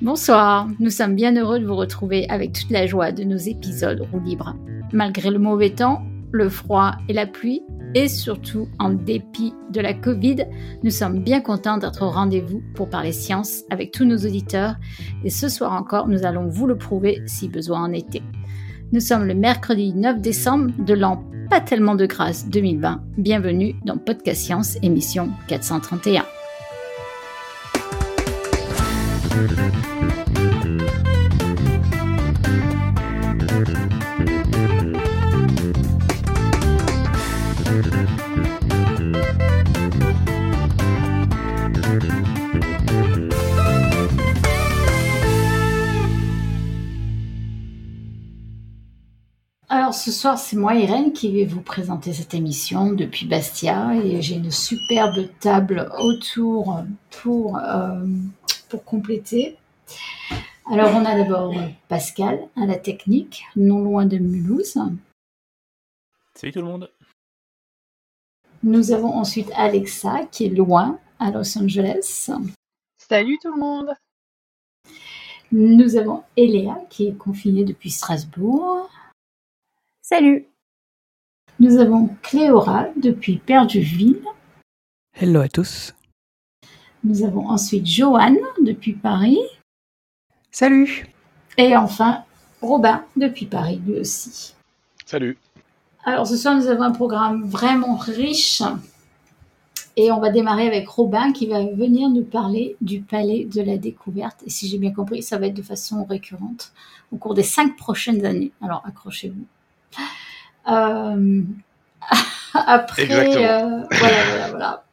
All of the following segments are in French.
Bonsoir, nous sommes bien heureux de vous retrouver avec toute la joie de nos épisodes roue libre. Malgré le mauvais temps, le froid et la pluie, et surtout en dépit de la Covid, nous sommes bien contents d'être au rendez-vous pour parler science avec tous nos auditeurs et ce soir encore, nous allons vous le prouver si besoin en était. Nous sommes le mercredi 9 décembre de l'an pas tellement de grâce 2020. Bienvenue dans Podcast Science émission 431. Alors ce soir, c'est moi Irène qui vais vous présenter cette émission depuis Bastia et j'ai une superbe table autour pour, euh, pour compléter. Alors on a d'abord Pascal à la technique, non loin de Mulhouse. Salut tout le monde. Nous avons ensuite Alexa qui est loin à Los Angeles. Salut tout le monde. Nous avons Eléa qui est confinée depuis Strasbourg. Salut. Nous avons Cléora depuis Perduville. Hello à tous. Nous avons ensuite Joanne depuis Paris. Salut. Et enfin Robin depuis Paris lui aussi. Salut. Alors ce soir nous avons un programme vraiment riche et on va démarrer avec Robin qui va venir nous parler du palais de la découverte. Et si j'ai bien compris, ça va être de façon récurrente au cours des cinq prochaines années. Alors accrochez-vous. Euh, après, euh, voilà, voilà, voilà.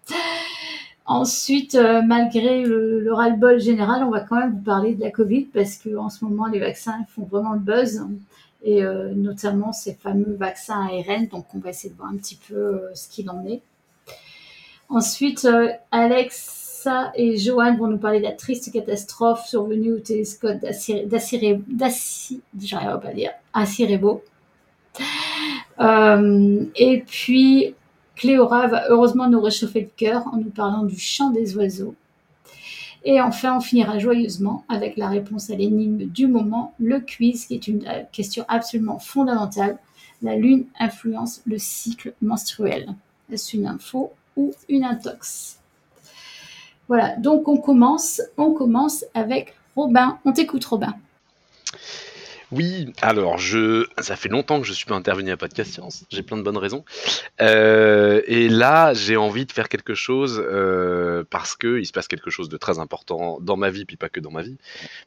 Ensuite, euh, malgré le, le ras-le-bol général, on va quand même vous parler de la Covid parce que en ce moment, les vaccins font vraiment le buzz et euh, notamment ces fameux vaccins ARN. Donc, on va essayer de voir un petit peu euh, ce qu'il en est. Ensuite, Alexa et Joanne vont nous parler de la triste catastrophe survenue au télescope d'Acirebo. Euh, et puis, Cléora va heureusement nous réchauffer le cœur en nous parlant du chant des oiseaux. Et enfin, on finira joyeusement avec la réponse à l'énigme du moment, le quiz, qui est une question absolument fondamentale. La Lune influence le cycle menstruel. Est-ce une info ou une intox? Voilà, donc on commence, on commence avec Robin. On t'écoute, Robin. Oui, alors je, ça fait longtemps que je suis pas intervenu à Podcast Science. J'ai plein de bonnes raisons. Euh, et là, j'ai envie de faire quelque chose euh, parce que il se passe quelque chose de très important dans ma vie, puis pas que dans ma vie,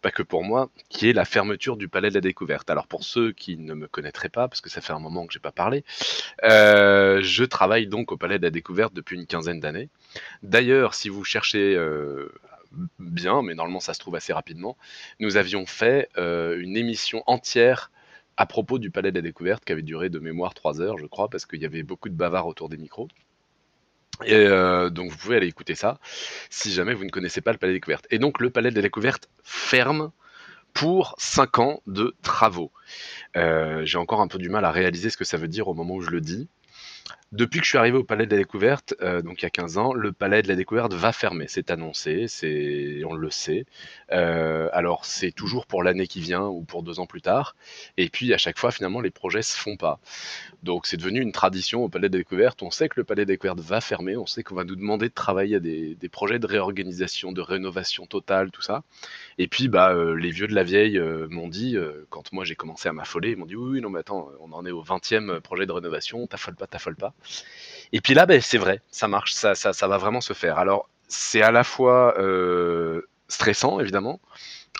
pas que pour moi, qui est la fermeture du Palais de la Découverte. Alors pour ceux qui ne me connaîtraient pas, parce que ça fait un moment que j'ai pas parlé, euh, je travaille donc au Palais de la Découverte depuis une quinzaine d'années. D'ailleurs, si vous cherchez euh, bien, mais normalement ça se trouve assez rapidement, nous avions fait euh, une émission entière à propos du Palais de la Découverte qui avait duré de mémoire trois heures, je crois, parce qu'il y avait beaucoup de bavards autour des micros. Et euh, donc vous pouvez aller écouter ça si jamais vous ne connaissez pas le Palais des Découvertes. Et donc le Palais de la Découverte ferme pour 5 ans de travaux. Euh, J'ai encore un peu du mal à réaliser ce que ça veut dire au moment où je le dis. Depuis que je suis arrivé au Palais de la Découverte, euh, donc il y a 15 ans, le Palais de la Découverte va fermer. C'est annoncé, c'est, on le sait. Euh, alors c'est toujours pour l'année qui vient ou pour deux ans plus tard. Et puis à chaque fois, finalement, les projets se font pas. Donc c'est devenu une tradition au Palais de la Découverte. On sait que le Palais de la Découverte va fermer. On sait qu'on va nous demander de travailler à des, projets de réorganisation, de rénovation totale, tout ça. Et puis bah euh, les vieux de la vieille m'ont dit, quand moi j'ai commencé à m'affoler, ils m'ont dit oui, oui, non mais attends, on en est au 20e projet de rénovation, t'affole pas, t'affole pas. Et puis là, ben, c'est vrai, ça marche, ça, va vraiment se faire. Alors, c'est à la fois euh, stressant, évidemment,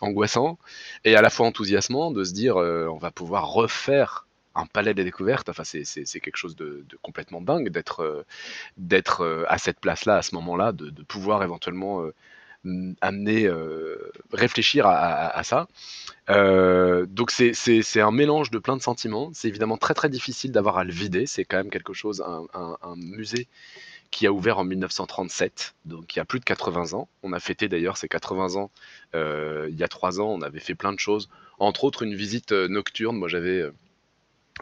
angoissant, et à la fois enthousiasmant de se dire euh, on va pouvoir refaire un palais des découvertes. Enfin, c'est, quelque chose de, complètement dingue d'être, euh, à cette place-là, à ce moment-là, de, pouvoir éventuellement amener, euh, réfléchir à, ça. Euh, donc c'est, un mélange de plein de sentiments. C'est évidemment très très difficile d'avoir à le vider. C'est quand même quelque chose, un, un- un musée qui a ouvert en 1937, donc il y a plus de 80 ans. On a fêté d'ailleurs ces 80 ans euh, il y a trois ans. On avait fait plein de choses, entre autres une visite nocturne. Moi j'avais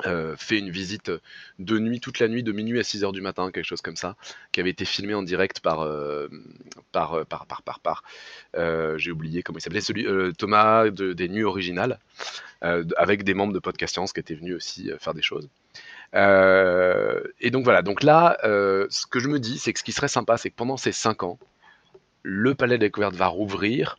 euh, fait une visite de nuit, toute la nuit, de minuit à 6h du matin, quelque chose comme ça, qui avait été filmé en direct par, euh, par, euh, par, par, par, par j'ai oublié comment il s'appelait, celui, Thomas de, des Nuits Originales, avec des membres de Podcast Science qui étaient venus aussi faire des choses. et donc voilà, donc là, ce que je me dis, c'est que ce qui serait sympa, c'est que pendant ces 5 ans, le Palais des Découvertes va rouvrir,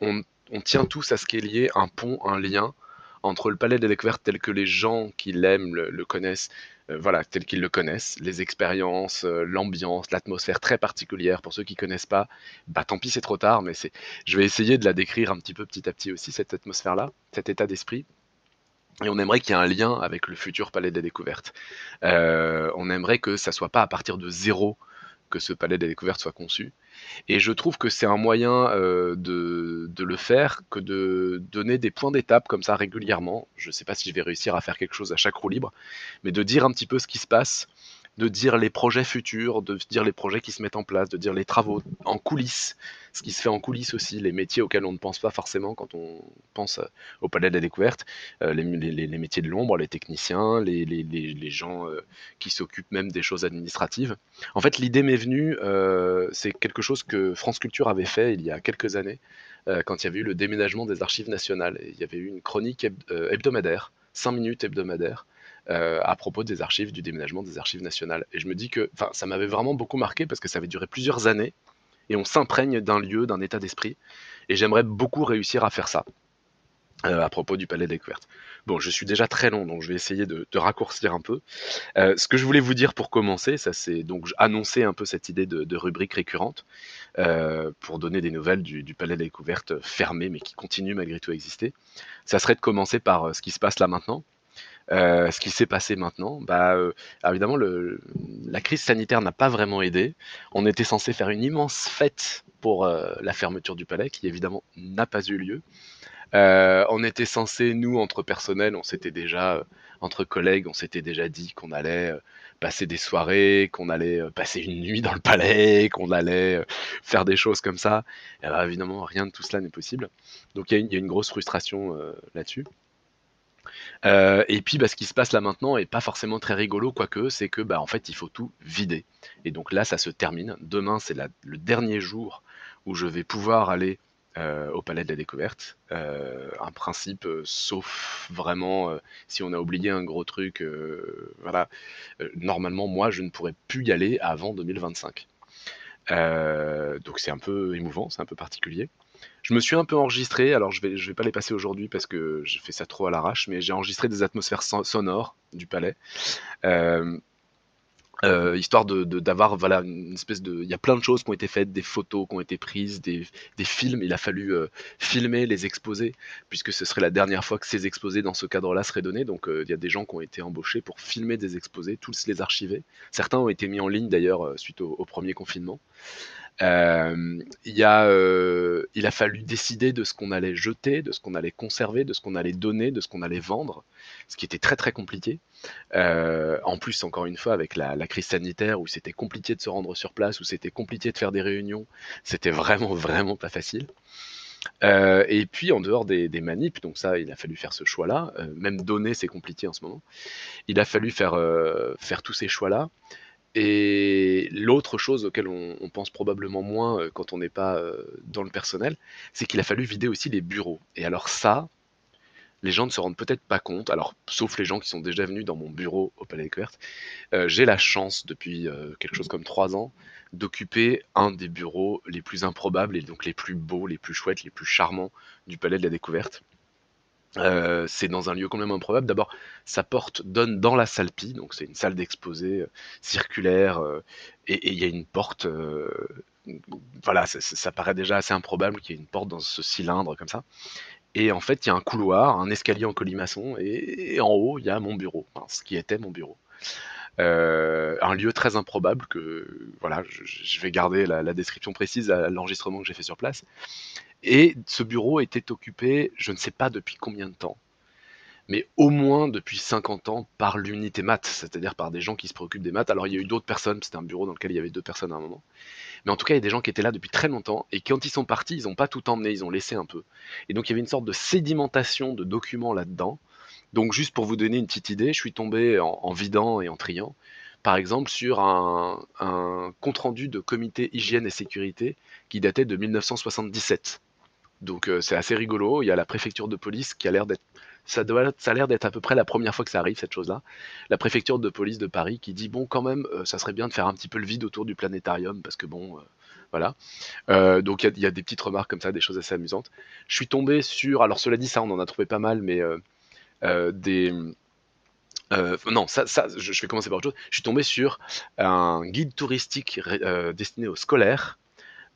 on, on tient tous à ce qui est lié, un pont, un lien, entre le palais des découvertes tel que les gens qui l'aiment le, connaissent, euh, voilà, tel qu'ils le connaissent, les expériences, euh, l'ambiance, l'atmosphère très particulière. Pour ceux qui connaissent pas, bah tant pis, c'est trop tard, mais c'est, je vais essayer de la décrire un petit peu petit à petit aussi cette atmosphère-là, cet état d'esprit. Et on aimerait qu'il y ait un lien avec le futur palais des découvertes. Euh, on aimerait que ça soit pas à partir de zéro que ce palais des découvertes soit conçu. Et je trouve que c'est un moyen euh, de, de, le faire que de donner des points d'étape comme ça régulièrement. Je ne sais pas si je vais réussir à faire quelque chose à chaque roue libre, mais de dire un petit peu ce qui se passe, de dire les projets futurs, de dire les projets qui se mettent en place, de dire les travaux en coulisses, ce qui se fait en coulisses aussi, les métiers auxquels on ne pense pas forcément quand on pense euh, au Palais de la Découverte, euh, les, métiers de l'ombre, les techniciens, les, gens euh, qui s'occupent même des choses administratives. En fait, l'idée m'est venue, c'est quelque chose que France Culture avait fait il y a quelques années, quand il y avait eu le déménagement des archives nationales. il y avait eu une chronique hebdomadaire, 5 minutes hebdomadaires, euh, à propos des archives, du déménagement des archives nationales. Et je me dis que ça m'avait vraiment beaucoup marqué parce que ça avait duré plusieurs années et on s'imprègne d'un lieu, d'un état d'esprit. Et j'aimerais beaucoup réussir à faire ça. Euh, à propos du palais des découvertes. Bon, je suis déjà très long, donc je vais essayer de, raccourcir un peu. Euh, ce que je voulais vous dire pour commencer, ça c'est donc annoncer un peu cette idée de, rubrique récurrente pour donner des nouvelles du, du, palais des découvertes fermé, mais qui continue malgré tout à exister. Ça serait de commencer par ce qui se passe là maintenant. Euh, ce qui s'est passé maintenant, bah, euh, évidemment, la crise sanitaire n'a pas vraiment aidé. On était censé faire une immense fête pour euh, la fermeture du palais, qui évidemment n'a pas eu lieu. on était censé, nous, entre personnels, on s'était déjà, entre collègues, on s'était déjà dit qu'on allait passer des soirées, qu'on allait passer une nuit dans le palais, qu'on allait faire des choses comme ça. Et bah, évidemment, rien de tout cela n'est possible. Donc il y, a une grosse frustration là-dessus. Euh, et puis, bah, ce qui se passe là maintenant est pas forcément très rigolo, quoique, c'est que, bah, en fait, il faut tout vider. Et donc là, ça se termine. Demain, c'est le dernier jour où je vais pouvoir aller euh, au Palais de la Découverte. Euh, un principe, sauf vraiment si on a oublié un gros truc, voilà. normalement, moi, je ne pourrais plus y aller avant 2025. donc c'est un peu émouvant, c'est un peu particulier. Je me suis un peu enregistré, alors je vais, je vais pas les passer aujourd'hui parce que je fais ça trop à l'arrache, mais j'ai enregistré des atmosphères sonores du palais. Euh, euh, histoire de d'avoir voilà une espèce de il y a plein de choses qui ont été faites des photos qui ont été prises des, des films. Il a fallu euh, filmer les exposés puisque ce serait la dernière fois que ces exposés dans ce cadre-là seraient donnés. Donc il y a des gens qui ont été embauchés pour filmer des exposés tous les archiver. Certains ont été mis en ligne d'ailleurs suite au, premier confinement il, a, euh, il a fallu décider de ce qu'on allait jeter, de ce qu'on allait conserver, de ce qu'on allait donner, de ce qu'on allait vendre, ce qui était très très compliqué. Euh, en plus, encore une fois, avec la, crise sanitaire où c'était compliqué de se rendre sur place, où c'était compliqué de faire des réunions, c'était vraiment vraiment pas facile. et puis en dehors des, des, donc ça, il a fallu faire ce choix-là. même donner, c'est compliqué en ce moment. Il a fallu faire, faire tous ces choix-là. Et l'autre chose auquel on, pense probablement moins euh, quand on n'est pas euh, dans le personnel, c'est qu'il a fallu vider aussi les bureaux. Et alors ça, les gens ne se rendent peut-être pas compte, alors sauf les gens qui sont déjà venus dans mon bureau au Palais Découverte, euh, j'ai la chance depuis quelque chose comme trois ans d'occuper un des bureaux les plus improbables et donc les plus beaux, les plus chouettes, les plus charmants du Palais de la Découverte. Euh, c'est dans un lieu complètement improbable. D'abord, sa porte donne dans la salle Pi, donc c'est une salle d'exposé euh, circulaire, euh, et il y a une porte. voilà, ça, paraît déjà assez improbable qu'il y ait une porte dans ce cylindre comme ça. Et en fait, il y a un couloir, un escalier en colimaçon, et, en haut, il y a mon bureau, ce qui était mon bureau. un lieu très improbable que voilà, je, vais garder la, la description précise à l'enregistrement que j'ai fait sur place. Et ce bureau était occupé, je ne sais pas depuis combien de temps, mais au moins depuis 50 ans par l'unité maths, c'est-à-dire par des gens qui se préoccupent des maths. Alors il y a eu d'autres personnes, c'était un bureau dans lequel il y avait deux personnes à un moment. Mais en tout cas, il y a des gens qui étaient là depuis très longtemps, et quand ils sont partis, ils n'ont pas tout emmené, ils ont laissé un peu. Et donc il y avait une sorte de sédimentation de documents là-dedans, Donc juste pour vous donner une petite idée, je suis tombé en, vidant et en triant, par exemple sur un, compte-rendu de comité hygiène et sécurité qui datait de 1977. Donc euh, c'est assez rigolo, il y a la préfecture de police qui a l'air d'être ça, a l'air d'être à peu près la première fois que ça arrive, cette chose-là. La préfecture de police de Paris qui dit bon, quand même, euh, ça serait bien de faire un petit peu le vide autour du planétarium parce que bon, euh, voilà. Donc il y, a des petites remarques comme ça, des choses assez amusantes. Je suis tombé sur, alors cela dit, ça on en a trouvé pas mal, mais des non, ça je, vais commencer par autre chose. Je suis tombé sur un guide touristique destiné aux scolaires.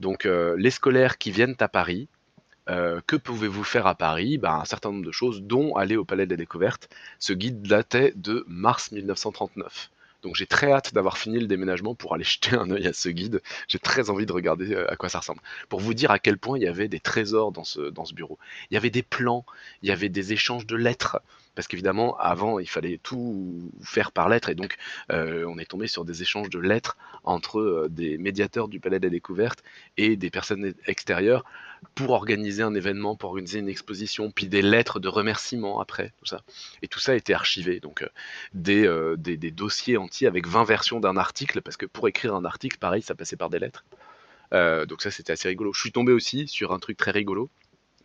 Donc, les scolaires qui viennent à Paris, euh, que pouvez-vous faire à Paris? Ben, Un certain nombre de choses, dont aller au Palais de la Découverte. Ce guide datait de mars 1939. Donc j'ai très hâte d'avoir fini le déménagement pour aller jeter un œil à ce guide. J'ai très envie de regarder euh, à quoi ça ressemble. Pour vous dire à quel point il y avait des trésors dans ce, dans ce bureau. Il y avait des plans, il y avait des échanges de lettres parce qu'évidemment, avant, il fallait tout faire par lettres, et donc euh, on est tombé sur des échanges de lettres entre des médiateurs du Palais de la Découverte et des personnes extérieures pour organiser un événement, pour organiser une exposition, puis des lettres de remerciement après, tout ça. Et tout ça a été archivé, donc euh, des, des, dossiers entiers avec 20 versions d'un article, parce que pour écrire un article, pareil, ça passait par des lettres. donc ça, c'était assez rigolo. Je suis tombé aussi sur un truc très rigolo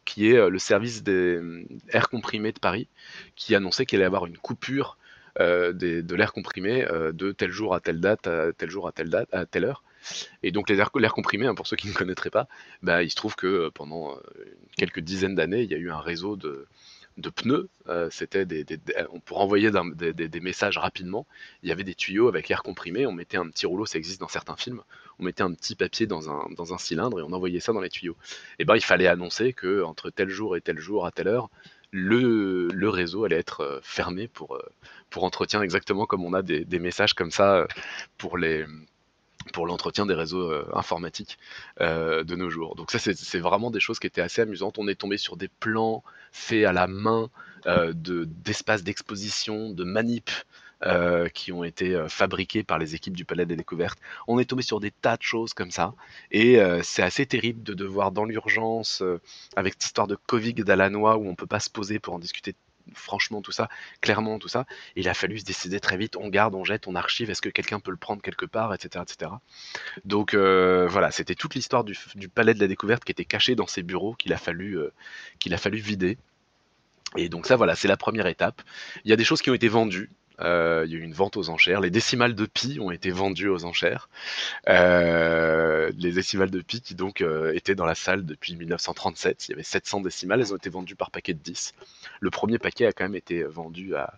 qui est euh, le service des euh, airs comprimés de Paris, qui annonçait qu'il allait y avoir une coupure euh, de l'air comprimé de tel jour à telle date, à tel jour à telle date, à telle heure. Et donc les l'air comprimé, hein, pour ceux qui ne connaîtraient pas, bah, il se trouve que pendant quelques dizaines d'années, il y a eu un réseau de, de pneus. Euh, c'était des, pour envoyer des, messages rapidement. Il y avait des tuyaux avec air comprimé. On mettait un petit rouleau, ça existe dans certains films. On mettait un petit papier dans un, dans un cylindre et on envoyait ça dans les tuyaux. Et ben il fallait annoncer que entre tel jour et tel jour à telle heure, le, le réseau allait être euh, fermé pour, euh, pour entretien, exactement comme on a des, messages comme ça pour les pour l'entretien des réseaux euh, informatiques euh, de nos jours. Donc ça, c'est vraiment des choses qui étaient assez amusantes. On est tombé sur des plans faits à la main euh, d'espaces d'exposition, de manip. qui ont été fabriqués par les équipes du Palais des Découvertes. On est tombé sur des tas de choses comme ça, et c'est assez terrible de devoir, dans l'urgence, avec cette histoire de Covid à la noix où on peut pas se poser pour en discuter franchement tout ça, clairement tout ça. Il a fallu se décider très vite, on garde, on jette, on archive, est-ce que quelqu'un peut le prendre quelque part, etc. etc. Donc euh, voilà, c'était toute l'histoire du, palais de la découverte qui était caché dans ces bureaux qu'il a, fallu, euh, qu'il a fallu vider. Et donc ça, voilà, c'est la première étape. Il y a des choses qui ont été vendues, euh, il y a eu une vente aux enchères. Les décimales de pi ont été vendues aux enchères. Euh, les décimales de pi qui donc euh, étaient dans la salle depuis 1937. Il y avait 700 décimales. Elles ont été vendues par paquet de 10. Le premier paquet a quand même été vendu à,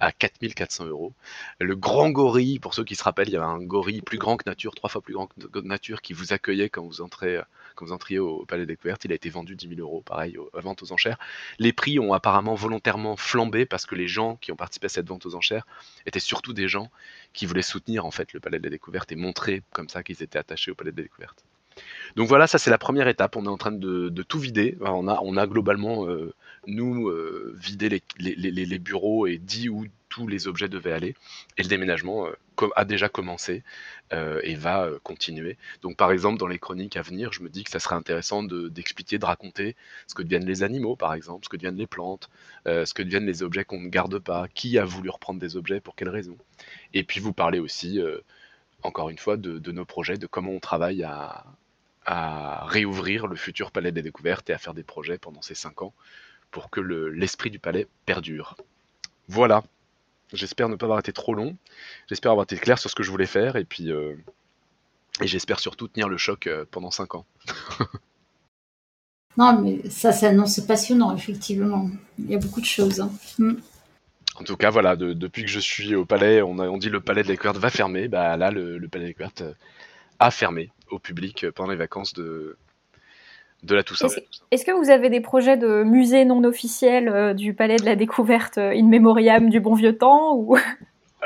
à 4400 euros. Le grand gorille, pour ceux qui se rappellent, il y avait un gorille plus grand que nature, trois fois plus grand que nature, qui vous accueillait quand vous entrez, quand vous entriez au, Palais des Découvertes. Il a été vendu 10 000 euros, pareil, à vente aux enchères. Les prix ont apparemment volontairement flambé parce que les gens qui ont participé à cette vente aux enchères étaient surtout des gens qui voulaient soutenir en fait le Palais des Découvertes et montrer comme ça qu'ils étaient attachés au Palais des Découvertes. Donc voilà, ça c'est la première étape. On est en train de, tout vider. On a, globalement, euh, nous, euh, vidé les, bureaux et dit où tous les objets devaient aller. Et le déménagement euh, a déjà commencé et va continuer. Donc par exemple, dans les chroniques à venir, je me dis que ça serait intéressant d'expliquer, de, raconter ce que deviennent les animaux, par exemple, ce que deviennent les plantes, ce que deviennent les objets qu'on ne garde pas, qui a voulu reprendre des objets, pour quelles raisons. Et puis vous parler aussi encore une fois, de, nos projets, de comment on travaille à, à réouvrir le futur palais des découvertes et à faire des projets pendant ces cinq ans pour que l'esprit du palais perdure. Voilà. J'espère ne pas avoir été trop long. J'espère avoir été clair sur ce que je voulais faire et puis euh, et j'espère surtout tenir le choc euh, pendant cinq ans. non, mais ça s'annonce passionnant, effectivement. Il y a beaucoup de choses. Hein. Mm. En tout cas, voilà, depuis que je suis au palais, on, a, on dit le palais des découvertes va fermer. Bah là, le, le palais des découvertes euh, a fermé au public pendant les vacances de, de la Toussaint. Est-ce que vous avez des projets de musée non officiel euh, du Palais de la Découverte euh, in memoriam du bon vieux temps ou...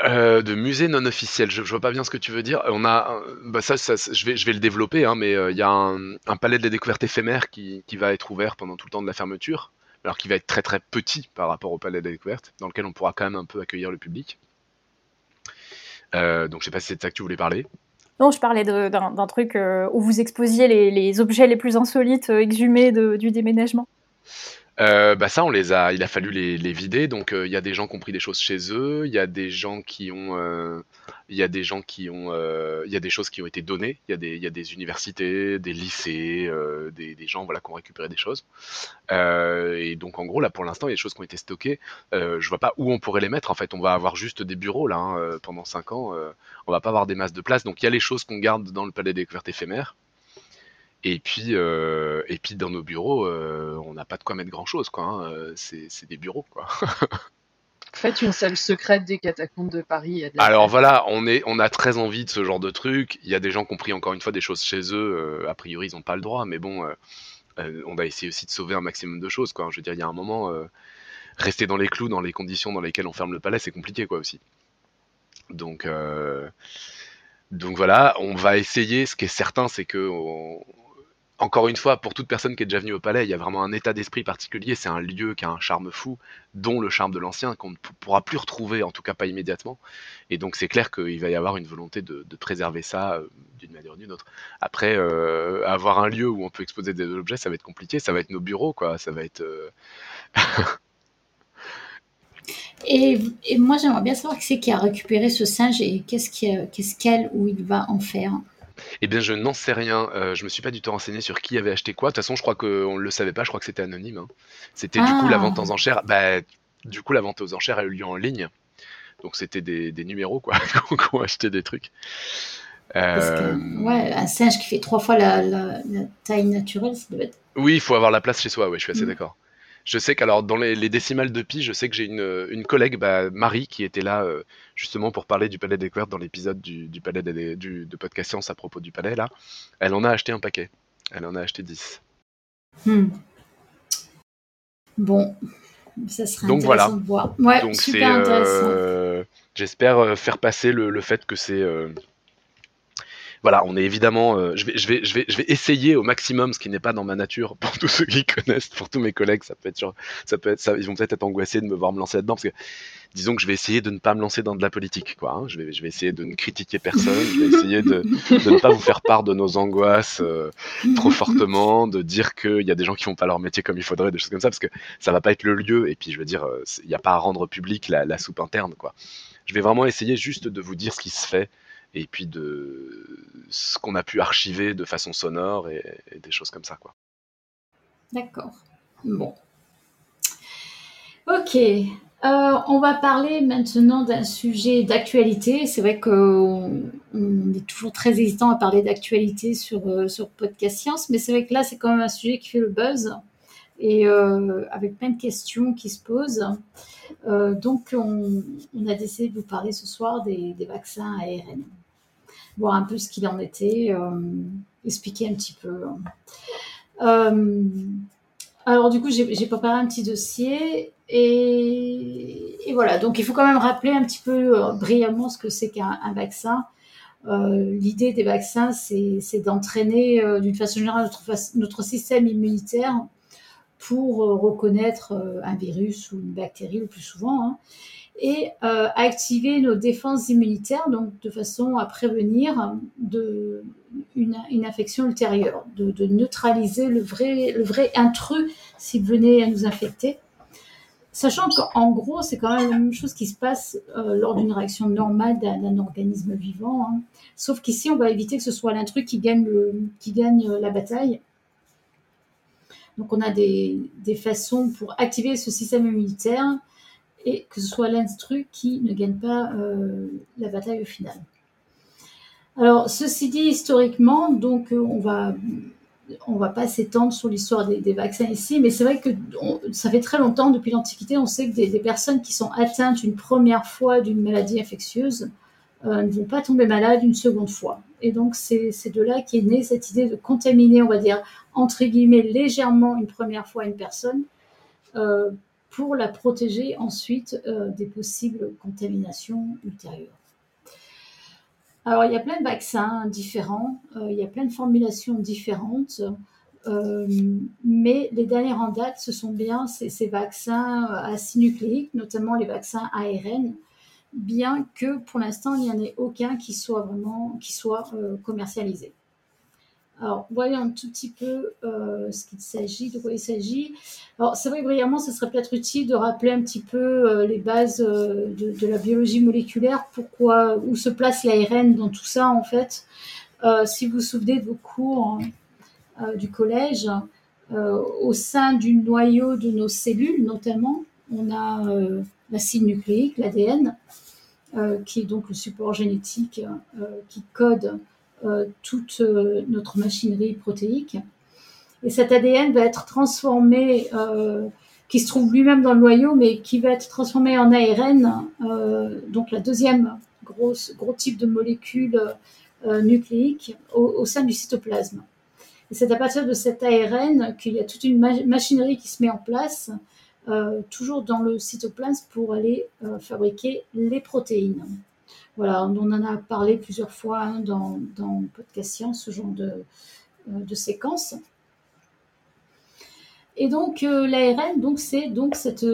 Euh, de musée non officiel, je, je, vois pas bien ce que tu veux dire. On a, bah ça, ça, je vais, je vais le développer, hein, mais il y a un, palais de la découverte éphémère qui, qui, va être ouvert pendant tout le temps de la fermeture, alors qu'il va être très très petit par rapport au palais de la découverte, dans lequel on pourra quand même un peu accueillir le public. donc je sais pas si c'est de ça que tu voulais parler. Non, je parlais d'un truc euh, où vous exposiez les, objets les plus insolites euh, exhumés du déménagement. Euh, bah ça, on les a, il a fallu les, vider. Donc, euh, il y a des gens qui ont pris des choses chez eux. Il y a des gens qui ont, euh, il y a des gens qui ont, il y a des choses qui ont été données. Il y a des, il y a des universités, des lycées, des, des gens, voilà, qui ont récupéré des choses. Et donc, en gros, là, pour l'instant, il y a des choses qui ont été stockées. Je vois pas où on pourrait les mettre. En fait, on va avoir juste des bureaux là hein, pendant cinq ans. On va pas avoir des masses de place. Donc, il y a les choses qu'on garde dans le palais des découvertes éphémères. Et puis, euh, et puis dans nos bureaux, euh, on n'a pas de quoi mettre grand chose, quoi. hein. Euh, C'est des bureaux, quoi. Faites une salle secrète des catacombes de Paris. y a de Alors place. voilà, on est, on a très envie de ce genre de truc. Il y a des gens qui ont pris encore une fois des choses chez eux. euh, a priori, ils n'ont pas le droit, mais bon, on va essayer aussi de sauver un maximum de choses, quoi. Je veux dire, il y a un moment, rester dans les clous, dans les conditions dans lesquelles on ferme le palais, c'est compliqué, quoi, aussi. Donc, donc voilà, on va essayer. Ce qui est certain, c'est que on- encore une fois, pour toute personne qui est déjà venue au palais, il y a vraiment un état d'esprit particulier. C'est un lieu qui a un charme fou, dont le charme de l'ancien, qu'on ne pourra plus retrouver, en tout cas pas immédiatement. Et donc c'est clair qu'il va y avoir une volonté de, préserver ça euh, d'une manière ou d'une autre. Après, euh, avoir un lieu où on peut exposer des objets, ça va être compliqué. Ça va être nos bureaux, quoi. Ça va être. euh, Et, moi, j'aimerais bien savoir qui c'est qui a récupéré ce singe et qu'est-ce qu'elle ou il va en faire? Eh bien, je n'en sais rien. Euh, je me suis pas du tout renseigné sur qui avait acheté quoi. De toute façon, je crois qu'on ne le savait pas. Je crois que c'était anonyme. hein. C'était du coup la Ah. vente aux enchères. Bah, du coup, la vente aux enchères a eu lieu en ligne. Donc, c'était des, des numéros, quoi, qui ont acheté des trucs. Parce que, Euh, ouais, un singe qui fait trois fois la, la- la taille naturelle, ça doit être. Oui, il faut avoir la place chez soi, ouais, je suis assez Mm. d'accord. Je sais qu'alors, dans les, les décimales de pi, je sais que j'ai une, une collègue, bah, Marie, qui était là euh, justement pour parler du Palais des Découvertes dans l'épisode du, du Palais des- du, de Podcast Science à propos du Palais, là. Elle en a acheté un paquet. Elle en a acheté 10. Hmm. Bon, ça serait Donc intéressant voilà. de voir. Ouais, Donc super intéressant. euh, j'espère euh, faire passer le, le fait que c'est, euh, voilà, on est évidemment, euh, je vais, je vais, je vais, je vais essayer au maximum, ce qui n'est pas dans ma nature, pour tous ceux qui connaissent, pour tous mes collègues, ça peut être, sur- ça peut être, ça, ils vont peut-être être angoissés de me voir me lancer là-dedans, parce que disons que je vais essayer de ne pas me lancer dans de la politique, quoi. hein. Je vais, je vais essayer de ne critiquer personne, je vais essayer de, ne pas vous faire part de nos angoisses euh, trop fortement, de dire qu'il y a des gens qui font pas leur métier comme il faudrait, des choses comme ça, parce que ça va pas être le lieu. Et puis, je veux dire, euh, il n'y a pas à rendre public la, la soupe interne, quoi. Je vais vraiment essayer juste de vous dire ce qui se fait et puis de ce qu'on a pu archiver de façon sonore et, des choses comme ça, quoi. D'accord. Bon. Ok. Euh, on va parler maintenant d'un sujet d'actualité. C'est vrai qu'on on est toujours très hésitant à parler d'actualité sur, euh, sur Podcast Science, mais c'est vrai que là, c'est quand même un sujet qui fait le buzz et euh, avec plein de questions qui se posent. Donc, on, on a décidé de vous parler ce soir des, des vaccins ARN. Voir un peu ce qu'il en était, euh, expliquer un petit peu. Euh, alors du coup, j'ai préparé un petit dossier et, voilà. Donc il faut quand même rappeler un petit peu euh, brièvement ce que c'est qu'un un vaccin. L'idée des vaccins, c'est d'entraîner d'une façon générale notre, système immunitaire pour reconnaître un virus ou une bactérie le plus souvent hein, et euh, activer nos défenses immunitaires donc de façon à prévenir de, une, infection ultérieure, de, neutraliser le vrai, intrus s'il venait à nous infecter. Sachant qu'en gros, c'est quand même la même chose qui se passe euh, lors d'une réaction normale d'un organisme vivant. hein. Sauf qu'ici, on va éviter que ce soit l'intrus qui gagne, la bataille. Donc, on a des façons pour activer ce système immunitaire et que ce soit l'intrus qui ne gagne pas euh, la bataille au final. Alors, ceci dit, historiquement, donc euh, on va on va pas s'étendre sur l'histoire des, vaccins ici, mais c'est vrai que ça fait très longtemps, depuis l'Antiquité, on sait que des, personnes qui sont atteintes une première fois d'une maladie infectieuse euh, ne vont pas tomber malades une seconde fois. Et donc, c'est de là qu'est née cette idée de contaminer, on va dire, entre guillemets, légèrement une première fois une personne pour la protéger ensuite euh, des possibles contaminations ultérieures. Alors, il y a plein de vaccins différents, euh, il y a plein de formulations différentes, euh, mais les dernières en date, ce sont bien ces, vaccins euh, acinucléiques, notamment les vaccins ARN, bien que pour l'instant, il n'y en ait aucun qui soit vraiment qui soit commercialisé. Alors, voyons un tout petit peu euh, ce qu'il s'agit, de quoi il s'agit. Alors, c'est vrai, brièvement, ce serait peut-être utile de rappeler un petit peu euh, les bases euh, de, la biologie moléculaire, pourquoi, où se place l'ARN dans tout ça, en fait. Si vous vous souvenez de vos cours euh, du collège, au sein du noyau de nos cellules, notamment, on a l'acide nucléique, l'ADN, qui est donc le support génétique qui code toute euh, notre machinerie protéique. Et cet ADN va être transformé, euh, qui se trouve lui-même dans le noyau, mais qui va être transformé en ARN, euh, donc la deuxième grosse, gros type de molécule euh, nucléique au, sein du cytoplasme. Et c'est à partir de cet ARN qu'il y a toute une ma- machinerie qui se met en place, euh, toujours dans le cytoplasme, pour aller euh, fabriquer les protéines. Voilà, on en a parlé plusieurs fois hein, dans, dans Podcast Science, ce genre de, euh, séquence. Et donc euh, l'ARN, donc c'est donc cette,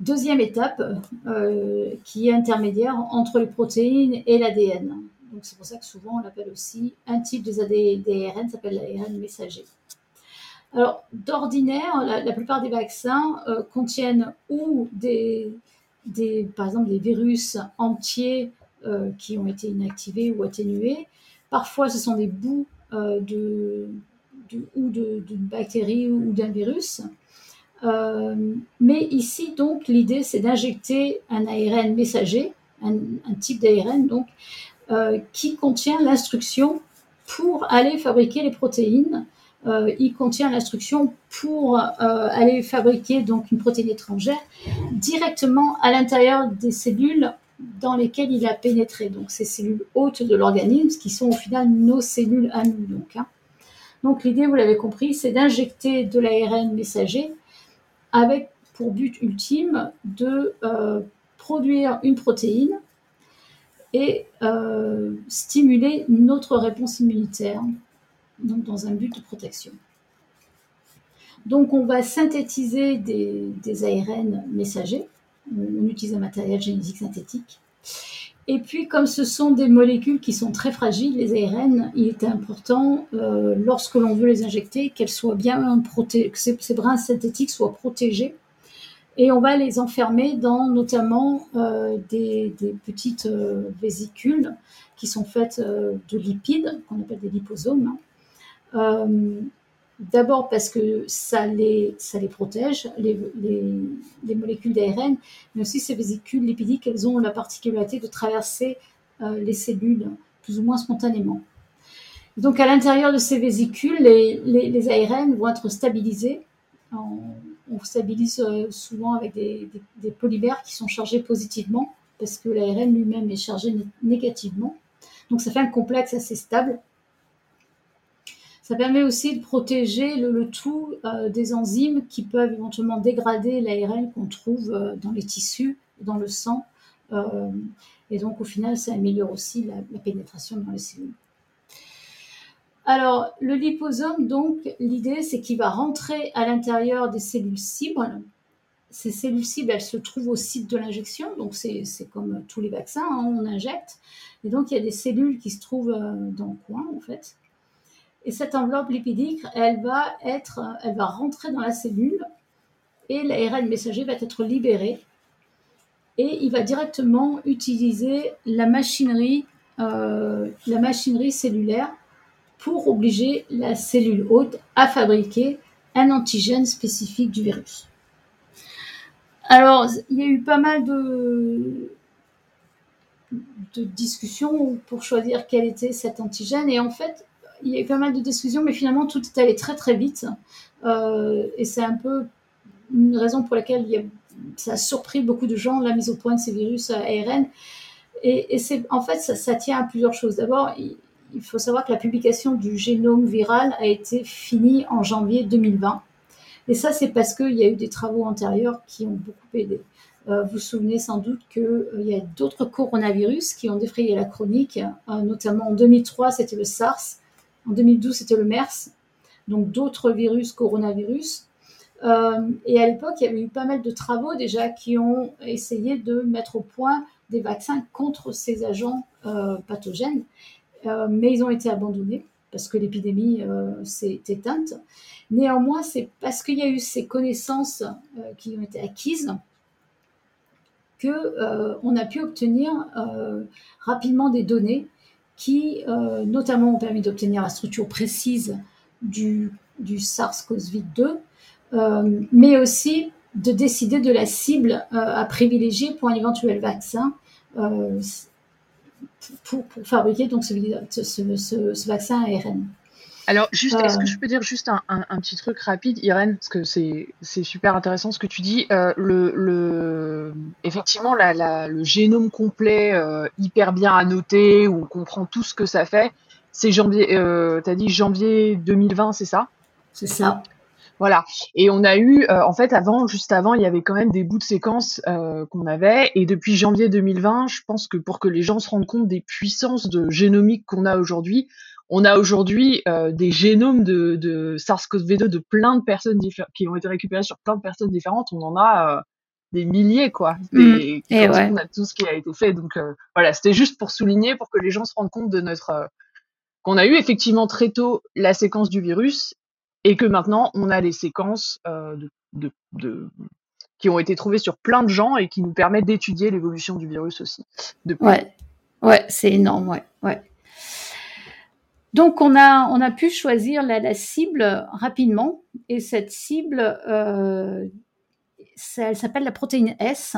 deuxième étape euh, qui est intermédiaire entre les protéines et l'ADN. Donc c'est pour ça que souvent on l'appelle aussi un type des s'appelle l'ARN messager. Alors d'ordinaire, la, plupart des vaccins contiennent ou des, des, par exemple des virus entiers qui ont été inactivés ou atténués. Parfois, ce sont des bouts euh, de, ou d'une bactérie ou d'un virus. Euh, mais ici, donc, l'idée, c'est d'injecter un ARN messager, un, type d'ARN, donc, euh, qui contient l'instruction pour aller fabriquer les protéines. Euh, il contient l'instruction pour euh, aller fabriquer donc une protéine étrangère directement à l'intérieur des cellules dans lesquelles il a pénétré. Donc ces cellules hôtes de l'organisme qui sont au final nos cellules à nous. Donc, hein. donc l'idée, vous l'avez compris, c'est d'injecter de l'ARN messager avec pour but ultime de euh, produire une protéine et euh, stimuler notre réponse immunitaire donc dans un but de protection. Donc on va synthétiser des, des ARN messagers, on utilise un matériel génétique synthétique. Et puis comme ce sont des molécules qui sont très fragiles, les ARN, il est important euh, lorsque l'on veut les injecter qu'elles soient bien protégées, que ces, brins synthétiques soient protégés. Et on va les enfermer dans notamment euh, des, petites euh, vésicules qui sont faites euh, de lipides, qu'on appelle des liposomes. hein. D'abord parce que ça les, protège, les, les, les molécules d'ARN, mais aussi ces vésicules lipidiques, elles ont la particularité de traverser euh, les cellules plus ou moins spontanément. Donc à l'intérieur de ces vésicules, les, ARN vont être stabilisés. On stabilise euh, souvent avec des, des- qui sont chargés positivement, parce que l'ARN lui-même est chargé né- négativement. Donc ça fait un complexe assez stable. Ça permet aussi de protéger le, tout euh, des enzymes qui peuvent éventuellement dégrader l'ARN qu'on trouve euh, dans les tissus, dans le sang. Euh, et donc au final, ça améliore aussi la, pénétration dans les cellules. Alors, le liposome, donc, l'idée, c'est qu'il va rentrer à l'intérieur des cellules cibles. Ces cellules cibles, elles se trouvent au site de l'injection, donc c'est comme tous les vaccins, hein, on injecte. Et donc, il y a des cellules qui se trouvent dans le coin, en fait. Et cette enveloppe lipidique, elle va, être, elle va rentrer dans la cellule et l'ARN messager va être libéré. Et il va directement utiliser la machinerie, euh, la machinerie cellulaire pour obliger la cellule hôte à fabriquer un antigène spécifique du virus. Alors, il y a eu pas mal de, de discussions pour choisir quel était cet antigène. Et en fait, il y a eu pas mal de discussions, mais finalement, tout est allé très très vite. Euh, et c'est un peu une raison pour laquelle ça a surpris beaucoup de gens, la mise au point de ces virus ARN. Et, c'est, en fait, ça, tient à plusieurs choses. D'abord, il, faut savoir que la publication du génome viral a été finie en janvier 2020. Et ça, c'est parce qu'il y a eu des travaux antérieurs qui ont beaucoup aidé. Euh, vous vous souvenez sans doute qu'il euh, y a d'autres coronavirus qui ont défrayé la chronique, notamment en 2003, c'était le SARS, en 2012, c'était le MERS, donc d'autres virus, coronavirus. Euh, et à l'époque, il y avait eu pas mal de travaux déjà qui ont essayé de mettre au point des vaccins contre ces agents euh, pathogènes, euh, mais ils ont été abandonnés. parce que l'épidémie s'est éteinte. Néanmoins, c'est parce qu'il y a eu ces connaissances qui ont été acquises qu'on a pu obtenir rapidement des données qui, notamment, ont permis d'obtenir la structure précise du, du SARS-CoV-2, mais aussi de décider de la cible euh, à privilégier pour un éventuel vaccin euh, pour, fabriquer donc ce, ce, vaccin ARN. Alors, juste, est-ce que euh. je peux dire juste un, petit truc rapide, Irène, parce que c'est, super intéressant ce que tu dis. le, effectivement, le génome complet, hyper bien annoté, où on comprend tout ce que ça fait, c'est janvier, tu as dit janvier 2020, c'est ça? C'est ça. Voilà. Et on a eu, euh, en fait, avant, juste avant, il y avait quand même des bouts de séquences euh, qu'on avait. Et depuis janvier 2020, je pense que pour que les gens se rendent compte des puissances de génomique qu'on a aujourd'hui, on a aujourd'hui euh, des génomes de, de SARS-CoV-2 de plein de personnes qui ont été récupérés sur plein de personnes différentes. On en a des milliers, quoi. Mmh. et on a tout ce qui a été fait. Donc voilà, c'était juste pour souligner, pour que les gens se rendent compte de notre qu'on a eu effectivement très tôt la séquence du virus et que maintenant on a les séquences euh, de, de, qui ont été trouvées sur plein de gens et qui nous permettent d'étudier l'évolution du virus aussi. Depuis. Ouais, ouais, c'est énorme, ouais, ouais. Donc on a on a pu choisir la, cible rapidement et cette cible euh, elle s'appelle la protéine S.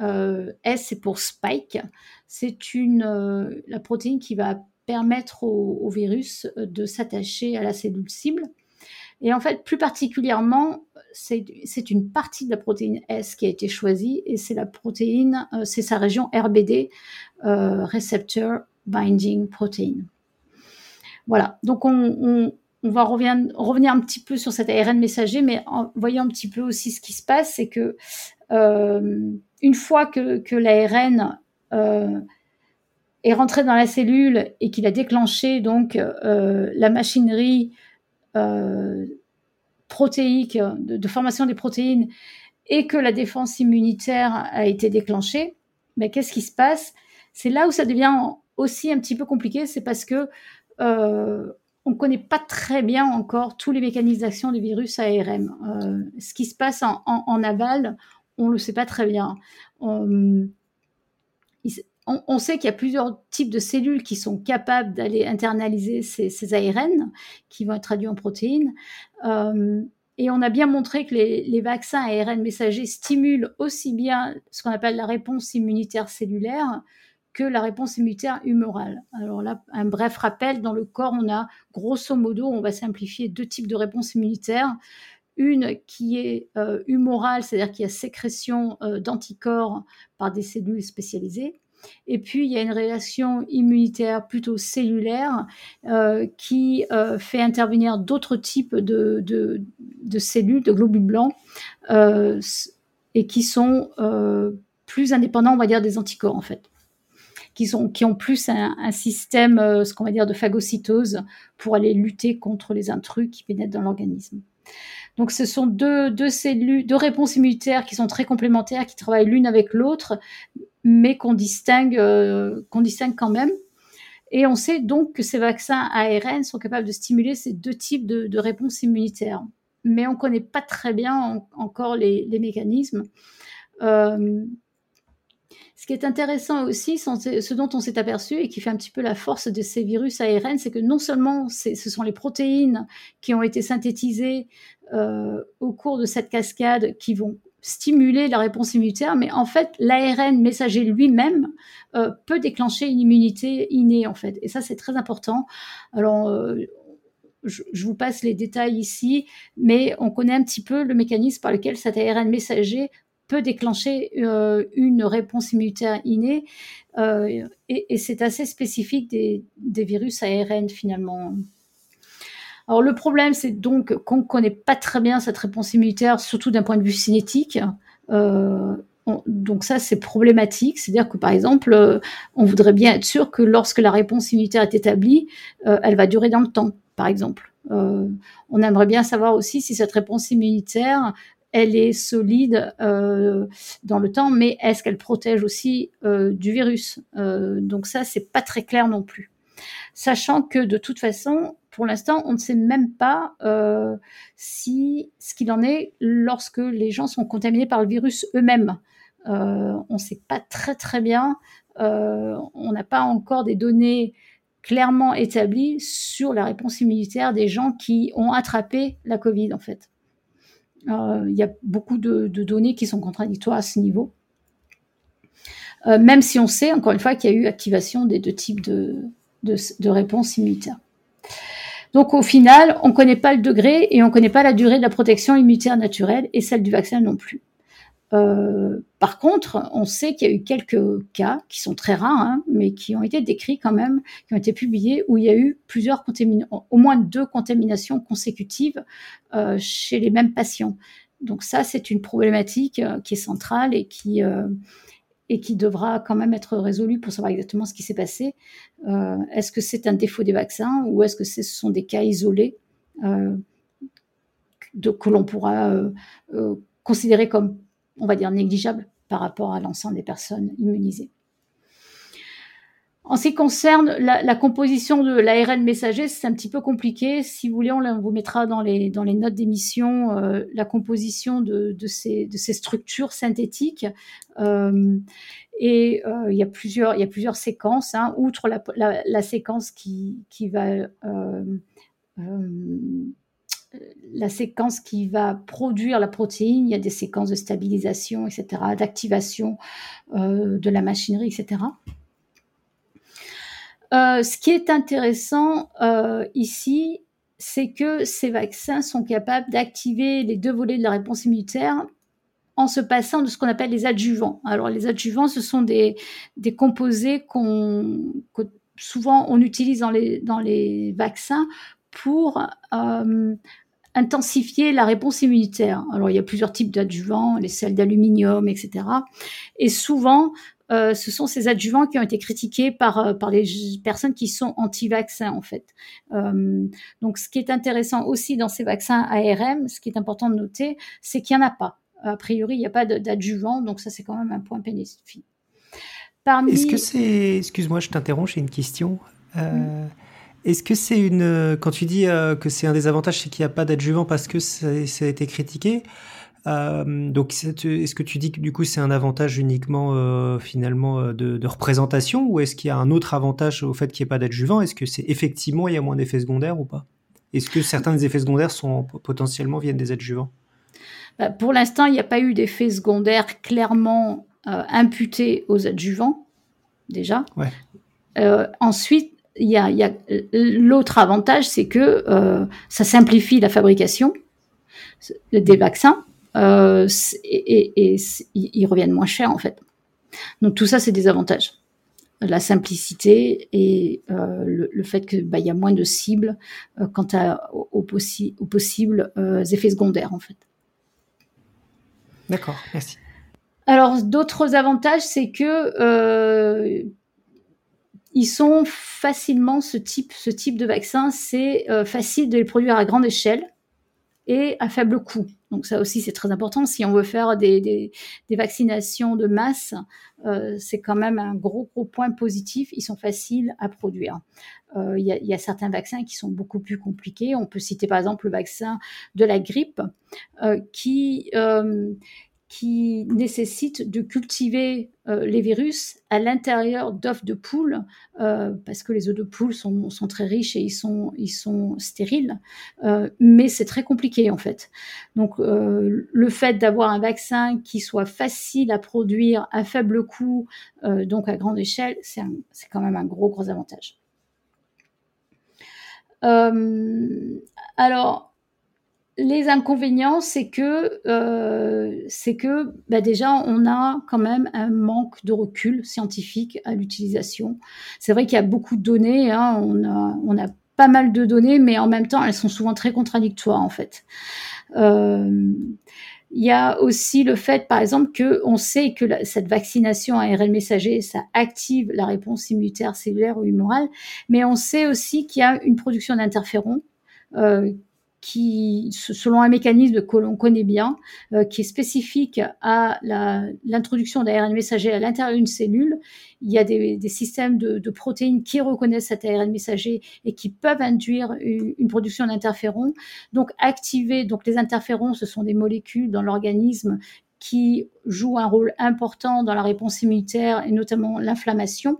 Euh, S c'est pour spike. C'est une euh, la protéine qui va permettre au, au virus de s'attacher à la cellule cible et en fait, plus particulièrement, c'est une partie de la protéine S qui a été choisie et c'est la protéine, c'est sa région RBD, Receptor Binding Protein. Voilà, donc on, va revenir, un petit peu sur cet ARN messager, mais en voyant un petit peu aussi ce qui se passe, c'est que euh, une fois que, l'ARN est rentré dans la cellule et qu'il a déclenché donc la machinerie euh, protéique, de, formation des protéines, et que la défense immunitaire a été déclenchée, mais qu'est-ce qui se passe? C'est là où ça devient aussi un petit peu compliqué, c'est parce que euh, on ne connaît pas très bien encore tous les mécanismes d'action du virus ARM. Euh, ce qui se passe en, aval, on ne le sait pas très bien on, sait qu'il y a plusieurs types de cellules qui sont capables d'aller internaliser ces, ARN qui vont être traduits en protéines. Euh, et on a bien montré que les, vaccins ARN messagers stimulent aussi bien ce qu'on appelle la réponse immunitaire cellulaire que la réponse immunitaire humorale. Alors là, un bref rappel, dans le corps, on a grosso modo, on va simplifier deux types de réponses immunitaires. Une qui est euh, humorale, c'est-à-dire qu'il y a sécrétion euh, d'anticorps par des cellules spécialisées, et puis, il y a une réaction immunitaire plutôt cellulaire euh, qui fait intervenir d'autres types de, cellules, de globules blancs, et qui sont plus indépendants, on va dire, des anticorps, en fait. Qui, ont plus un, système, ce qu'on va dire, de phagocytose pour aller lutter contre les intrus qui pénètrent dans l'organisme. Donc, ce sont deux, réponses immunitaires qui sont très complémentaires, qui travaillent l'une avec l'autre, mais qu'on distingue, euh, quand même. Et on sait donc que ces vaccins ARN sont capables de stimuler ces deux types de, réponses immunitaires. Mais on ne connaît pas très bien encore les, les mécanismes. Euh, ce qui est intéressant aussi, ce dont on s'est aperçu et qui fait un petit peu la force de ces virus ARN, c'est que non seulement ce sont les protéines qui ont été synthétisées euh, au cours de cette cascade qui vont stimuler la réponse immunitaire, mais en fait, l'ARN messager lui-même euh, peut déclencher une immunité innée, en fait. Et ça, c'est très important. Alors, euh, je, vous passe les détails ici, mais on connaît un petit peu le mécanisme par lequel cet ARN messager déclencher euh, une réponse immunitaire innée, et, c'est assez spécifique des, virus ARN finalement. Alors le problème, c'est donc qu'on ne connaît pas très bien cette réponse immunitaire, surtout d'un point de vue cinétique. Euh, donc ça, c'est problématique. C'est-à-dire que par exemple, euh, on voudrait bien être sûr que lorsque la réponse immunitaire est établie, euh, elle va durer dans le temps, par exemple. on aimerait bien savoir aussi si cette réponse immunitaire, elle est solide dans le temps, mais est-ce qu'elle protège aussi du virus Donc ça, c'est pas très clair non plus. Sachant que de toute façon, pour l'instant, on ne sait même pas euh, si ce qu'il en est lorsque les gens sont contaminés par le virus eux-mêmes. Euh, on ne sait pas très très bien. Euh, on n'a pas encore des données clairement établies sur la réponse immunitaire des gens qui ont attrapé la Covid en fait. Il y a beaucoup de, données qui sont contradictoires à ce niveau. même si on sait, encore une fois, qu'il y a eu activation des deux types de réponses immunitaires. Donc au final, on ne connaît pas le degré et on ne connaît pas la durée de la protection immunitaire naturelle et celle du vaccin non plus. Euh, par contre, on sait qu'il y a eu quelques cas qui sont très rares, hein, mais qui ont été décrits quand même, qui ont été publiés, où il y a eu plusieurs au moins deux contaminations consécutives euh, chez les mêmes patients. Donc ça, c'est une problématique euh, qui est centrale et qui, devra quand même être résolu pour savoir exactement ce qui s'est passé. Est-ce que c'est un défaut des vaccins ou est-ce que ce sont des cas isolés que l'on pourra considérer comme, on va dire, négligeables par rapport à l'ensemble des personnes immunisées en ce qui concerne la, composition de l'ARN messager, c'est un petit peu compliqué. Si vous voulez, on, vous mettra dans les, dans les notes d'émission euh, la composition de, de, ces, de ces structures synthétiques. Euh, et euh, il, y a plusieurs, il y a plusieurs séquences, hein, outre la, la, la, séquence qui, qui va... Euh, la séquence qui va produire la protéine, il y a des séquences de stabilisation, etc., d'activation de la machinerie, etc. Euh, ce qui est intéressant euh, ici, c'est que ces vaccins sont capables d'activer les deux volets de la réponse immunitaire en se passant de ce qu'on appelle les adjuvants. Alors les adjuvants, ce sont des, composés qu'on que souvent on utilise dans les, vaccins pour euh, intensifier la réponse immunitaire. Alors il y a plusieurs types d'adjuvants, les sels d'aluminium, etc. Et souvent, euh, ce sont ces adjuvants qui ont été critiqués par, euh, par les personnes qui sont anti-vaccins, en fait. Euh, donc, ce qui est intéressant aussi dans ces vaccins ARM, ce qui est important de noter, c'est qu'il n'y en a pas. A priori, il n'y a pas d'adjuvant, donc ça, c'est quand même un point bénéfique. Parmi... Est-ce que c'est... Excuse-moi, je t'interromps, j'ai une question. Est-ce que c'est une... Quand tu dis que c'est un des avantages, c'est qu'il n'y a pas d'adjuvant parce que ça, ça, a été critiqué euh, donc, est-ce que tu dis que du coup c'est un avantage uniquement euh, finalement euh, de, représentation ou est-ce qu'il y a un autre avantage au fait qu'il n'y ait pas d'adjuvant? Est-ce que c'est effectivement il y a moins d'effets secondaires ou pas? Est-ce que certains des effets secondaires sont potentiellement viennent des adjuvants? Bah, Pour l'instant, il n'y a pas eu d'effets secondaires clairement imputés aux adjuvants déjà. ensuite, il y a, a l'autre avantage, c'est que ça simplifie la fabrication des vaccins euh, et, ils reviennent moins cher en fait. Donc tout ça, c'est des avantages. La simplicité et euh, le, fait qu'il bah, y a moins de cibles euh, quant à, aux, possibles effets secondaires en fait. D'accord, merci. Alors d'autres avantages, c'est que ils sont facilement ce type, ce type de vaccin, c'est facile de les produire à grande échelle et à faible coût. Donc ça aussi c'est très important. Si on veut faire des, des, vaccinations de masse, euh, c'est quand même un gros gros point positif. Ils sont faciles à produire. Euh, il y, y, a, certains vaccins qui sont beaucoup plus compliqués. On peut citer par exemple le vaccin de la grippe euh, qui euh, qui nécessite de cultiver euh, les virus à l'intérieur d'œufs de poule, euh, parce que les œufs de poule sont, sont, très riches et ils sont, ils sont stériles, euh, mais c'est très compliqué en fait. Donc le fait d'avoir un vaccin qui soit facile à produire à faible coût, donc à grande échelle, c'est quand même un gros gros avantage. alors, les inconvénients, c'est que, euh, c'est que bah déjà, on a quand même un manque de recul scientifique à l'utilisation. C'est vrai qu'il y a beaucoup de données, hein, on, a, on a pas mal de données, mais en même temps, elles sont souvent très contradictoires, en fait. Euh, il y a aussi le fait, par exemple, que on sait que cette vaccination ARN messager, ça active la réponse immunitaire cellulaire ou humorale, mais on sait aussi qu'il y a une production d'interférons euh, qui, selon un mécanisme que l'on connaît bien, euh, qui est spécifique à l'introduction d'ARN messager à l'intérieur d'une cellule. Il y a des, systèmes de, protéines qui reconnaissent cet ARN messager et qui peuvent induire une, production d'interférons. Donc, activer, donc les interférons, ce sont des molécules dans l'organisme qui jouent un rôle important dans la réponse immunitaire et notamment l'inflammation.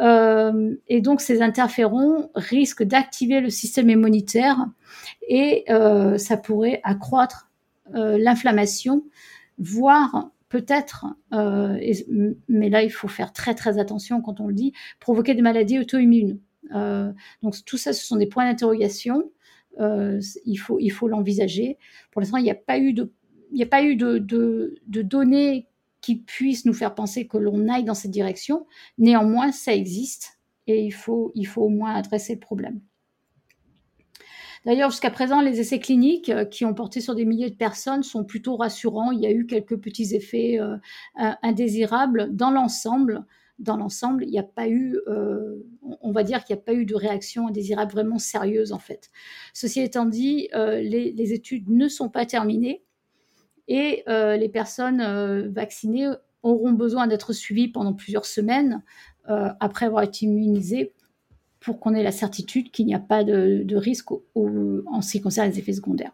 Euh, et donc ces interférons risquent d'activer le système immunitaire et euh, ça pourrait accroître euh, l'inflammation, voire peut-être, mais là il faut faire très très attention quand on le dit, provoquer des maladies auto-immunes. donc tout ça, ce sont des points d'interrogation. il faut il faut l'envisager. Pour l'instant, il n'y a pas eu de il a pas eu de données qui puisse nous faire penser que l'on aille dans cette direction. Néanmoins, ça existe et il faut, au moins adresser le problème. D'ailleurs, jusqu'à présent, les essais cliniques euh, qui ont porté sur des milliers de personnes sont plutôt rassurants. Il y a eu quelques petits effets euh, indésirables. Dans l'ensemble, dans l'ensemble, il n'y a pas eu, euh, on va dire qu'il n'y a pas eu de réaction indésirable vraiment sérieuse en fait. Ceci étant dit, les, études ne sont pas terminées et euh, les personnes euh, vaccinées auront besoin d'être suivies pendant plusieurs semaines euh, après avoir été immunisées pour qu'on ait la certitude qu'il n'y a pas de, risque en ce qui concerne les effets secondaires.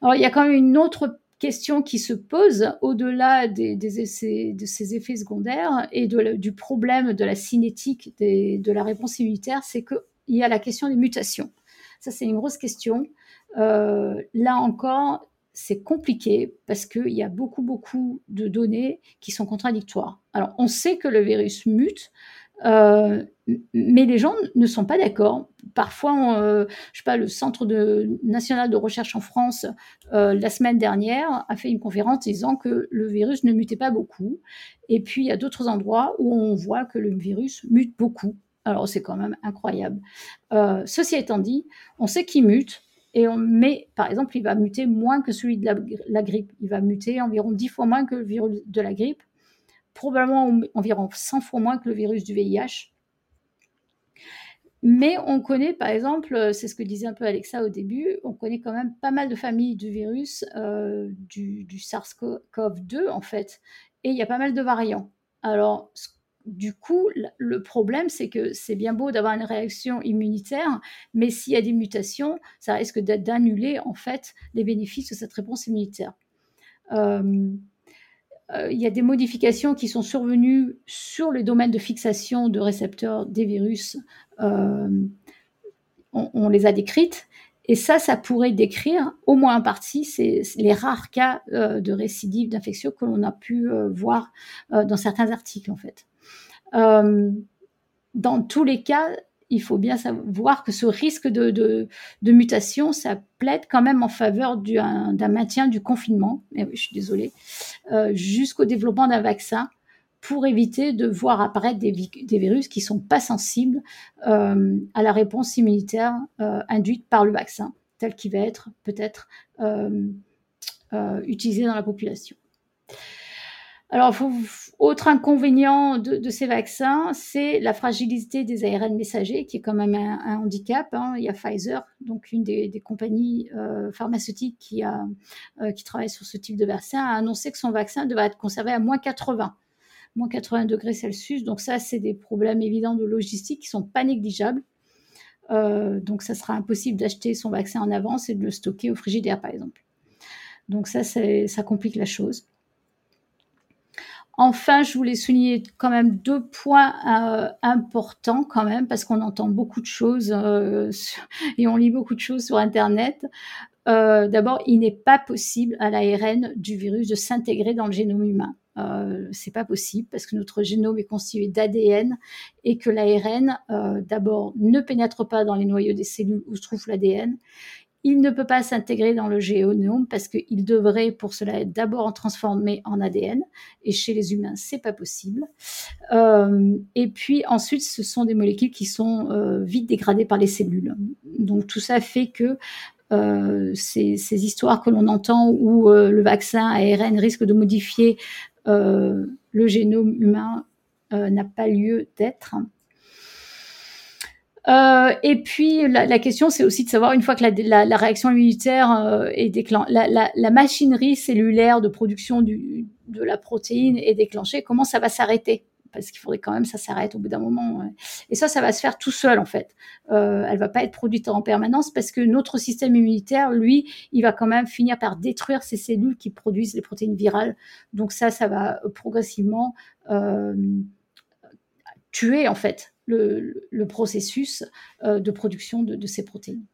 Alors, il y a quand même une autre question qui se pose au-delà de ces effets secondaires et du problème de la cinétique de la réponse immunitaire, c'est qu'il y a la question des mutations. Ça, c'est une grosse question. là encore, c'est compliqué parce qu'il y a beaucoup, beaucoup de données qui sont contradictoires. Alors, on sait que le virus mute, euh, mais les gens ne sont pas d'accord. Parfois, euh, je sais pas, le Centre national de recherche en France, euh, la semaine dernière, a fait une conférence disant que le virus ne mutait pas beaucoup. Et puis, il y a d'autres endroits où on voit que le virus mute beaucoup. Alors, c'est quand même incroyable. ceci étant dit, on sait qu'il mute, et on met, par exemple, il va muter moins que celui de la, grippe. Il va muter environ 10 fois moins que le virus de la grippe, probablement environ 100 fois moins que le virus du VIH. Mais on connaît, par exemple, c'est ce que disait un peu Alexa au début, on connaît quand même pas mal de familles du virus euh, du, du SARS-CoV-2, en fait. Et il y a pas mal de variants. Alors, ce du coup, le problème, c'est que c'est bien beau d'avoir une réaction immunitaire, mais s'il y a des mutations, ça risque d'annuler en fait les bénéfices de cette réponse immunitaire. Euh, euh, il y a des modifications qui sont survenues sur les domaines de fixation de récepteurs des virus. Euh, on, les a décrites. Et ça, ça pourrait décrire, au moins en partie, les rares cas de récidive d'infection que l'on a pu voir dans certains articles, en fait. Euh, dans tous les cas, il faut bien savoir que ce risque de, mutation, ça plaide quand même en faveur d'un maintien du confinement, mais oui, je suis désolée, euh, jusqu'au développement d'un vaccin pour éviter de voir apparaître des, virus qui ne sont pas sensibles euh, à la réponse immunitaire induite par le vaccin, tel qu'il va être peut-être utilisé dans la population. Alors, autre inconvénient de, ces vaccins, c'est la fragilité des ARN messagers, qui est quand même un, handicap. Hein. Il y a Pfizer, donc une des, compagnies euh, pharmaceutiques euh, qui travaille sur ce type de vaccin, a annoncé que son vaccin devait être conservé à moins 80, moins 80 degrés Celsius. Donc ça, c'est des problèmes évidents de logistique qui sont pas négligeables. Euh, donc ça sera impossible d'acheter son vaccin en avance et de le stocker au frigidaire, par exemple. Donc ça, ça complique la chose. Enfin, je voulais souligner quand même deux points euh, importants quand même, parce qu'on entend beaucoup de choses euh, et on lit beaucoup de choses sur Internet. D'abord, il n'est pas possible à l'ARN du virus de s'intégrer dans le génome humain. Euh, c'est pas possible parce que notre génome est constitué d'ADN et que l'ARN, d'abord, ne pénètre pas dans les noyaux des cellules où se trouve l'ADN il ne peut pas s'intégrer dans le génome parce qu'il devrait pour cela être d'abord transformé en ADN et chez les humains c'est pas possible. Euh, et puis ensuite ce sont des molécules qui sont euh, vite dégradées par les cellules. Donc tout ça fait que euh, ces, ces, histoires que l'on entend où le vaccin ARN risque de modifier le génome humain n'a pas lieu d'être. Euh, et puis la, question, c'est aussi de savoir une fois que la, réaction immunitaire euh, est déclenchée, la, machinerie cellulaire de production du, de la protéine est déclenchée, comment ça va s'arrêter? Parce qu'il faudrait quand même ça s'arrête au bout d'un moment. Et ça, ça va se faire tout seul en fait. Euh, elle va pas être produite en permanence parce que notre système immunitaire, lui, il va quand même finir par détruire ces cellules qui produisent les protéines virales. Donc ça, ça va progressivement euh, tuer en fait le, processus euh, de production de, ces protéines.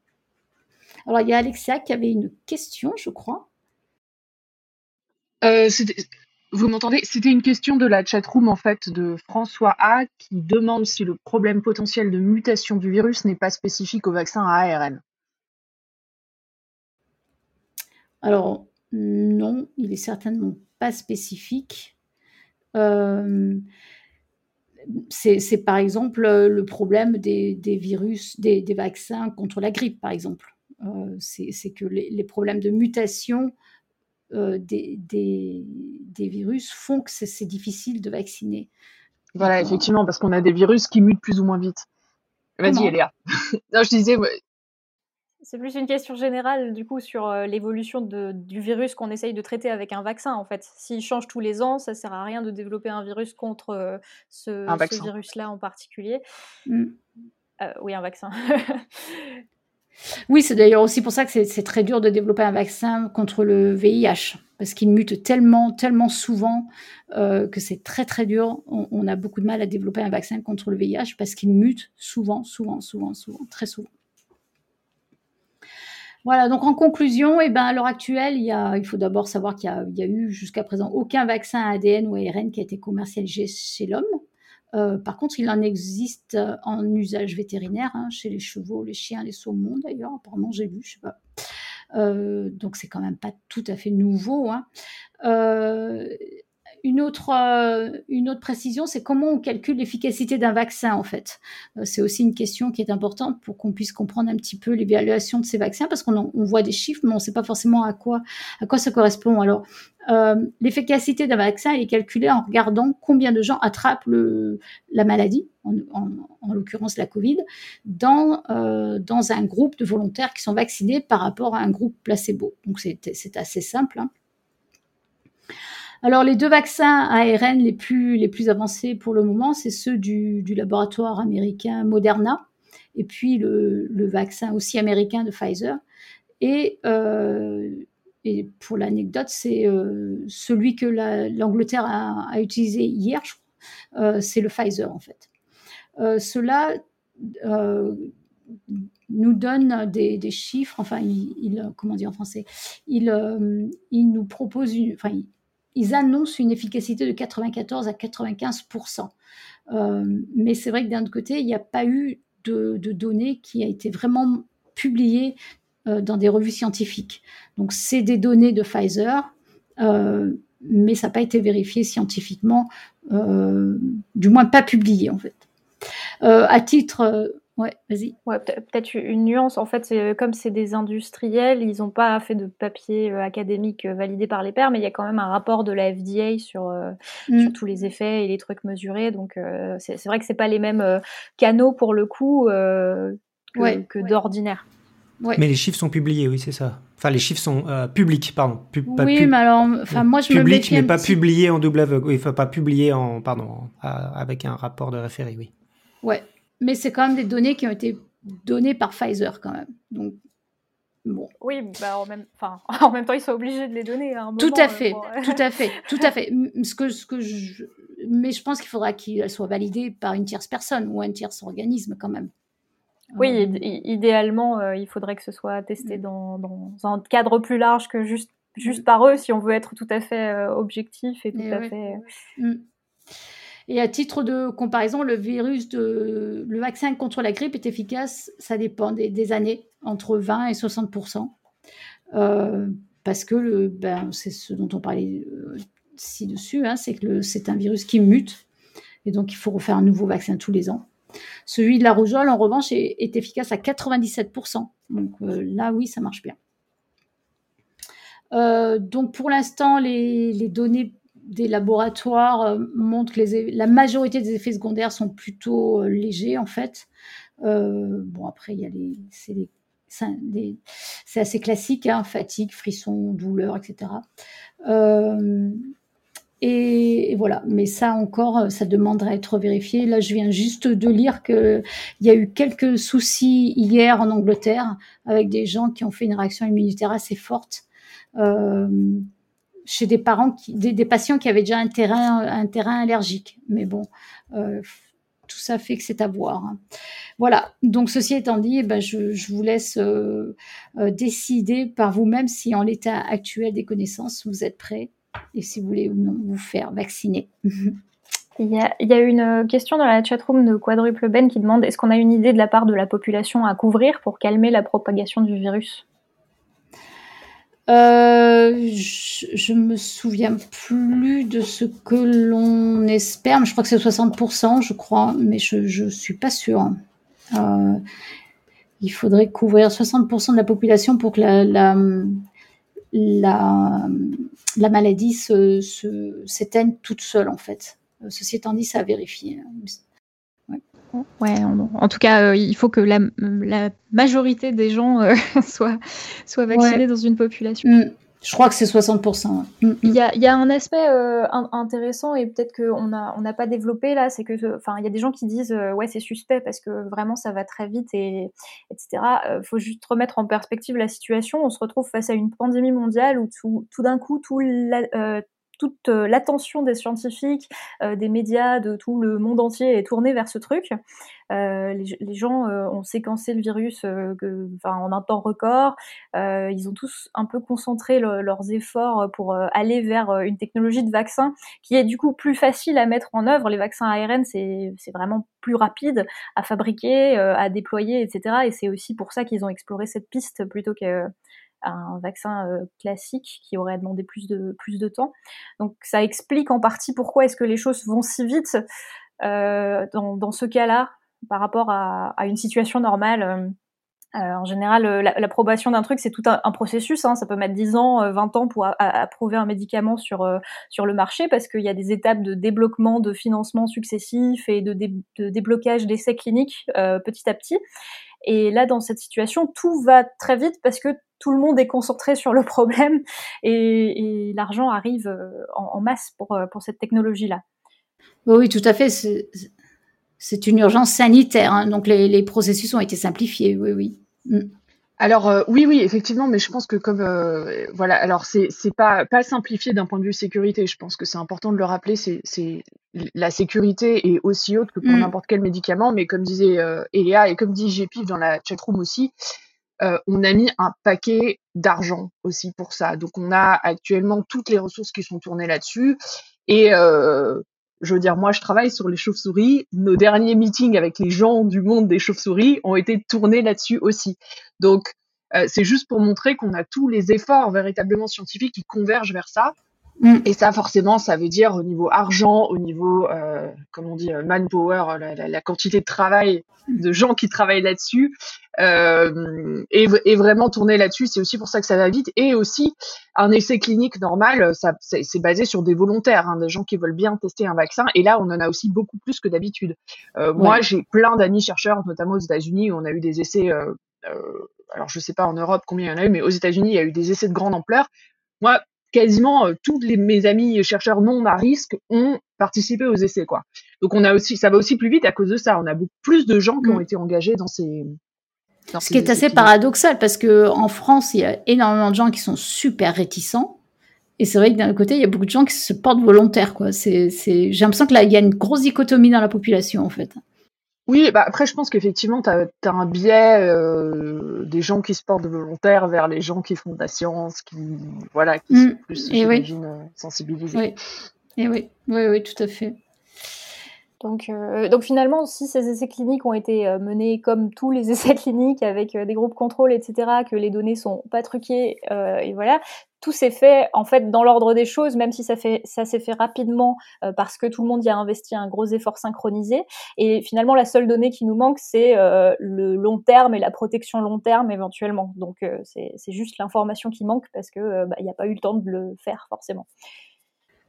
Alors, il y a Alexia qui avait une question, je crois. Euh, vous m'entendez? C'était une question de la chatroom en fait de François A qui demande si le problème potentiel de mutation du virus n'est pas spécifique au vaccin à ARN. Alors non, il est certainement pas spécifique. Euh, c'est par exemple euh, le problème des, virus, des, vaccins contre la grippe, par exemple. Euh, c'est que les, problèmes de mutation euh, des, virus font que c'est difficile de vacciner. Voilà, effectivement, parce qu'on a des virus qui mutent plus ou moins vite. Vas-y, Eléa. non, je disais, c'est plus une question générale, du coup, sur euh, l'évolution du virus qu'on essaye de traiter avec un vaccin, en fait. S'il change tous les ans, ça sert à rien de développer un virus contre euh, ce, virus-là en particulier. Mm. Euh, oui, un vaccin. oui, c'est d'ailleurs aussi pour ça que c'est très dur de développer un vaccin contre le VIH, parce qu'il mute tellement, tellement souvent que c'est très, très dur. On, a beaucoup de mal à développer un vaccin contre le VIH parce qu'il mute souvent, souvent, souvent, souvent, très souvent. Voilà, donc en conclusion, eh ben, à l'heure actuelle, il, a, faut d'abord savoir qu'il y, a, eu jusqu'à présent aucun vaccin ADN ou ARN qui a été commercialisé chez l'homme. Euh, par contre, il en existe en usage vétérinaire, hein, chez les chevaux, les chiens, les saumons d'ailleurs, apparemment j'ai vu, je sais pas. Euh, donc c'est quand même pas tout à fait nouveau. Hein. Euh, une autre, euh, une autre précision, c'est comment on calcule l'efficacité d'un vaccin, en fait. Euh, c'est aussi une question qui est importante pour qu'on puisse comprendre un petit peu l'évaluation de ces vaccins, parce qu'on voit des chiffres, mais on ne sait pas forcément à quoi, à quoi ça correspond. Alors, euh, l'efficacité d'un vaccin est calculée en regardant combien de gens attrapent le, la maladie, en, en, l'occurrence la Covid, dans, dans un groupe de volontaires qui sont vaccinés par rapport à un groupe placebo. Donc, c'est assez simple. Hein. Alors, les deux vaccins ARN les plus, les plus avancés pour le moment, c'est ceux du, laboratoire américain Moderna et puis le, vaccin aussi américain de Pfizer. Et, euh, pour l'anecdote, c'est euh, celui que l'Angleterre a, utilisé hier, je crois, euh, c'est le Pfizer en fait. cela nous donne des, chiffres, enfin, il, comment dire en français, il, il nous propose, une, enfin, ils annoncent une efficacité de 94 à 95% euh, Mais c'est vrai que d'un autre côté, il n'y a pas eu de, données qui a été vraiment publiées euh, dans des revues scientifiques. Donc c'est des données de Pfizer, euh, mais ça n'a pas été vérifié scientifiquement, du moins pas publié en fait. à titre Ouais, vas-y. Ouais, peut-être une nuance. En fait, c'est comme c'est des industriels, ils n'ont pas fait de papier euh, académique euh, validé par les pairs, mais il y a quand même un rapport de la FDA sur, euh, mmh. sur tous les effets et les trucs mesurés. Donc, c'est vrai que c'est pas les mêmes canaux pour le coup que, que d'ordinaire. Ouais. Mais les chiffres sont publiés, oui, c'est ça. Enfin, les chiffres sont publics, pardon. oui, mais alors, enfin, moi, je public, me mais pas publié en double aveugle. Oui, enfin, pas publié en, pardon, avec un rapport de référé, oui. Ouais, mais c'est quand même des données qui ont été données par Pfizer quand même. Donc, bon. Oui, bah en, même, en même temps, ils sont obligés de les donner. À un moment, tout à fait, tout à fait, tout à fait. Ce que, ce que je... Mais je pense qu'il faudra qu'elle soit validée par une tierce personne ou un tierce organisme quand même. Oui, euh, idéalement, euh, il faudrait que ce soit testé mm. dans, dans, un cadre plus large que juste, juste par eux, si on veut être tout à fait euh, objectif et tout à fait. Mm. Et à titre de comparaison, le virus de le vaccin contre la grippe est efficace, ça dépend des, années, entre 20 et 60% euh, parce que le, ben, c'est ce dont on parlait euh, ci-dessus, hein, c'est que c'est un virus qui mute, et donc il faut refaire un nouveau vaccin tous les ans. Celui de la rougeole, en revanche, est, efficace à 97%. Donc euh, là, oui, ça marche bien. donc pour l'instant, les, données des laboratoires euh, montrent que la majorité des effets secondaires sont plutôt euh, légers en fait. bon, après, il y a les, c'est assez classique, hein, fatigue, frisson, douleur, etc. Et, voilà, mais ça encore, ça demanderait à être vérifié. Là, je viens juste de lire qu'il y a eu quelques soucis hier en Angleterre avec des gens qui ont fait une réaction immunitaire assez forte euh, chez des parents, qui, des, patients qui avaient déjà un terrain, allergique. Mais bon, euh, tout ça fait que c'est à voir. Voilà, donc ceci étant dit, eh ben, je, vous laisse euh, décider par vous-même si en l'état actuel des connaissances, vous êtes prêts et si vous voulez ou non vous faire vacciner. Il y, a, une question dans la chatroom de Quadruple Ben qui demande est-ce qu'on a une idée de la part de la population à couvrir pour calmer la propagation du virus? Euh, je, ne me souviens plus de ce que l'on espère, mais je crois que c'est 60%, je crois, mais je ne suis pas sûre. Euh, il faudrait couvrir 60% de la population pour que la, la, la maladie s'éteigne se, toute seule, en fait. Euh, ceci étant dit, ça a vérifié. Ouais. en, tout cas, euh, il faut que la, majorité des gens euh, soient, soient vaccinés dans une population. Mm. Je crois que c'est 60%. Mm, mm. Il, y a, un aspect euh, intéressant et peut-être qu'on n'a on n'a pas développé là, c'est que, enfin, il y a des gens qui disent euh, ouais c'est suspect parce que vraiment ça va très vite et etc. Il faut juste remettre en perspective la situation. On se retrouve face à une pandémie mondiale où tout, tout d'un coup tout la, toute euh, l'attention des scientifiques, euh, des médias, de tout le monde entier est tournée vers ce truc. Euh, les, gens ont séquencé le virus en un temps record. ils ont tous un peu concentré leurs efforts pour aller vers une technologie de vaccin qui est du coup plus facile à mettre en œuvre. Les vaccins ARN, c'est vraiment plus rapide à fabriquer, à déployer, etc. Et c'est aussi pour ça qu'ils ont exploré cette piste plutôt que un vaccin euh, classique qui aurait demandé plus de, plus de temps. Donc ça explique en partie pourquoi est-ce que les choses vont si vite euh, dans, ce cas-là par rapport à, une situation normale. Euh, en général, l'approbation d'un truc, c'est tout un, processus. Hein. Ça peut mettre 10 ans, 20 ans pour approuver un médicament sur, sur le marché parce qu'il y a des étapes de débloquement, de financement successifs et de déblocage d'essais cliniques petit à petit. Et là, dans cette situation, tout va très vite parce que tout le monde est concentré sur le problème et, l'argent arrive euh, en, masse pour, euh, pour cette technologie-là. Oui, tout à fait. C'est une urgence sanitaire, hein. donc les, processus ont été simplifiés. Oui, oui. Mm. Alors euh, oui, oui, effectivement, mais je pense que comme voilà, alors c'est c'est pas pas simplifié d'un point de vue sécurité. Je pense que c'est important de le rappeler. C'est c'est la sécurité est aussi haute que pour mm. n'importe quel médicament, mais comme disait Eléa et comme dit GPIF dans la chatroom aussi, euh, on a mis un paquet d'argent aussi pour ça. Donc on a actuellement toutes les ressources qui sont tournées là-dessus. Et euh, je veux dire, moi je travaille sur les chauves-souris. Nos derniers meetings avec les gens du monde des chauves-souris ont été tournés là-dessus aussi. Donc euh, c'est juste pour montrer qu'on a tous les efforts véritablement scientifiques qui convergent vers ça. Mm. Et ça, forcément, ça veut dire au niveau argent, au niveau, euh, comme on dit, euh, manpower, la, la, la, quantité de travail de gens qui travaillent là-dessus, euh, et, et, vraiment tourner là-dessus. C'est aussi pour ça que ça va vite. Et aussi, un essai clinique normal, ça, c'est basé sur des volontaires, hein, des gens qui veulent bien tester un vaccin. Et là, on en a aussi beaucoup plus que d'habitude. Euh, Moi, j'ai plein d'amis chercheurs, notamment aux États-Unis, où on a eu des essais. Euh, euh, alors, je sais pas en Europe combien il y en a eu, mais aux États-Unis, il y a eu des essais de grande ampleur. Moi, quasiment euh, tous les, mes amis chercheurs non à risque ont participé aux essais quoi. Donc on a aussi ça va aussi plus vite à cause de ça. On a beaucoup plus de gens qui ont mm. été engagés dans ces ce qui est assez paradoxal parce que en France, il y a énormément de gens qui sont super réticents. Et c'est vrai que d'un côté, il y a beaucoup de gens qui se portent volontaires, quoi. C'est, c'est, j'ai l'impression que là, il y a une grosse dichotomie dans la population, en fait. Oui, bah après, je pense qu'effectivement, tu as, un biais euh, des gens qui se portent volontaires vers les gens qui font de la science, qui, voilà, qui sont mm. plus, j'imagine, euh, sensibilisés. Oui. Et oui, oui, oui, tout à fait. Donc, euh, donc finalement, si ces essais cliniques ont été menés comme tous les essais cliniques avec des groupes contrôle, etc., que les données sont pas truquées, et voilà, tout s'est fait en fait dans l'ordre des choses, même si ça, s'est fait rapidement euh, parce que tout le monde y a investi un gros effort synchronisé. Et finalement, la seule donnée qui nous manque, c'est euh, le long terme et la protection long terme éventuellement. Donc euh, c'est, juste l'information qui manque parce que bah, il n'y a pas eu le temps de le faire forcément.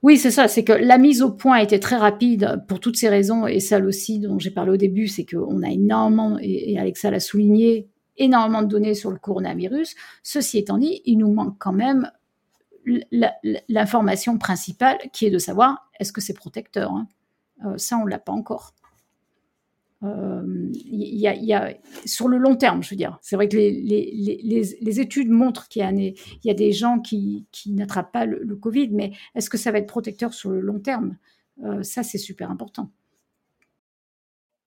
Oui, c'est ça. C'est que la mise au point a été très rapide pour toutes ces raisons et celle aussi dont j'ai parlé au début, c'est qu'on a énormément, et Alexa l'a souligné, énormément de données sur le coronavirus. Ceci étant dit, il nous manque quand même l'information principale qui est de savoir est-ce que c'est protecteur. Hein? Euh, ça, on l'a pas encore. Euh, y, a, sur le long terme, je veux dire. C'est vrai que les, les, études montrent qu'il y, a des gens qui, n'attrapent pas le, Covid, mais est-ce que ça va être protecteur sur le long terme? Euh, Ça, c'est super important.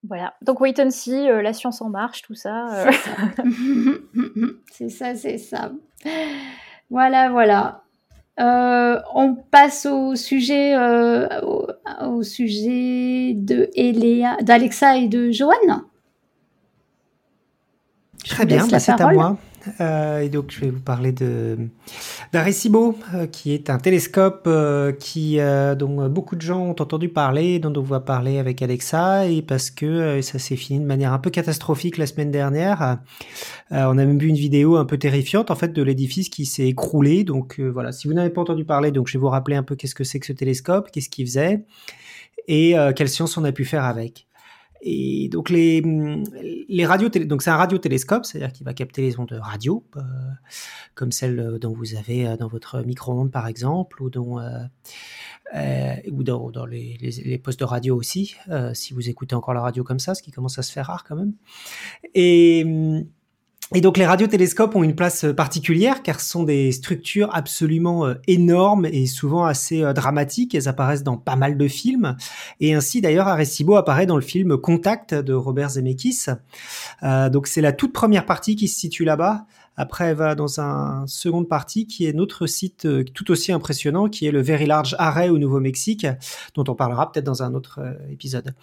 Voilà, donc wait and see, la science en marche, tout ça. C'est ça, c'est ça. Voilà, voilà. Euh, on passe au sujet, euh, au, sujet de d'Alexa et de Joanne. Très bien, bah, c'est à moi. Euh, et donc, je vais vous parler de d'Arecibo, euh, qui est un télescope euh, qui, dont beaucoup de gens ont entendu parler, dont on va parler avec Alexa, et parce que ça s'est fini de manière un peu catastrophique la semaine dernière. on a même vu une vidéo un peu terrifiante, en fait, de l'édifice qui s'est écroulé. Donc, voilà, si vous n'avez pas entendu parler, donc je vais vous rappeler un peu qu'est-ce que c'est que ce télescope, qu'est-ce qu'il faisait, et quelle science on a pu faire avec. Et donc les, les radios, donc c'est un radiotélescope, c'est-à-dire qu'il va capter les ondes radio, euh, comme celles dont vous avez euh, dans votre micro-ondes par exemple, ou, euh, ou dans, dans les, les, postes de radio aussi, si vous écoutez encore la radio comme ça, ce qui commence à se faire rare quand même. Et et donc les radiotélescopes ont une place euh, particulière car ce sont des structures absolument euh, énormes et souvent assez euh, dramatiques. Elles apparaissent dans pas mal de films. Et ainsi d'ailleurs Arecibo apparaît dans le film Contact de Robert Zemeckis. donc c'est la toute première partie qui se situe là-bas. Après, elle va dans un seconde partie qui est notre site euh, tout aussi impressionnant, qui est le Very Large Array au Nouveau-Mexique, dont on parlera peut-être dans un autre euh, épisode.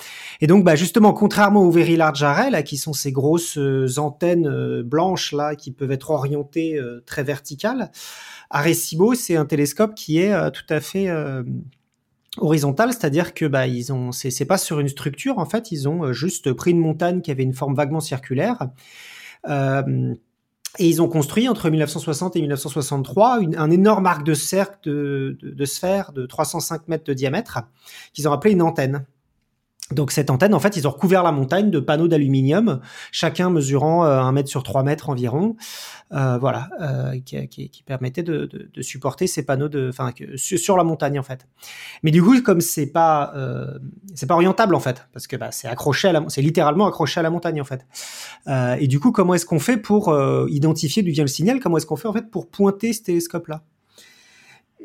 Et donc, bah, justement, contrairement au Very Large Array, là, qui sont ces grosses euh, antennes blanches là, qui peuvent être orientées très verticales, Arecibo, c'est un télescope qui est tout à fait horizontal, c'est-à-dire que bah ils ont c'est pas sur une structure en fait, ils ont juste pris une montagne qui avait une forme vaguement circulaire. Et ils ont construit entre 1960 et 1963 un énorme arc de cercle de, sphère de 305 mètres de diamètre qu'ils ont appelé une antenne. Donc cette antenne, en fait, ils ont recouvert la montagne de panneaux d'aluminium, chacun mesurant euh, un mètre sur 3 mètres environ, euh, voilà, euh, qui, qui, qui, permettait de, de, de, supporter ces panneaux de, enfin, sur, la montagne en fait. Mais du coup, comme c'est pas, euh, c'est pas orientable en fait, parce que bah, c'est accroché à la, c'est littéralement accroché à la montagne en fait. Euh, et du coup, comment est-ce qu'on fait pour identifier d'où vient le signal? Comment est-ce qu'on fait en fait pour pointer ce télescope là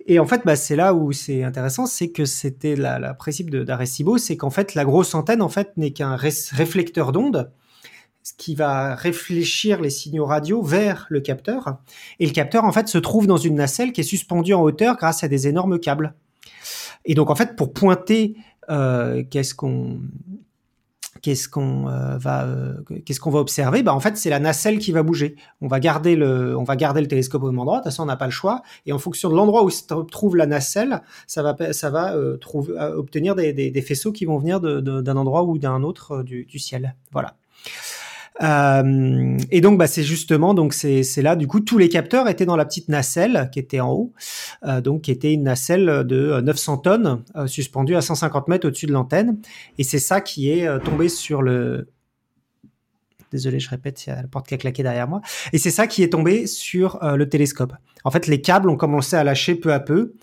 et en fait, bah, c'est là où c'est intéressant, c'est que c'était la, la principe d'Arecibo, c'est qu'en fait, la grosse antenne, en fait, n'est qu'un réflecteur d'ondes, ce qui va réfléchir les signaux radio vers le capteur. Et le capteur, en fait, se trouve dans une nacelle qui est suspendue en hauteur grâce à des énormes câbles. Et donc, en fait, pour pointer euh, qu'est-ce qu'on qu'est-ce qu'on euh, va euh, qu'est-ce qu'on va observer? Bah en fait c'est la nacelle qui va bouger. On va garder le on va garder le télescope au même endroit. De toute façon on n'a pas le choix. Et en fonction de l'endroit où se trouve la nacelle ça va ça va euh, trouver, obtenir des, des, des, faisceaux qui vont venir d'un endroit ou d'un autre du, du ciel. Voilà euh, et donc, bah, c'est justement, donc c'est là, du coup, tous les capteurs étaient dans la petite nacelle qui était en haut, euh, donc qui était une nacelle de 900 tonnes euh, suspendue à 150 mètres au-dessus de l'antenne. Et c'est ça qui est tombé sur le, Désolé, je répète, il y a la porte qui a claqué derrière moi. Et c'est ça qui est tombé sur euh, le télescope. En fait, les câbles ont commencé à lâcher peu à peu.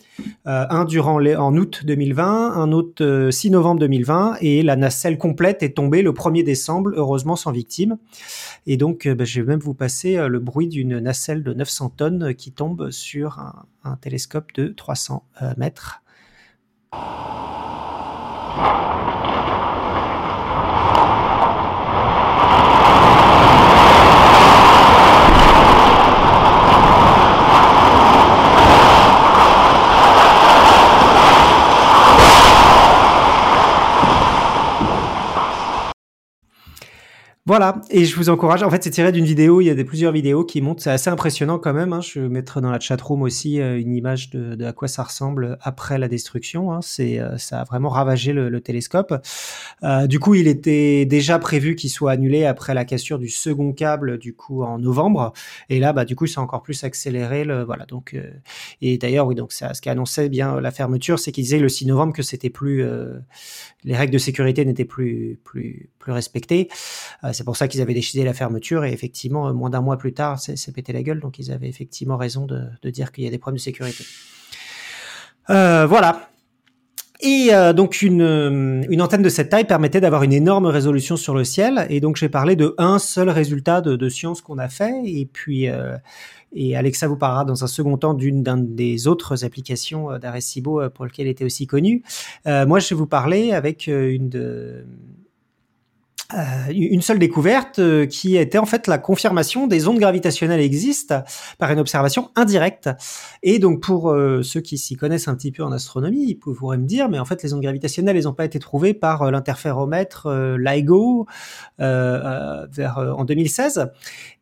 Euh, un durant en août 2020, un autre 6 euh, novembre 2020, et la nacelle complète est tombée le 1er décembre, heureusement sans victime. Et donc, bah, je vais même vous passer le bruit d'une nacelle de 900 tonnes qui tombe sur un télescope de 300 mètres. Voilà, et je vous encourage. En fait, c'est tiré d'une vidéo. Il y a des plusieurs vidéos qui montrent. C'est assez impressionnant quand même. Hein. Je mettrai dans la chat room aussi euh, une image de, à quoi ça ressemble après la destruction. Hein. C'est, euh, ça a vraiment ravagé le, le télescope. Euh, du coup, il était déjà prévu qu'il soit annulé après la cassure du second câble, du coup en novembre. Et là, bah, du coup, ça a encore plus accéléré. Le, voilà. Donc, et d'ailleurs, oui, donc ça, ce qui annonçait bien la fermeture, c'est qu'il disait le 6 novembre que c'était plus, les règles de sécurité n'étaient plus, plus, plus respectées c'est pour ça qu'ils avaient décidé la fermeture et effectivement, euh, moins d'un mois plus tard, c'est pété la gueule. Donc ils avaient effectivement raison de, dire qu'il y a des problèmes de sécurité. Euh, voilà. Et euh, donc une, antenne de cette taille permettait d'avoir une énorme résolution sur le ciel. Et donc j'ai parlé de un seul résultat de, science qu'on a fait. Et puis et Alexa vous parlera dans un second temps d'une des autres applications d'Arecibo pour lequel il était aussi connu. moi je vais vous parler avec une de euh, une seule découverte euh, qui était en fait la confirmation des ondes gravitationnelles existent par une observation indirecte. Et donc pour euh, ceux qui s'y connaissent un petit peu en astronomie, ils pourraient me dire, mais en fait les ondes gravitationnelles, elles n'ont pas été trouvées par l'interféromètre LIGO vers en 2016.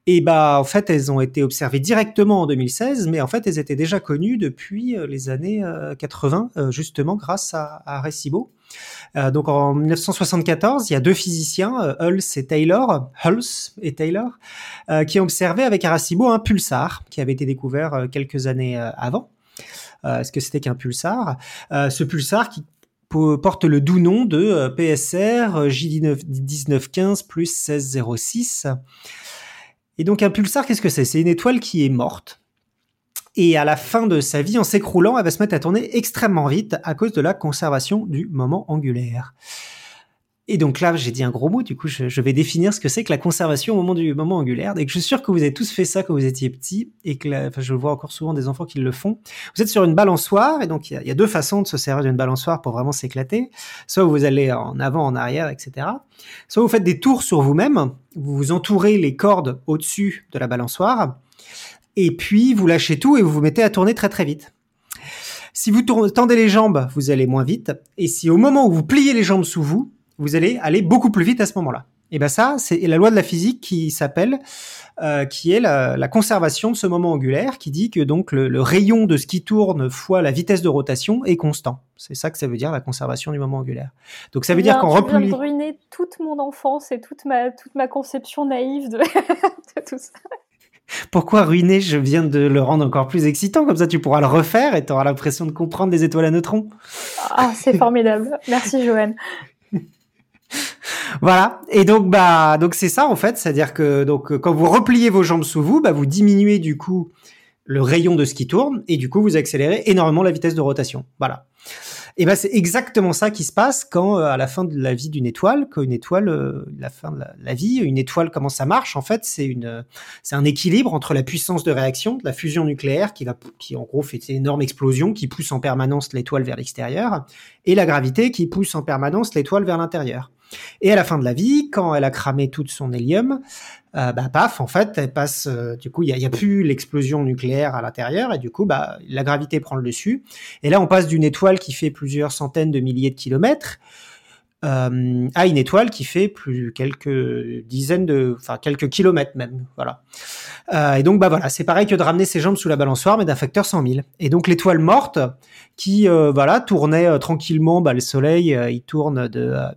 Et bah en fait elles ont été observées directement en 2016, mais en fait elles étaient déjà connues depuis les années 80 justement grâce à, à Recibo. Euh, donc en 1974, il y a deux physiciens, euh, Hulse et Taylor, Hulse et Taylor, euh, qui ont observé avec Arecibo un pulsar qui avait été découvert quelques années avant. Est-ce que c'était qu'un pulsar? Ce pulsar qui porte le doux nom de PSR J1915 plus 1606. Et donc un pulsar, qu'est-ce que c'est? C'est une étoile qui est morte, et à la fin de sa vie, en s'écroulant, elle va se mettre à tourner extrêmement vite à cause de la conservation du moment angulaire. Et donc là, j'ai dit un gros mot, du coup, je, vais définir ce que c'est que la conservation au moment du moment angulaire. Et que je suis sûr que vous avez tous fait ça quand vous étiez petit, et que je vois encore souvent des enfants qui le font. Vous êtes sur une balançoire, et donc il y, a deux façons de se servir d'une balançoire pour vraiment s'éclater. Soit vous allez en avant, en arrière, etc. Soit vous faites des tours sur vous-même, vous vous entourez les cordes au-dessus de la balançoire, et puis vous lâchez tout et vous vous mettez à tourner très très vite. Si vous tendez les jambes, vous allez moins vite, et si au moment où vous pliez les jambes sous vous, vous allez aller beaucoup plus vite à ce moment-là. Et ben ça, c'est la loi de la physique qui s'appelle, euh, qui est la, conservation de ce moment angulaire, qui dit que donc le, rayon de ce qui tourne fois la vitesse de rotation est constant. C'est ça que ça veut dire la conservation du moment angulaire. Donc ça veut dire qu'en repliant... de ruiner toute mon enfance et toute ma toute ma conception naïve de tout ça. Pourquoi ruiner? Je viens de le rendre encore plus excitant, comme ça tu pourras le refaire et tu auras l'impression de comprendre des étoiles à neutrons. Ah, c'est formidable. Merci Joanne. voilà. Et donc bah donc c'est ça en fait, c'est-à-dire que donc quand vous repliez vos jambes sous vous, bah vous diminuez du coup le rayon de ce qui tourne et du coup vous accélérez énormément la vitesse de rotation. Voilà. Et ben c'est exactement ça qui se passe quand euh, à la fin de la vie d'une étoile, quand une étoile, euh, la fin de la, vie, une étoile comment ça marche? En fait, c'est une, c'est un équilibre entre la puissance de réaction, de la fusion nucléaire qui va, qui en gros fait une énorme explosion qui pousse en permanence l'étoile vers l'extérieur, et la gravité qui pousse en permanence l'étoile vers l'intérieur. Et à la fin de la vie, quand elle a cramé tout son hélium, euh, bah paf, en fait, elle passe. Euh, du coup, il y a, plus l'explosion nucléaire à l'intérieur et du coup, bah la gravité prend le dessus. Et là, on passe d'une étoile qui fait plusieurs centaines de milliers de kilomètres euh, à une étoile qui fait plus quelques dizaines de, enfin quelques kilomètres même, voilà. et donc bah voilà, c'est pareil que de ramener ses jambes sous la balançoire, mais d'un facteur 100 000. Et donc l'étoile morte qui voilà tournait tranquillement, bah, le Soleil il tourne de euh,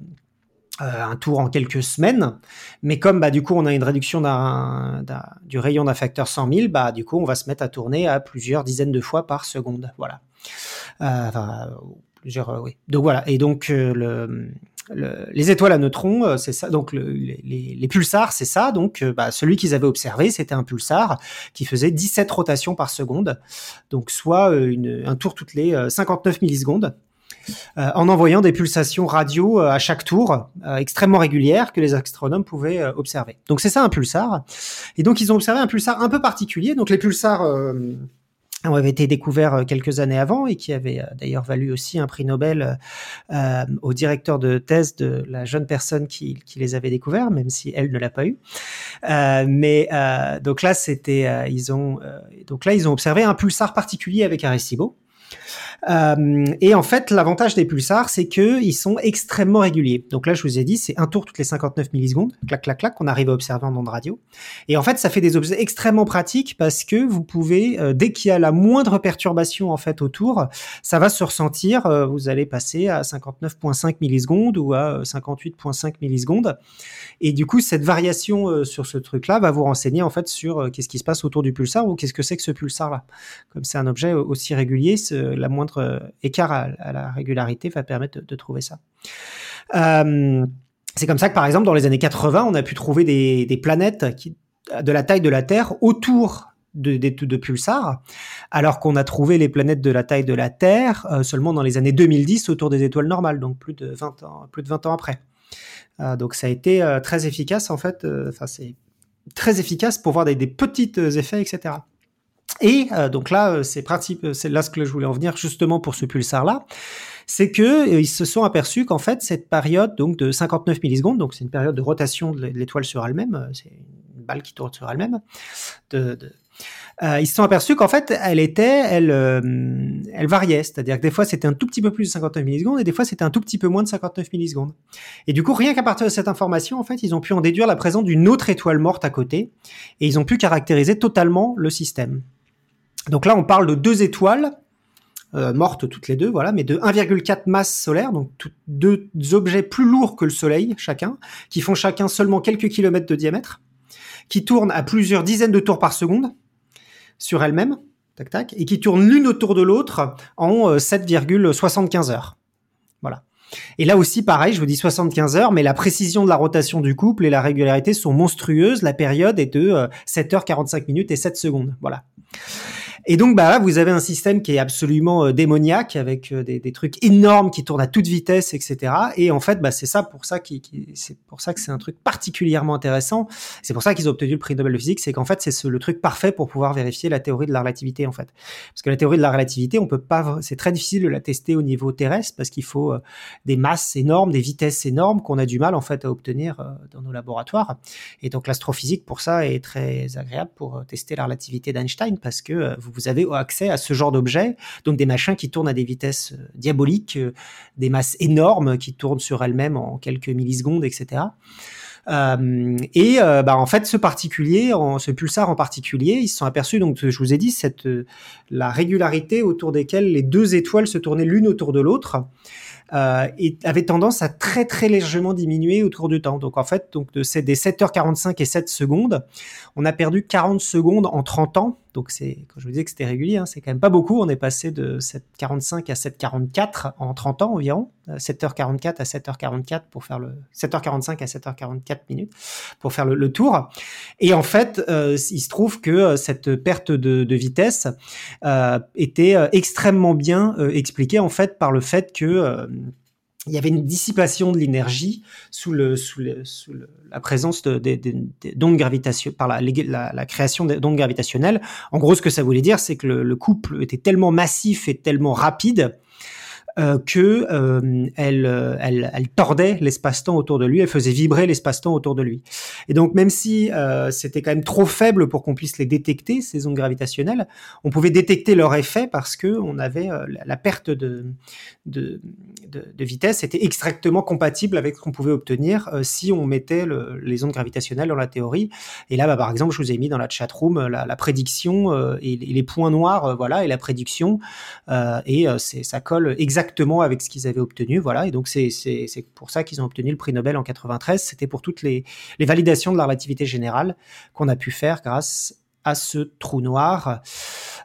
un tour en quelques semaines. Mais comme bah, du coup on a une réduction du rayon d'un facteur 100 000, bah, du coup on va se mettre à tourner à plusieurs dizaines de fois par seconde. Voilà. Euh, plusieurs, euh, oui. Donc voilà. Et donc le, les étoiles à neutrons, c'est ça. Donc les, pulsars, c'est ça. Donc bah, celui qu'ils avaient observé, c'était un pulsar qui faisait 17 rotations par seconde. Donc soit un tour toutes les 59 millisecondes. Euh, en envoyant des pulsations radio euh, à chaque tour, euh, extrêmement régulières, que les astronomes pouvaient observer. Donc c'est ça un pulsar. Et donc ils ont observé un pulsar un peu particulier. Donc les pulsars avaient été découverts quelques années avant et qui avaient d'ailleurs valu aussi un prix Nobel au directeur de thèse de la jeune personne qui, les avait découverts, même si elle ne l'a pas eu. mais donc là, c'était, ils ont, donc là, ils ont observé un pulsar particulier avec Arecibo. Euh, et en fait, l'avantage des pulsars, c'est que ils sont extrêmement réguliers. Donc là, je vous ai dit, c'est un tour toutes les 59 millisecondes, clac, clac, clac, qu'on arrive à observer en ondes radio. Et en fait, ça fait des objets extrêmement pratiques parce que vous pouvez, euh, dès qu'il y a la moindre perturbation en fait autour, ça va se ressentir. Euh, vous allez passer à 59,5 millisecondes ou à 58,5 millisecondes. Et du coup, cette variation sur ce truc-là va vous renseigner en fait sur qu'est-ce qui se passe autour du pulsar ou qu'est-ce que c'est que ce pulsar-là. Comme c'est un objet aussi régulier, la moindre euh, écart à, la régularité va permettre de, trouver ça. Euh, c'est comme ça que, par exemple, dans les années 80, on a pu trouver des, planètes de la taille de la Terre autour de, de, pulsars, alors qu'on a trouvé les planètes de la taille de la Terre euh, seulement dans les années 2010 autour des étoiles normales, donc plus de 20 ans, plus de 20 ans après. donc ça a été très efficace en fait. Enfin c'est très efficace pour voir des petits effets, etc. Et euh, donc là, euh, c'est euh, c'est là ce que je voulais en venir justement pour ce pulsar-là, c'est que ils se sont aperçus qu'en fait cette période donc de 59 millisecondes, donc c'est une période de rotation de l'étoile sur elle-même, c'est une balle qui tourne sur elle-même, de, de ils se sont aperçus qu'en fait, elle était, elle, elle variait. C'est-à-dire que des fois, c'était un tout petit peu plus de 59 millisecondes et des fois, c'était un tout petit peu moins de 59 millisecondes. Et du coup, rien qu'à partir de cette information, en fait, ils ont pu en déduire la présence d'une autre étoile morte à côté et ils ont pu caractériser totalement le système. Donc là, on parle de deux étoiles euh, mortes toutes les deux, voilà, mais de 1,4 masse solaire, donc deux objets plus lourds que le Soleil chacun, qui font chacun seulement quelques kilomètres de diamètre, qui tournent à plusieurs dizaines de tours par seconde sur elles-mêmes, tac tac, et qui tournent l'une autour de l'autre en 7,75 euh, heures. Voilà. Et là aussi, pareil, je vous dis 75 heures, mais la précision de la rotation du couple et la régularité sont monstrueuses. La période est de 7 euh, heures 45 minutes et 7 secondes. Voilà. Et donc, bah là, vous avez un système qui est absolument euh, démoniaque avec euh, des, trucs énormes qui tournent à toute vitesse, etc. Et en fait, bah, c'est ça pour ça qui, qui c'est pour ça que c'est un truc particulièrement intéressant. C'est pour ça qu'ils ont obtenu le prix Nobel de physique, c'est qu'en fait, c'est le truc parfait pour pouvoir vérifier la théorie de la relativité, en fait. Parce que la théorie de la relativité, on peut pas, c'est très difficile de la tester au niveau terrestre parce qu'il faut euh, des masses énormes, des vitesses énormes qu'on a du mal en fait à obtenir dans nos laboratoires. Et donc l'astrophysique pour ça est très agréable pour tester la relativité d'Einstein parce que vous vous avez accès à ce genre d'objets, donc des machins qui tournent à des vitesses euh, diaboliques, euh, des masses énormes qui tournent sur elles-mêmes en quelques millisecondes, etc. Euh, et bah, en fait, ce particulier, ce pulsar en particulier, ils se sont aperçus, donc je vous ai dit, cette, la régularité autour desquelles les deux étoiles se tournaient l'une autour de l'autre. Euh, avait tendance à très très légèrement diminuer au cours du temps. Donc en fait, donc de des 7h45 et 7 secondes, on a perdu 40 secondes en 30 ans donc c'est, quand je vous disais que c'était régulier, hein, c'est quand même pas beaucoup. On est passé de 7h45 à 7h44 en 30 ans environ, 7h44 euh, à 7h44 pour faire le 7h45 à 7h44 minutes pour faire le, tour. Et en fait, euh, il se trouve que euh, cette perte de, vitesse était extrêmement bien expliquée en fait par le fait que il y avait une dissipation de l'énergie sous, la présence d'ondes gravitationnelles, par la, création d'ondes gravitationnelles. En gros, ce que ça voulait dire, c'est que le, couple était tellement massif et tellement rapide euh, que euh, elle, euh, elle, elle, tordait l'espace-temps autour de lui, elle faisait vibrer l'espace-temps autour de lui. Et donc même si euh, c'était quand même trop faible pour qu'on puisse les détecter ces ondes gravitationnelles, on pouvait détecter leur effet parce que on avait la, perte de, de, vitesse était extrêmement compatible avec ce qu'on pouvait obtenir si on mettait le, les ondes gravitationnelles dans la théorie. Et là, bah, par exemple, je vous ai mis dans la chat room la, prédiction et, les points noirs, voilà, et la prédiction, et ça colle exactement avec ce qu'ils avaient obtenu. Voilà, et donc c'est pour ça qu'ils ont obtenu le prix Nobel en 93. C'était pour toutes les, les, validations de la relativité générale qu'on a pu faire grâce à ce trou noir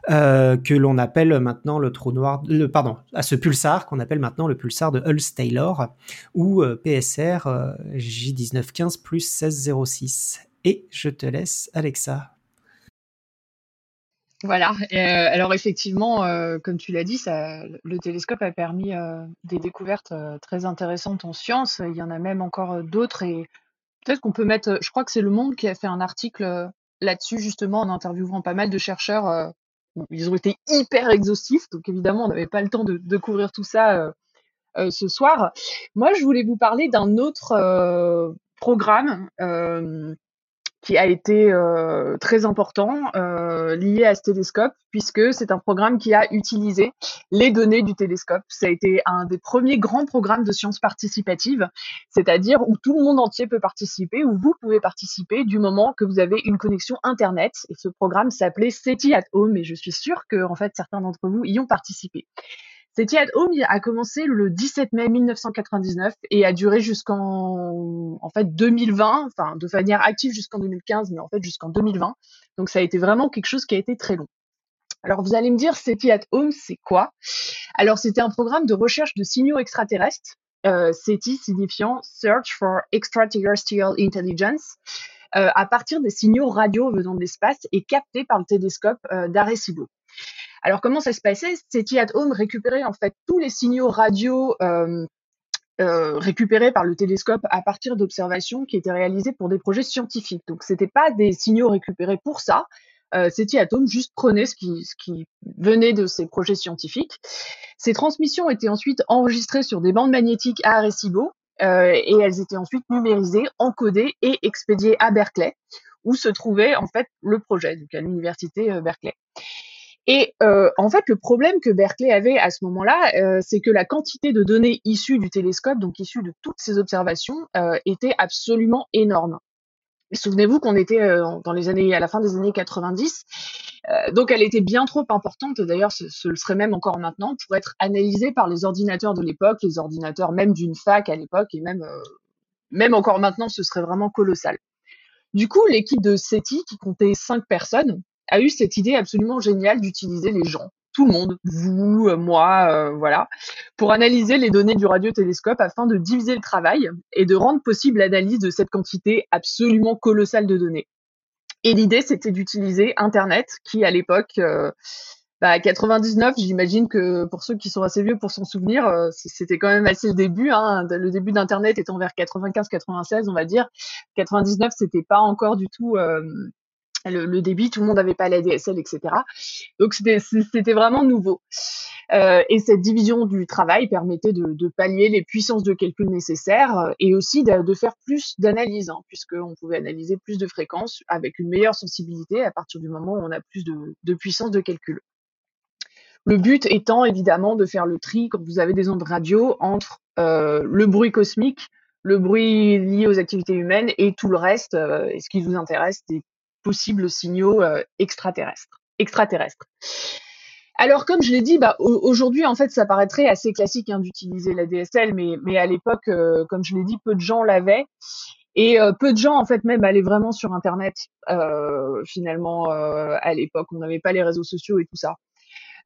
euh, que l'on appelle maintenant le trou noir, le, pardon, à ce pulsar qu'on appelle maintenant le pulsar de Hulse-Taylor ou euh, PSR euh, J1915 plus 1606. Et je te laisse, Alexa, voilà. Euh, alors effectivement, euh, comme tu l'as dit, ça, le télescope a permis euh, des découvertes très intéressantes en sciences. Il y en a même encore d'autres et peut-être qu'on peut mettre. Je crois que c'est Le Monde qui a fait un article là-dessus justement en interviewant pas mal de chercheurs. ils ont été hyper exhaustifs, donc évidemment on n'avait pas le temps de, de couvrir tout ça ce soir. Moi, je voulais vous parler d'un autre programme qui a été euh, très important euh, lié à ce télescope, puisque c'est un programme qui a utilisé les données du télescope. Ça a été un des premiers grands programmes de sciences participatives, c'est-à-dire où tout le monde entier peut participer, où vous pouvez participer du moment que vous avez une connexion Internet. Et ce programme s'appelait SETI at Home, et je suis sûre que en fait certains d'entre vous y ont participé. SETI at Home a commencé le 17 mai 1999 et a duré jusqu'en en fait 2020, enfin de manière active jusqu'en 2015, mais en fait jusqu'en 2020. Donc ça a été vraiment quelque chose qui a été très long. Alors vous allez me dire, SETI at Home, c'est quoi? Alors c'était un programme de recherche de signaux extraterrestres. Euh, SETI signifiant Search for Extraterrestrial Intelligence, euh, à partir des signaux radio venant de l'espace et captés par le télescope euh, d'Arecibo. Alors comment ça se passait? SETI at Home récupérait en fait tous les signaux radio euh, euh, récupérés par le télescope à partir d'observations qui étaient réalisées pour des projets scientifiques. Donc c'était pas des signaux récupérés pour ça. Euh, SETI at Home juste prenait ce qui, ce qui venait de ces projets scientifiques. Ces transmissions étaient ensuite enregistrées sur des bandes magnétiques à Arecibo euh, et elles étaient ensuite numérisées, encodées et expédiées à Berkeley, où se trouvait en fait le projet, donc à l'université Berkeley. Et euh, en fait, le problème que Berkeley avait à ce moment-là, euh, c'est que la quantité de données issues du télescope, donc issues de toutes ces observations, euh, était absolument énorme. Souvenez-vous qu'on était euh, dans les années, à la fin des années 90, euh, donc elle était bien trop importante. D'ailleurs, ce, serait même encore maintenant pour être analysée par les ordinateurs de l'époque, les ordinateurs même d'une fac à l'époque, et même même encore maintenant, ce serait vraiment colossal. Du coup, l'équipe de SETI, qui comptait cinq personnes, a eu cette idée absolument géniale d'utiliser les gens, tout le monde, vous, euh, moi, euh, voilà, pour analyser les données du radiotélescope afin de diviser le travail et de rendre possible l'analyse de cette quantité absolument colossale de données. Et l'idée, c'était d'utiliser Internet, qui à l'époque, euh, bah, 99, j'imagine que pour ceux qui sont assez vieux pour s'en souvenir, euh, c'était quand même assez le début. Hein, le début d'Internet étant vers 95-96, on va dire. 99, c'était pas encore du tout euh, le, débit, tout le monde n'avait pas la DSL, etc. Donc c'était vraiment nouveau. Euh, et cette division du travail permettait de, pallier les puissances de calcul nécessaires euh, et aussi de, faire plus d'analyse, hein, puisqu'on pouvait analyser plus de fréquences avec une meilleure sensibilité à partir du moment où on a plus de, puissance de calcul. Le but étant évidemment de faire le tri quand vous avez des ondes radio entre euh, le bruit cosmique, le bruit lié aux activités humaines et tout le reste, et ce qui vous intéresse, des possibles signaux euh, extraterrestres. Alors, comme je l'ai dit, bah, aujourd'hui, en fait, ça paraîtrait assez classique hein, d'utiliser la DSL, mais, à l'époque, euh, comme je l'ai dit, peu de gens l'avaient. Et euh, peu de gens, en fait, même allaient vraiment sur Internet. Finalement, à l'époque, on n'avait pas les réseaux sociaux et tout ça.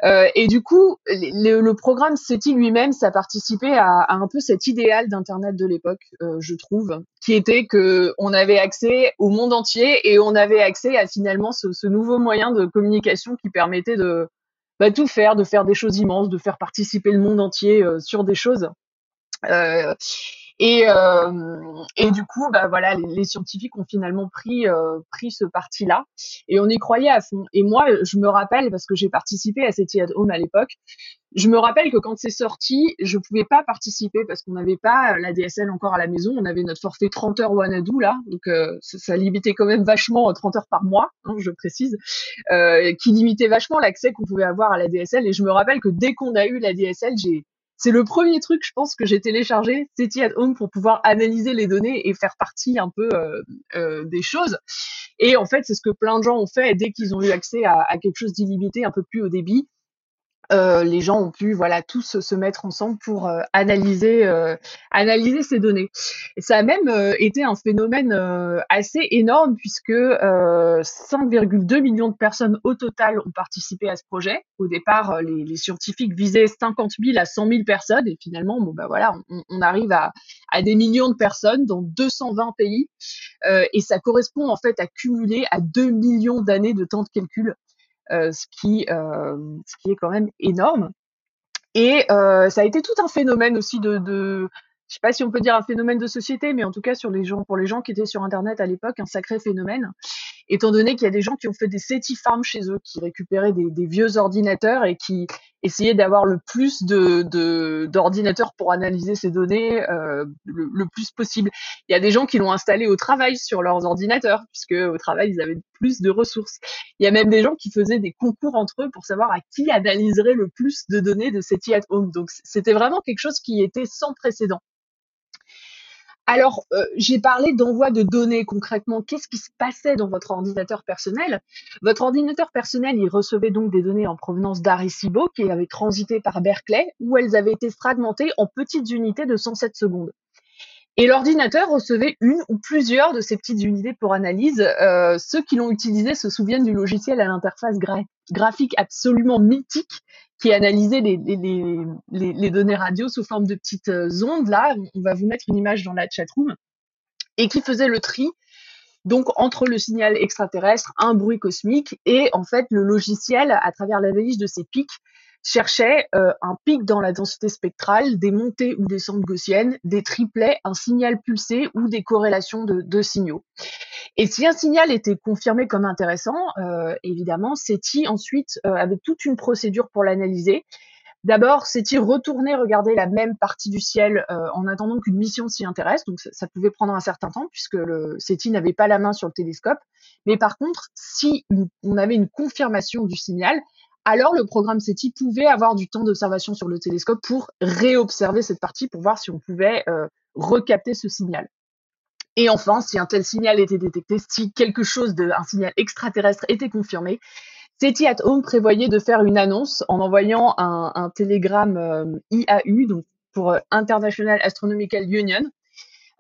Euh, et du coup, le, programme SETI lui-même, ça participait à, à, un peu cet idéal d'Internet de l'époque, euh, je trouve, qui était que on avait accès au monde entier et on avait accès à finalement ce, ce nouveau moyen de communication qui permettait de bah, tout faire, de faire des choses immenses, de faire participer le monde entier euh, sur des choses. Euh, et, euh, et du coup, bah voilà, les, les scientifiques ont finalement pris euh, pris ce parti-là et on y croyait à fond. Et moi, je me rappelle parce que j'ai participé à cette Home à l'époque. Je me rappelle que quand c'est sorti, je pouvais pas participer parce qu'on n'avait pas la DSL encore à la maison. On avait notre forfait 30 heures Wanadu là, donc euh, ça, ça, limitait quand même vachement 30 heures par mois, hein, je précise, euh, qui limitait vachement l'accès qu'on pouvait avoir à la DSL. Et je me rappelle que dès qu'on a eu la DSL, j'ai c'est le premier truc, je pense, que j'ai téléchargé, SETI at Home, pour pouvoir analyser les données et faire partie un peu euh, euh, des choses. Et en fait, c'est ce que plein de gens ont fait dès qu'ils ont eu accès à, à quelque chose d'illimité, un peu plus haut débit. Euh, les gens ont pu voilà tous se mettre ensemble pour euh, analyser euh, analyser ces données. Et ça a même été un phénomène assez énorme puisque 5,2 millions de personnes au total ont participé à ce projet. Au départ, les, scientifiques visaient 50 000 à 100 000 personnes et finalement bon bah voilà on, arrive à, à, des millions de personnes dans 220 pays et ça correspond en fait à cumuler à 2 millions d'années de temps de calcul ce, qui, euh, ce qui est quand même énorme. Et euh, ça a été tout un phénomène aussi de, de je sais pas si on peut dire un phénomène de société, mais en tout cas sur les gens, pour les gens qui étaient sur Internet à l'époque, un sacré phénomène. Étant donné qu'il y a des gens qui ont fait des SETI Farm chez eux, qui récupéraient des, vieux ordinateurs et qui essayaient d'avoir le plus d'ordinateurs pour analyser ces données euh, le, le, plus possible. Il y a des gens qui l'ont installé au travail sur leurs ordinateurs, puisque au travail ils avaient plus de ressources. Il y a même des gens qui faisaient des concours entre eux pour savoir à qui analyserait le plus de données de SETI at home. Donc c'était vraiment quelque chose qui était sans précédent. Alors, euh, j'ai parlé d'envoi de données concrètement. Qu'est-ce qui se passait dans votre ordinateur personnel? Votre ordinateur personnel, il recevait donc des données en provenance d'Arecibo qui avaient transité par Berkeley, où elles avaient été fragmentées en petites unités de 107 secondes. Et l'ordinateur recevait une ou plusieurs de ces petites unités pour analyse. Euh, ceux qui l'ont utilisé se souviennent du logiciel à l'interface graphique absolument mythique qui analysait les, les, données radio sous forme de petites euh, ondes. Là, on va vous mettre une image dans la chatroom et qui faisait le tri donc entre le signal extraterrestre, un bruit cosmique et en fait le logiciel à travers l'analyse de ces pics cherchait euh, un pic dans la densité spectrale, des montées ou descentes gaussiennes, des triplets, un signal pulsé ou des corrélations de, signaux. Et si un signal était confirmé comme intéressant, euh, évidemment, SETI ensuite euh, avait toute une procédure pour l'analyser. D'abord, SETI retournait regarder la même partie du ciel euh, en attendant qu'une mission s'y intéresse. Donc, ça, ça, pouvait prendre un certain temps puisque le SETI n'avait pas la main sur le télescope. Mais par contre, si on avait une confirmation du signal, alors le programme SETI pouvait avoir du temps d'observation sur le télescope pour réobserver cette partie pour voir si on pouvait euh, recapter ce signal. Et enfin, si un tel signal était détecté, si quelque chose de, un signal extraterrestre était confirmé, SETI at Home prévoyait de faire une annonce en envoyant un, télégramme euh, IAU, donc pour euh, International Astronomical Union,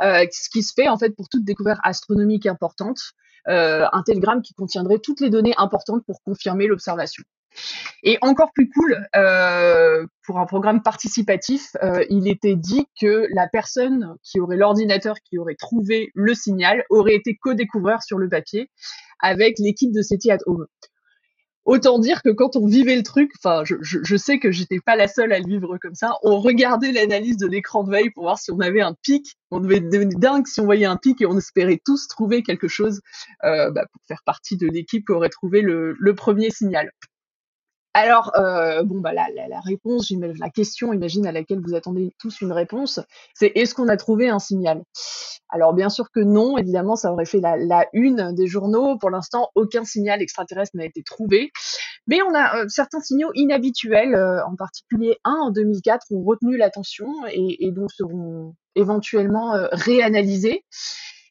ce qui se fait en fait pour toute découverte astronomique importante, un télégramme qui contiendrait toutes les données importantes pour confirmer l'observation. Et encore plus cool, euh, pour un programme participatif, euh, il était dit que la personne qui aurait l'ordinateur qui aurait trouvé le signal aurait été co-découvreur sur le papier avec l'équipe de SETI at Home. Autant dire que quand on vivait le truc, enfin, je, sais que j'étais pas la seule à le vivre comme ça. On regardait l'analyse de l'écran de veille pour voir si on avait un pic. On devait devenir dingue si on voyait un pic et on espérait tous trouver quelque chose euh, bah, pour faire partie de l'équipe qui aurait trouvé le premier signal. Alors, euh, bon, bah, la, la, la réponse, la question, imagine, à laquelle vous attendez tous une réponse, c'est est-ce qu'on a trouvé un signal? Alors, bien sûr que non, évidemment, ça aurait fait la, une des journaux. Pour l'instant, aucun signal extraterrestre n'a été trouvé. Mais on a euh, certains signaux inhabituels, euh, en particulier un en 2004, ont retenu l'attention et, et donc seront éventuellement réanalysés.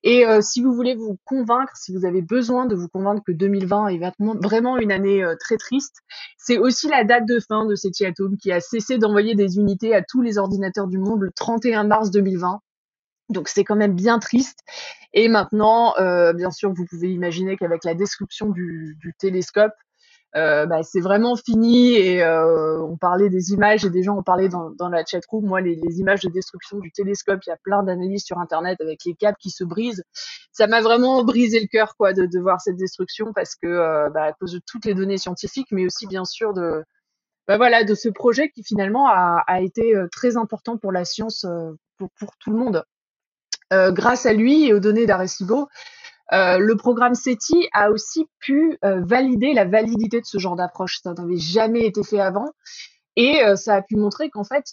Et euh, si vous voulez vous convaincre, si vous avez besoin de vous convaincre que 2020 est vraiment une année euh, très triste, c'est aussi la date de fin de SETI Atom qui a cessé d'envoyer des unités à tous les ordinateurs du monde le 31 mars 2020. Donc c'est quand même bien triste. Et maintenant, euh, bien sûr, vous pouvez imaginer qu'avec la description du, du télescope, euh, bah, c'est vraiment fini et euh, on parlait des images et des gens ont parlé dans, dans la chatroom. Moi, les, les, images de destruction du télescope, il y a plein d'analyses sur Internet avec les câbles qui se brisent. Ça m'a vraiment brisé le cœur quoi de, de, voir cette destruction parce que euh, bah, à cause de toutes les données scientifiques, mais aussi bien sûr de bah, voilà de ce projet qui finalement a, a été euh, très important pour la science euh, pour, pour tout le monde. Euh, grâce à lui et aux données d'Arecibo, euh, le programme SETI a aussi pu euh, valider la validité de ce genre d'approche. Ça n'avait jamais été fait avant. Et euh, ça a pu montrer qu'en fait,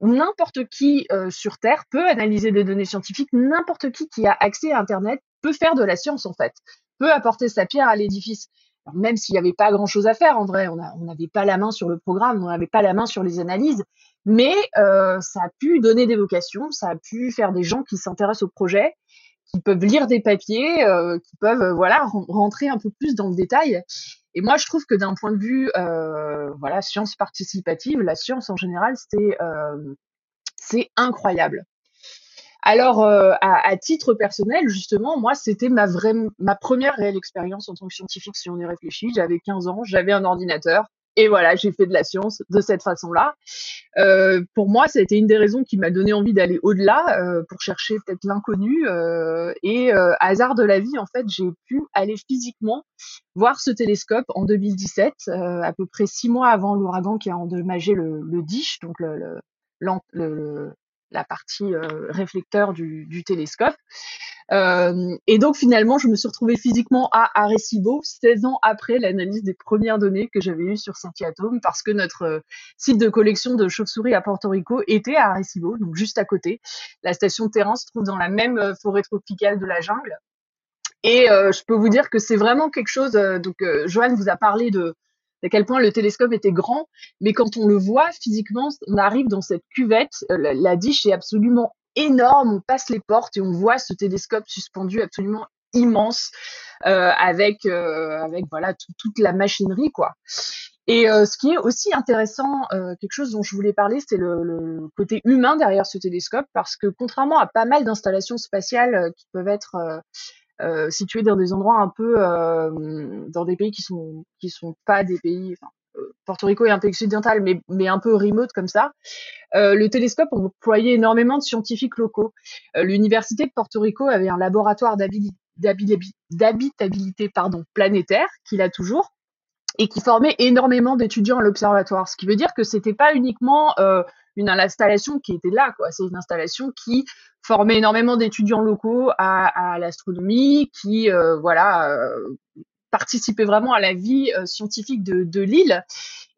n'importe qui sur Terre peut analyser des données scientifiques, n'importe qui qui a accès à Internet peut faire de la science, en fait, peut apporter sa pierre à l'édifice. Même s'il n'y avait pas grand-chose à faire, en vrai, on n'avait pas la main sur le programme, on n'avait pas la main sur les analyses, mais ça a pu donner des vocations, ça a pu faire des gens qui s'intéressent au projet, qui peuvent lire des papiers, euh, qui peuvent euh, voilà rentrer un peu plus dans le détail. Et moi, je trouve que d'un point de vue euh, voilà science participative, la science en général, c'est c'est incroyable. Alors, à, à, titre personnel, justement, moi, c'était ma ma première réelle expérience en tant que scientifique, si on y réfléchit. J'avais 15 ans, j'avais un ordinateur, et voilà, j'ai fait de la science de cette façon-là. Euh, pour moi, ça a été une des raisons qui m'a donné envie d'aller au-delà euh, pour chercher peut-être l'inconnu. Euh, et hasard de la vie, en fait, j'ai pu aller physiquement voir ce télescope en 2017, euh, à peu près six mois avant l'ouragan qui a endommagé le, dish, donc la partie réflecteur du, du télescope. Euh, et donc finalement, je me suis retrouvée physiquement à Arecibo, 16 ans après l'analyse des premières données que j'avais eues sur Saint-Atome, parce que notre euh, site de collection de chauves-souris à Porto Rico était à Arecibo, donc juste à côté. La station terrain se trouve dans la même euh, forêt tropicale de la jungle. Et je peux vous dire que c'est vraiment quelque chose. donc, Joanne vous a parlé de à quel point le télescope était grand, mais quand on le voit physiquement, on arrive dans cette cuvette, la, la dish est absolument énorme, on passe les portes et on voit ce télescope suspendu absolument immense euh, avec euh, avec voilà toute la machinerie quoi. Et euh, ce qui est aussi intéressant, quelque chose dont je voulais parler, c'est le, côté humain derrière ce télescope, parce que contrairement à pas mal d'installations spatiales qui peuvent être situées dans des endroits un peu dans des pays qui sont qui sont pas des pays, Porto Rico est un pays occidental, mais, mais un peu remote comme ça. Euh, le télescope employait énormément de scientifiques locaux. Euh, l'université de Porto Rico avait un laboratoire d'habitabilité planétaire qu'il a toujours et qui formait énormément d'étudiants à l'observatoire. Ce qui veut dire que c'était pas uniquement euh, une installation qui était là. C'est une installation qui formait énormément d'étudiants locaux à, à l'astronomie, qui voilà participer vraiment à la vie euh, scientifique de, de l'île.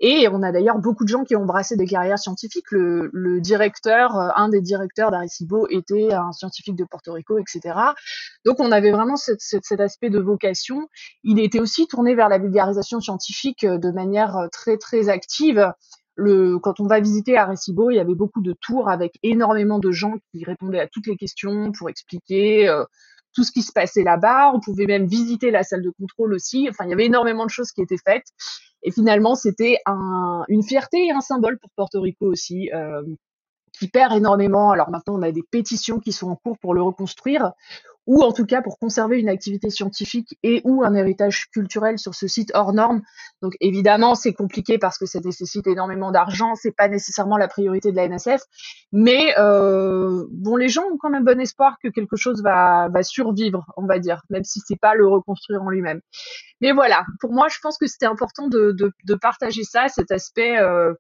Et on a d'ailleurs beaucoup de gens qui ont embrassé des carrières scientifiques. Le, directeur, euh, un des directeurs d'Arecibo était un scientifique de Porto Rico, etc. Donc on avait vraiment cet aspect de vocation. Il était aussi tourné vers la vulgarisation scientifique euh, de manière très très active. Le, quand on va visiter Arecibo, il y avait beaucoup de tours avec énormément de gens qui répondaient à toutes les questions pour expliquer tout ce qui se passait là-bas. On pouvait même visiter la salle de contrôle aussi. Enfin, il y avait énormément de choses qui étaient faites. Et finalement, c'était un, une fierté et un symbole pour Porto Rico aussi, euh, qui perd énormément. Alors maintenant, on a des pétitions qui sont en cours pour le reconstruire ou en tout cas pour conserver une activité scientifique et ou un héritage culturel sur ce site hors norme. Donc évidemment, c'est compliqué parce que ça nécessite énormément d'argent, c'est pas nécessairement la priorité de la NSF, mais euh, bon, les gens ont quand même bon espoir que quelque chose va, survivre, on va dire, même si c'est pas le reconstruire en lui-même. Mais voilà, pour moi, je pense que c'était important de, partager ça, cet aspect. Euh,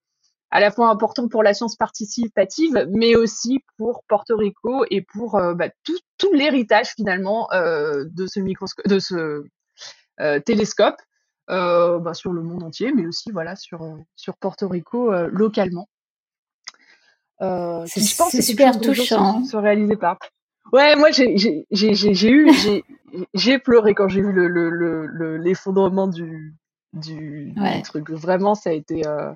à la fois important pour la science participative, mais aussi pour Porto Rico et pour euh, bah, tout, tout l'héritage finalement euh, de ce microscope, de ce euh, télescope bah, sur le monde entier, mais aussi voilà sur sur Porto Rico localement. c'est super touchant. Se, se réaliser pas. Ouais, moi j'ai eu j'ai pleuré quand j'ai vu le l'effondrement le, le, du du, truc. Vraiment, ça a été, euh...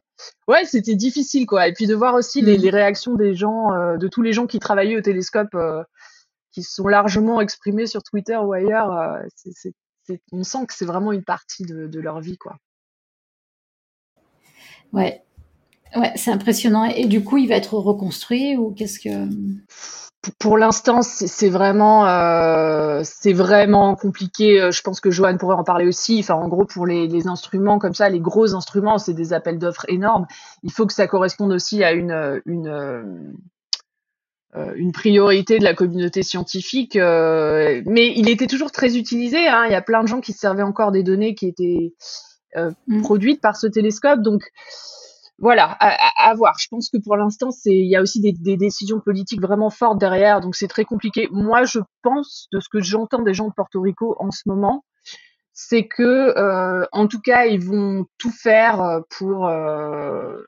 ouais, c'était difficile quoi. Et puis de voir aussi les, mm. les, réactions des gens, euh, de tous les gens qui travaillaient au télescope, euh, qui sont largement exprimés sur Twitter ou ailleurs. On sent que c'est vraiment une partie de, de, leur vie quoi. Ouais, ouais, c'est impressionnant. Et du coup, il va être reconstruit ou qu'est-ce que pour l'instant, c'est vraiment, euh, c'est vraiment compliqué. Euh, je pense que Johan pourrait en parler aussi. Enfin, en gros, pour les, les instruments comme ça, les gros instruments, c'est des appels d'offres énormes. Il faut que ça corresponde aussi à une, une, euh, une priorité de la communauté scientifique. Euh, mais il était toujours très utilisé. Hein. Il y a plein de gens qui servaient encore des données qui étaient mmh. produites par ce télescope. Donc, voilà, à, voir. Je pense que pour l'instant, c'est il y a aussi des, des, décisions politiques vraiment fortes derrière, donc c'est très compliqué. Moi, je pense de ce que j'entends des gens de Porto Rico en ce moment, c'est que, euh, en tout cas, ils vont tout faire euh, pour. Euh,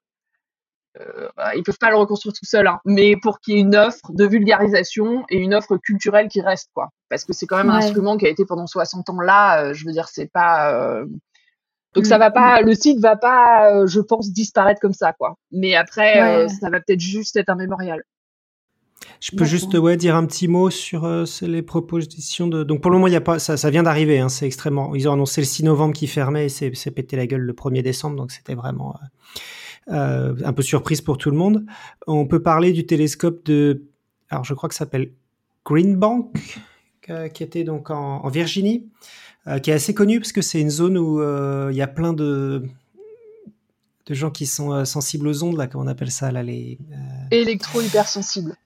euh, ils peuvent pas le reconstruire tout seuls, hein, mais pour qu'il y ait une offre de vulgarisation et une offre culturelle qui reste, quoi. Parce que c'est quand même un instrument qui a été pendant 60 ans là. Euh, je veux dire, c'est pas donc ça va pas, le site va pas, euh, je pense, disparaître comme ça, quoi. Mais après, euh, ça va peut-être juste être un mémorial. Je peux juste ouais, dire un petit mot sur euh, les propositions de. Donc pour le moment, il y a pas ça, ça vient d'arriver. Hein, c'est extrêmement. Ils ont annoncé le 6 novembre qui fermait et c'est pété la gueule le 1er décembre. Donc c'était vraiment un peu surprise pour tout le monde. On peut parler du télescope de. Alors je crois que ça s'appelle Green Bank, qui était donc en, en Virginie. Euh, qui est assez connu parce que c'est une zone où euh, il y a plein de, de gens qui sont euh, sensibles aux ondes, là, comment on appelle ça, là, les... Électro-hypersensibles.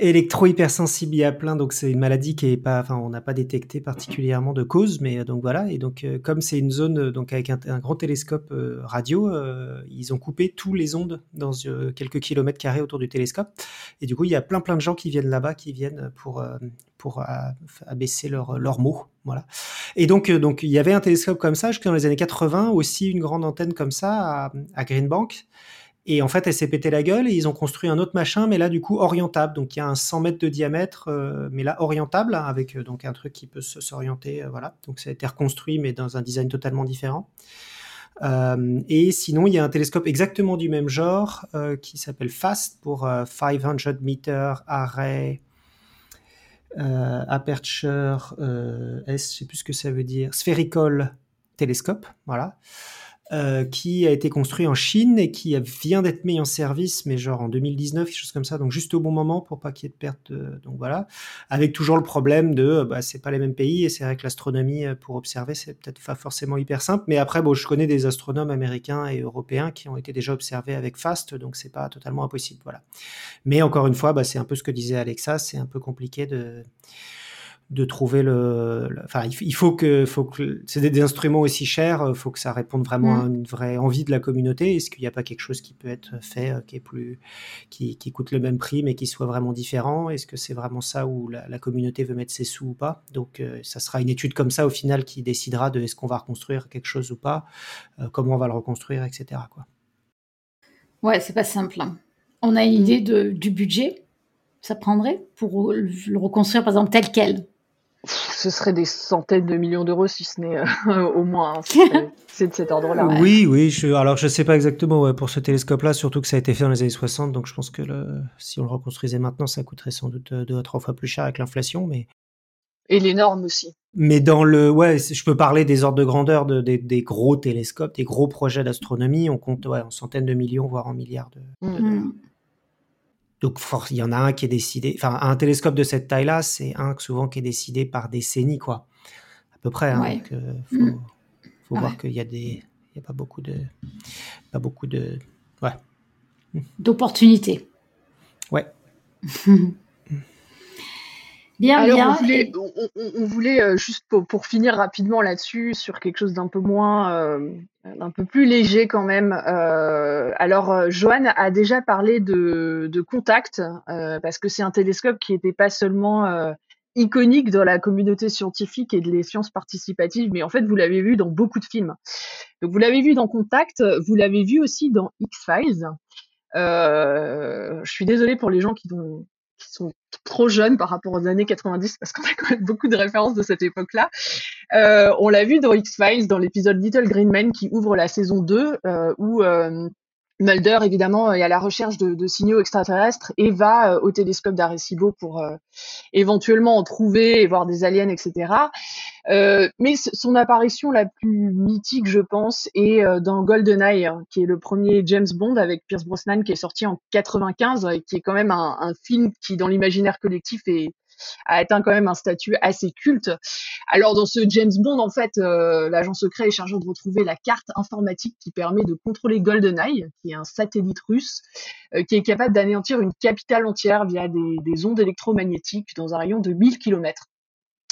Électro-hypersensible, il y a plein, donc c'est une maladie qui est pas, enfin, on n'a pas détecté particulièrement de cause, mais donc voilà. Et donc, comme c'est une zone, donc avec un, grand télescope radio, ils ont coupé tous les ondes dans quelques kilomètres carrés autour du télescope. Et du coup, il y a plein, plein de gens qui viennent là-bas, qui viennent pour, pour abaisser leurs leur mots. Voilà. Et donc, donc, il y avait un télescope comme ça, jusqu'à dans les années 80, aussi une grande antenne comme ça à, à Greenbank. Et en fait, elle s'est pété la gueule et ils ont construit un autre machin, mais là, du coup, orientable. Donc, il y a un 100 mètres de diamètre, euh, mais là, orientable, hein, avec euh, donc un truc qui peut s'orienter. Euh, voilà. Donc, ça a été reconstruit, mais dans un design totalement différent. et sinon, il y a un télescope exactement du même genre qui s'appelle FAST pour 500 Meter Array Aperture S, je sais plus ce que ça veut dire, Spherical Telescope. Voilà. Euh, qui a été construit en Chine et qui vient d'être mis en service, mais genre en 2019, quelque chose comme ça, donc juste au bon moment pour pas qu'il y ait de perte. donc voilà, avec toujours le problème de, euh, bah, c'est pas les mêmes pays et c'est vrai que l'astronomie euh, pour observer c'est peut-être pas forcément hyper simple, mais après bon, je connais des astronomes américains et européens qui ont été déjà observés avec FAST, donc c'est pas totalement impossible, voilà. Mais encore une fois, bah, c'est un peu ce que disait Alexa, c'est un peu compliqué de de trouver le, enfin il faut que faut que c'est des, instruments aussi chers il faut que ça réponde vraiment à mm. une vraie envie de la communauté. Est-ce qu'il n'y a pas quelque chose qui peut être fait euh, qui est plus qui, qui, coûte le même prix mais qui soit vraiment différent? Est-ce que c'est vraiment ça où la, communauté veut mettre ses sous ou pas? Donc euh, ça sera une étude comme ça au final qui décidera de est-ce qu'on va reconstruire quelque chose ou pas euh, comment on va le reconstruire etc quoi. Ouais c'est pas simple hein. on a une idée de, du budget ça prendrait pour le reconstruire par exemple tel quel? Ce serait des centaines de millions d'euros, si ce n'est euh, au moins. Hein. c'est de cet ordre-là. Oui, oui. Je, alors, je sais pas exactement ouais, pour ce télescope-là, surtout que ça a été fait dans les années 60. Donc, je pense que le, si on le reconstruisait maintenant, ça coûterait sans doute deux à trois fois plus cher avec l'inflation. Mais... Et les normes aussi. Mais dans le. Ouais, je peux parler des ordres de grandeur de, des, gros télescopes, des gros projets d'astronomie. On compte ouais, en centaines de millions, voire en milliards de, mmh. Donc il y en a un qui est décidé, enfin un télescope de cette taille-là, c'est un souvent qui est décidé par décennies, quoi, à peu près. Hein, donc, euh, faut, mm. faut voir qu'il y a des, il y a pas beaucoup de, pas beaucoup de, ouais, d'opportunités. Ouais. Alors, On voulait, euh, juste pour, finir rapidement là-dessus, sur quelque chose d'un peu moins, euh, d'un peu plus léger quand même. Euh, alors, Joanne a déjà parlé de, de Contact, parce que c'est un télescope qui n'était pas seulement iconique dans la communauté scientifique et de les sciences participatives, mais en fait, vous l'avez vu dans beaucoup de films. Donc, vous l'avez vu dans Contact, vous l'avez vu aussi dans X-Files. je suis désolée pour les gens qui ont sont trop jeunes par rapport aux années 90 parce qu'on a quand même beaucoup de références de cette époque-là. Euh, on l'a vu dans X-Files dans l'épisode Little Green Men qui ouvre la saison 2 euh, où euh, Mulder, évidemment, est à la recherche de, signaux extraterrestres et va euh, au télescope d'Arecibo pour euh, éventuellement en trouver et voir des aliens, etc. Euh, mais son apparition la plus mythique, je pense, est dans GoldenEye, hein, qui est le premier James Bond avec Pierce Brosnan, qui est sorti en 95, et qui est quand même un, un film qui, dans l'imaginaire collectif, est a atteint quand même un statut assez culte. Alors dans ce James Bond, en fait, euh, l'agent secret est chargé de retrouver la carte informatique qui permet de contrôler GoldenEye, qui est un satellite russe, euh, qui est capable d'anéantir une capitale entière via des, des ondes électromagnétiques dans un rayon de 1000 km.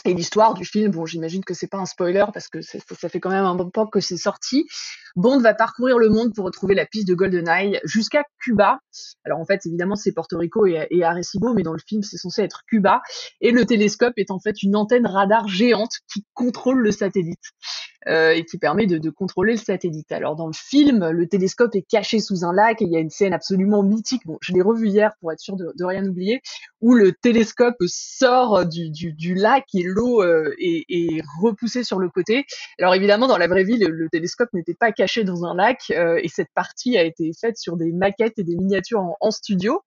Et l'histoire du film, bon, j'imagine que c'est pas un spoiler parce que ça, fait quand même un bon temps que c'est sorti. Bond va parcourir le monde pour retrouver la piste de GoldenEye jusqu'à Cuba. Alors en fait, évidemment, c'est Porto Rico et, et, Arecibo, mais dans le film, c'est censé être Cuba. Et le télescope est en fait une antenne radar géante qui contrôle le satellite. Euh, et qui permet de, de, contrôler le satellite. Alors dans le film, le télescope est caché sous un lac et il y a une scène absolument mythique. Bon, je l'ai revu hier pour être sûr de, de, rien oublier, où le télescope sort du, du, du lac et l'eau euh, est, est, repoussée sur le côté. Alors évidemment, dans la vraie vie, le, télescope n'était pas caché dans un lac euh, et cette partie a été faite sur des maquettes et des miniatures en, en studio.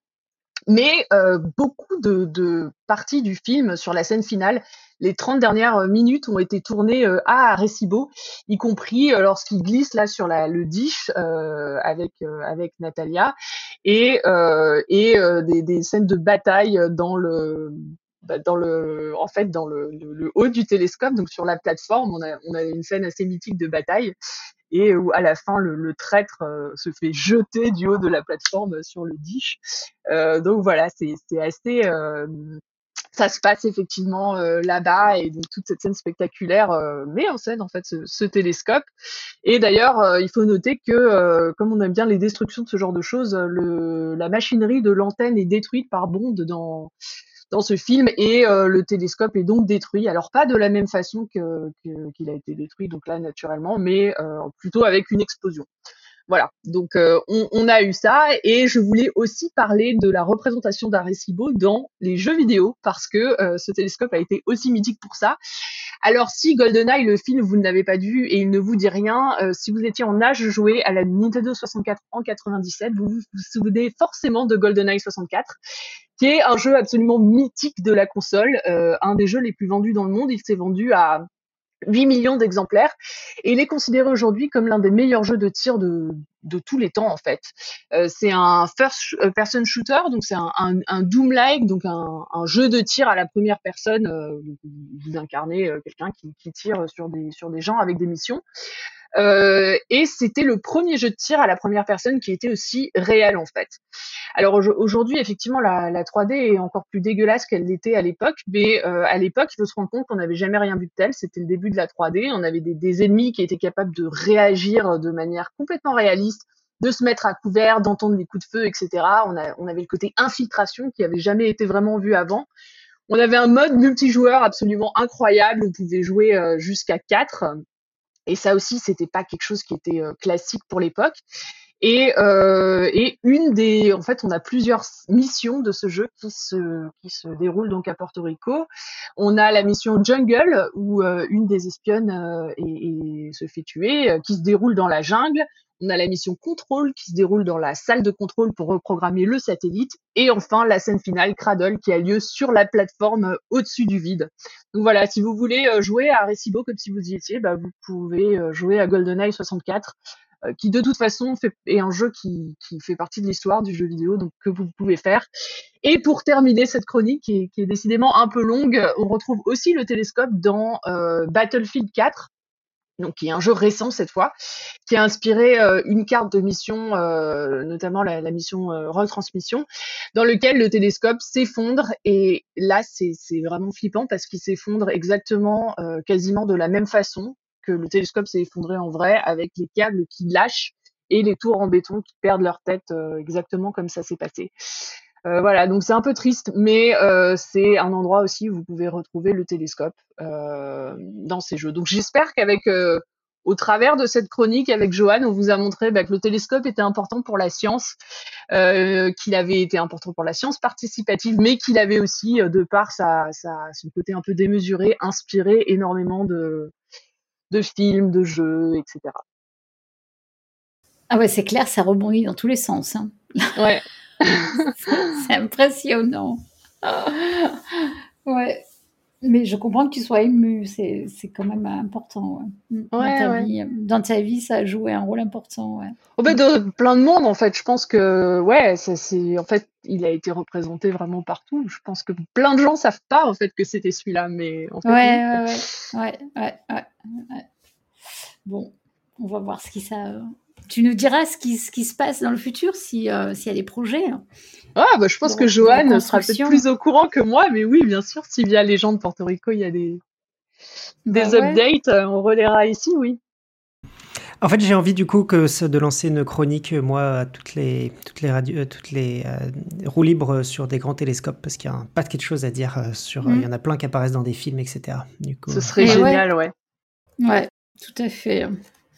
Mais euh, beaucoup de, de, parties du film sur la scène finale les 30 dernières euh, minutes ont été tournées euh, à Arecibo, y compris euh, lorsqu'il glisse là sur la, le dish avec avec Natalia. Et et des, des, scènes de bataille dans le bah, dans le, en fait, dans le, le, haut du télescope, donc sur la plateforme, on a, on a une scène assez mythique de bataille et où à la fin le, le traître se fait jeter du haut de la plateforme sur le dish. Euh, donc voilà, c'est assez ça se passe effectivement euh, là-bas et donc toute cette scène spectaculaire euh, met en scène en fait ce, ce télescope. Et d'ailleurs, euh, il faut noter que comme on aime bien les destructions de ce genre de choses, le, la machinerie de l'antenne est détruite par Bond dans dans ce film et le télescope est donc détruit. Alors pas de la même façon que qu'il a été détruit donc là naturellement, mais plutôt avec une explosion. Voilà, donc euh, on, a eu ça et je voulais aussi parler de la représentation d'Arecibo dans les jeux vidéo parce que euh, ce télescope a été aussi mythique pour ça. Alors si GoldenEye, le film, vous ne l'avez pas vu et il ne vous dit rien, euh, si vous étiez en âge de jouer à la Nintendo 64 en 97, vous vous, souvenez forcément de GoldenEye 64 qui est un jeu absolument mythique de la console, un des jeux les plus vendus dans le monde. Il s'est vendu à 8 millions d'exemplaires et il est considéré aujourd'hui comme l'un des meilleurs jeux de tir de, tous les temps en fait. Euh, c'est un first euh, shooter, donc c'est un, Doom-like, donc un, jeu de tir à la première personne. Euh, vous incarnez quelqu'un qui, tire sur des gens avec des missions. Euh, et c'était le premier jeu de tir à la première personne qui était aussi réel en fait. Alors aujourd'hui, effectivement, la, la, 3D est encore plus dégueulasse qu'elle l'était à l'époque, mais euh, à l'époque, il faut se rendre compte qu'on n'avait jamais rien vu de tel. C'était le début de la 3D. On avait des, ennemis qui étaient capables de réagir de manière complètement réaliste, de se mettre à couvert, d'entendre des coups de feu, etc. On, avait le côté infiltration qui avait jamais été vraiment vu avant. On avait un mode multijoueur absolument incroyable. On pouvait jouer euh, jusqu'à 4 et ça aussi, c'était pas quelque chose qui était euh, classique pour l'époque. Et, euh, et, une des, en fait, on a plusieurs missions de ce jeu qui se qui se déroulent donc à Porto Rico. On a la mission Jungle où euh, une des espionnes euh, et, se fait tuer, euh, qui se déroule dans la jungle. On a la mission Control qui se déroule dans la salle de contrôle pour reprogrammer le satellite. Et enfin, la scène finale, Cradle, qui a lieu sur la plateforme au-dessus du vide. Donc voilà, si vous voulez jouer à Recibo comme si vous y étiez, bah, vous pouvez jouer à GoldenEye 64 euh, qui de toute façon est un jeu qui, fait partie de l'histoire du jeu vidéo, donc que vous pouvez faire. Et pour terminer cette chronique, qui est, décidément un peu longue, on retrouve aussi le télescope dans euh, Battlefield 4, donc qui est un jeu récent cette fois, qui a inspiré euh, une carte de mission, euh, notamment la, mission euh, retransmission, dans lequel le télescope s'effondre et là c'est vraiment flippant parce qu'il s'effondre exactement, euh, quasiment de la même façon que le télescope s'est effondré en vrai avec les câbles qui lâchent et les tours en béton qui perdent leur tête euh, exactement comme ça s'est passé. Euh, voilà, donc c'est un peu triste, mais euh, c'est un endroit aussi où vous pouvez retrouver le télescope dans ces jeux. Donc j'espère qu'avec, au travers de cette chronique avec Johan, on vous a montré bah, que le télescope était important pour la science, qu'il avait été important pour la science participative, mais qu'il avait aussi, de par son côté un peu démesuré, inspiré énormément de, de films, de jeux, etc. Ah ouais, c'est clair, ça rebondit dans tous les sens. Hein. Ouais. c'est impressionnant. Ouais. Mais je comprends que tu sois ému, c'est, quand même important. Ouais. Dans, ta Vie, dans ta vie, ça a joué un rôle important. Ouais. Oh de plein de monde, en fait. Je pense que, ouais, c'est, en fait, il a été représenté vraiment partout. Je pense que plein de gens savent pas, en fait, que c'était celui-là. Mais en fait, ouais, ouais, ouais, ouais, ouais, ouais, Bon, on va voir ce qui ça. Tu nous diras ce qui, ce qui se passe dans le futur si, euh, s'il y a des projets. Hein. Ah, bah, je pense que Johan sera peut-être plus au courant que moi, mais oui, bien sûr, si via les gens de Porto Rico, il y a des, des bah updates, euh, on relaiera ici, oui. En fait, j'ai envie du coup que de lancer une chronique, moi, à toutes les, toutes les, radios, euh, toutes les euh, roues libres sur des grands télescopes, parce qu'il y a un pas de quelque chose à dire sur. Mm. Il y en a plein qui apparaissent dans des films, etc. Du coup, Ce serait génial, ouais. ouais. Ouais, tout à fait.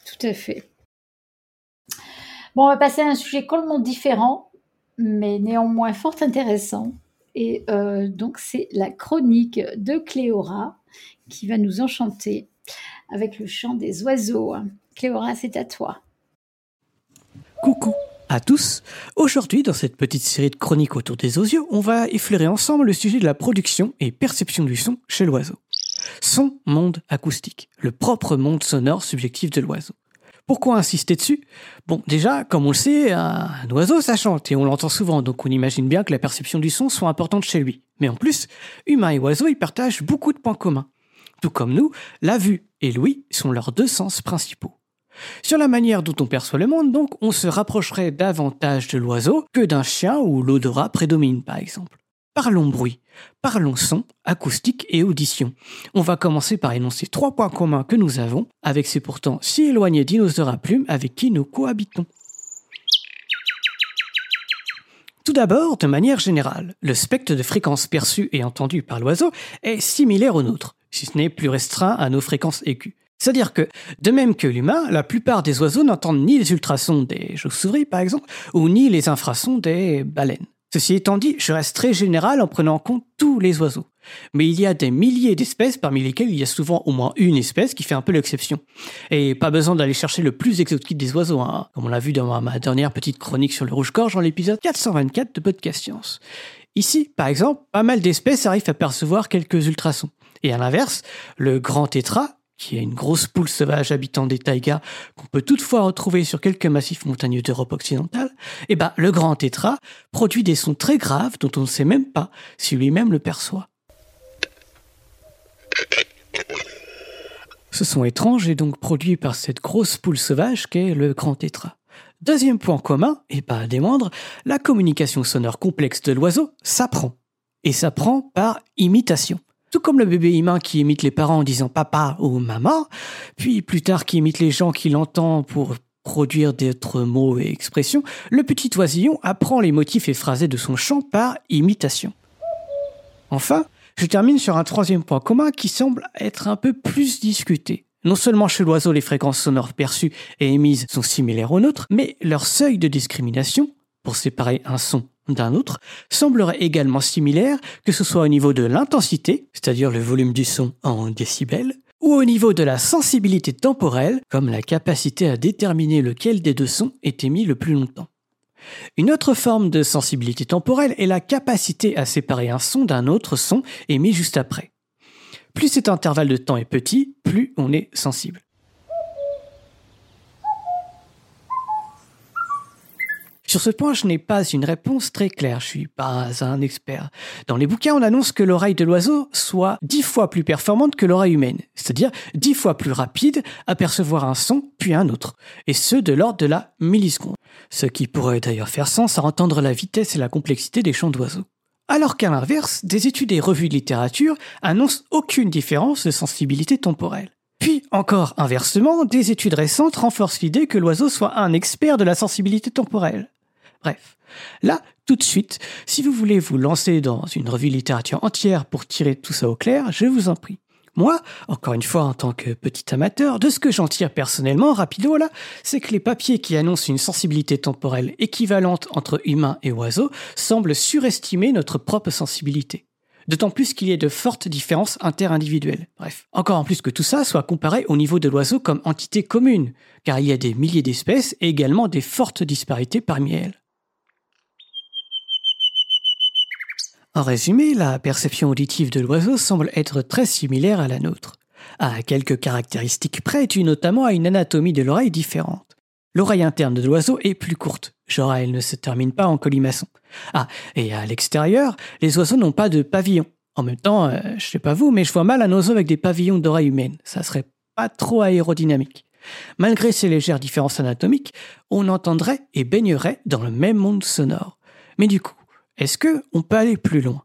Tout à fait. Bon, on va passer à un sujet complètement différent mais néanmoins fort intéressant. Et euh, donc, c'est la chronique de Cléora qui va nous enchanter avec le chant des oiseaux. Cléora, c'est à toi. Coucou à tous. Aujourd'hui, dans cette petite série de chroniques autour des osios, on va effleurer ensemble le sujet de la production et perception du son chez l'oiseau. Son monde acoustique, le propre monde sonore subjectif de l'oiseau. Pourquoi insister dessus? Bon, déjà, comme on le sait, un, oiseau, ça chante, et on l'entend souvent, donc on imagine bien que la perception du son soit importante chez lui. Mais en plus, humain et oiseau, ils partagent beaucoup de points communs. Tout comme nous, la vue et l'ouïe sont leurs deux sens principaux. Sur la manière dont on perçoit le monde, donc, on se rapprocherait davantage de l'oiseau que d'un chien où l'odorat prédomine, par exemple. Parlons bruit, parlons son, acoustique et audition. On va commencer par énoncer trois points communs que nous avons avec ces pourtant si éloignés dinosaures à plumes avec qui nous cohabitons. Tout d'abord, de manière générale, le spectre de fréquences perçues et entendues par l'oiseau est similaire au nôtre, si ce n'est plus restreint à nos fréquences aiguës. C'est-à-dire que, de même que l'humain, la plupart des oiseaux n'entendent ni les ultrasons des chauves-souris, par exemple, ou ni les infrasons des baleines. Ceci étant dit, je reste très général en prenant en compte tous les oiseaux. Mais il y a des milliers d'espèces parmi lesquelles il y a souvent au moins une espèce qui fait un peu l'exception. Et pas besoin d'aller chercher le plus exotique des oiseaux, hein, comme on l'a vu dans ma dernière petite chronique sur le rouge-gorge dans l'épisode 424 de Podcast Science. Ici, par exemple, pas mal d'espèces arrivent à percevoir quelques ultrasons. Et à l'inverse, le grand tétra, qui est une grosse poule sauvage habitant des taïgas qu'on peut toutefois retrouver sur quelques massifs montagneux d'Europe occidentale, eh ben, le grand tétra produit des sons très graves dont on ne sait même pas si lui-même le perçoit. Ce son étrange est donc produit par cette grosse poule sauvage qu'est le grand tétra. Deuxième point commun, et pas des moindres, la communication sonore complexe de l'oiseau s'apprend. Et s'apprend par imitation. Tout comme le bébé humain qui imite les parents en disant papa ou maman, puis plus tard qui imite les gens qu'il entend pour produire d'autres mots et expressions, le petit oisillon apprend les motifs et phrasés de son chant par imitation. Enfin, je termine sur un troisième point commun qui semble être un peu plus discuté. Non seulement chez l'oiseau les fréquences sonores perçues et émises sont similaires aux nôtres, mais leur seuil de discrimination, pour séparer un son d'un autre semblerait également similaire, que ce soit au niveau de l'intensité, c'est-à-dire le volume du son en décibels, ou au niveau de la sensibilité temporelle, comme la capacité à déterminer lequel des deux sons est émis le plus longtemps. Une autre forme de sensibilité temporelle est la capacité à séparer un son d'un autre son émis juste après. Plus cet intervalle de temps est petit, plus on est sensible. Sur ce point, je n'ai pas une réponse très claire, je suis pas un expert. Dans les bouquins, on annonce que l'oreille de l'oiseau soit dix fois plus performante que l'oreille humaine, c'est-à-dire dix fois plus rapide à percevoir un son puis un autre, et ce de l'ordre de la milliseconde. Ce qui pourrait d'ailleurs faire sens à entendre la vitesse et la complexité des chants d'oiseaux. Alors qu'à l'inverse, des études et revues de littérature annoncent aucune différence de sensibilité temporelle. Puis, encore inversement, des études récentes renforcent l'idée que l'oiseau soit un expert de la sensibilité temporelle. Bref, là, tout de suite, si vous voulez vous lancer dans une revue littérature entière pour tirer tout ça au clair, je vous en prie. Moi, encore une fois en tant que petit amateur, de ce que j'en tire personnellement, rapido là, c'est que les papiers qui annoncent une sensibilité temporelle équivalente entre humains et oiseaux semblent surestimer notre propre sensibilité. D'autant plus qu'il y a de fortes différences interindividuelles. Bref, encore en plus que tout ça soit comparé au niveau de l'oiseau comme entité commune, car il y a des milliers d'espèces et également des fortes disparités parmi elles. En résumé, la perception auditive de l'oiseau semble être très similaire à la nôtre. À quelques caractéristiques près, dû notamment à une anatomie de l'oreille différente. L'oreille interne de l'oiseau est plus courte, genre elle ne se termine pas en colimaçon. Ah, et à l'extérieur, les oiseaux n'ont pas de pavillon. En même temps, euh, je sais pas vous, mais je vois mal un oiseau avec des pavillons d'oreille humaine. Ça serait pas trop aérodynamique. Malgré ces légères différences anatomiques, on entendrait et baignerait dans le même monde sonore. Mais du coup, est-ce que on peut aller plus loin?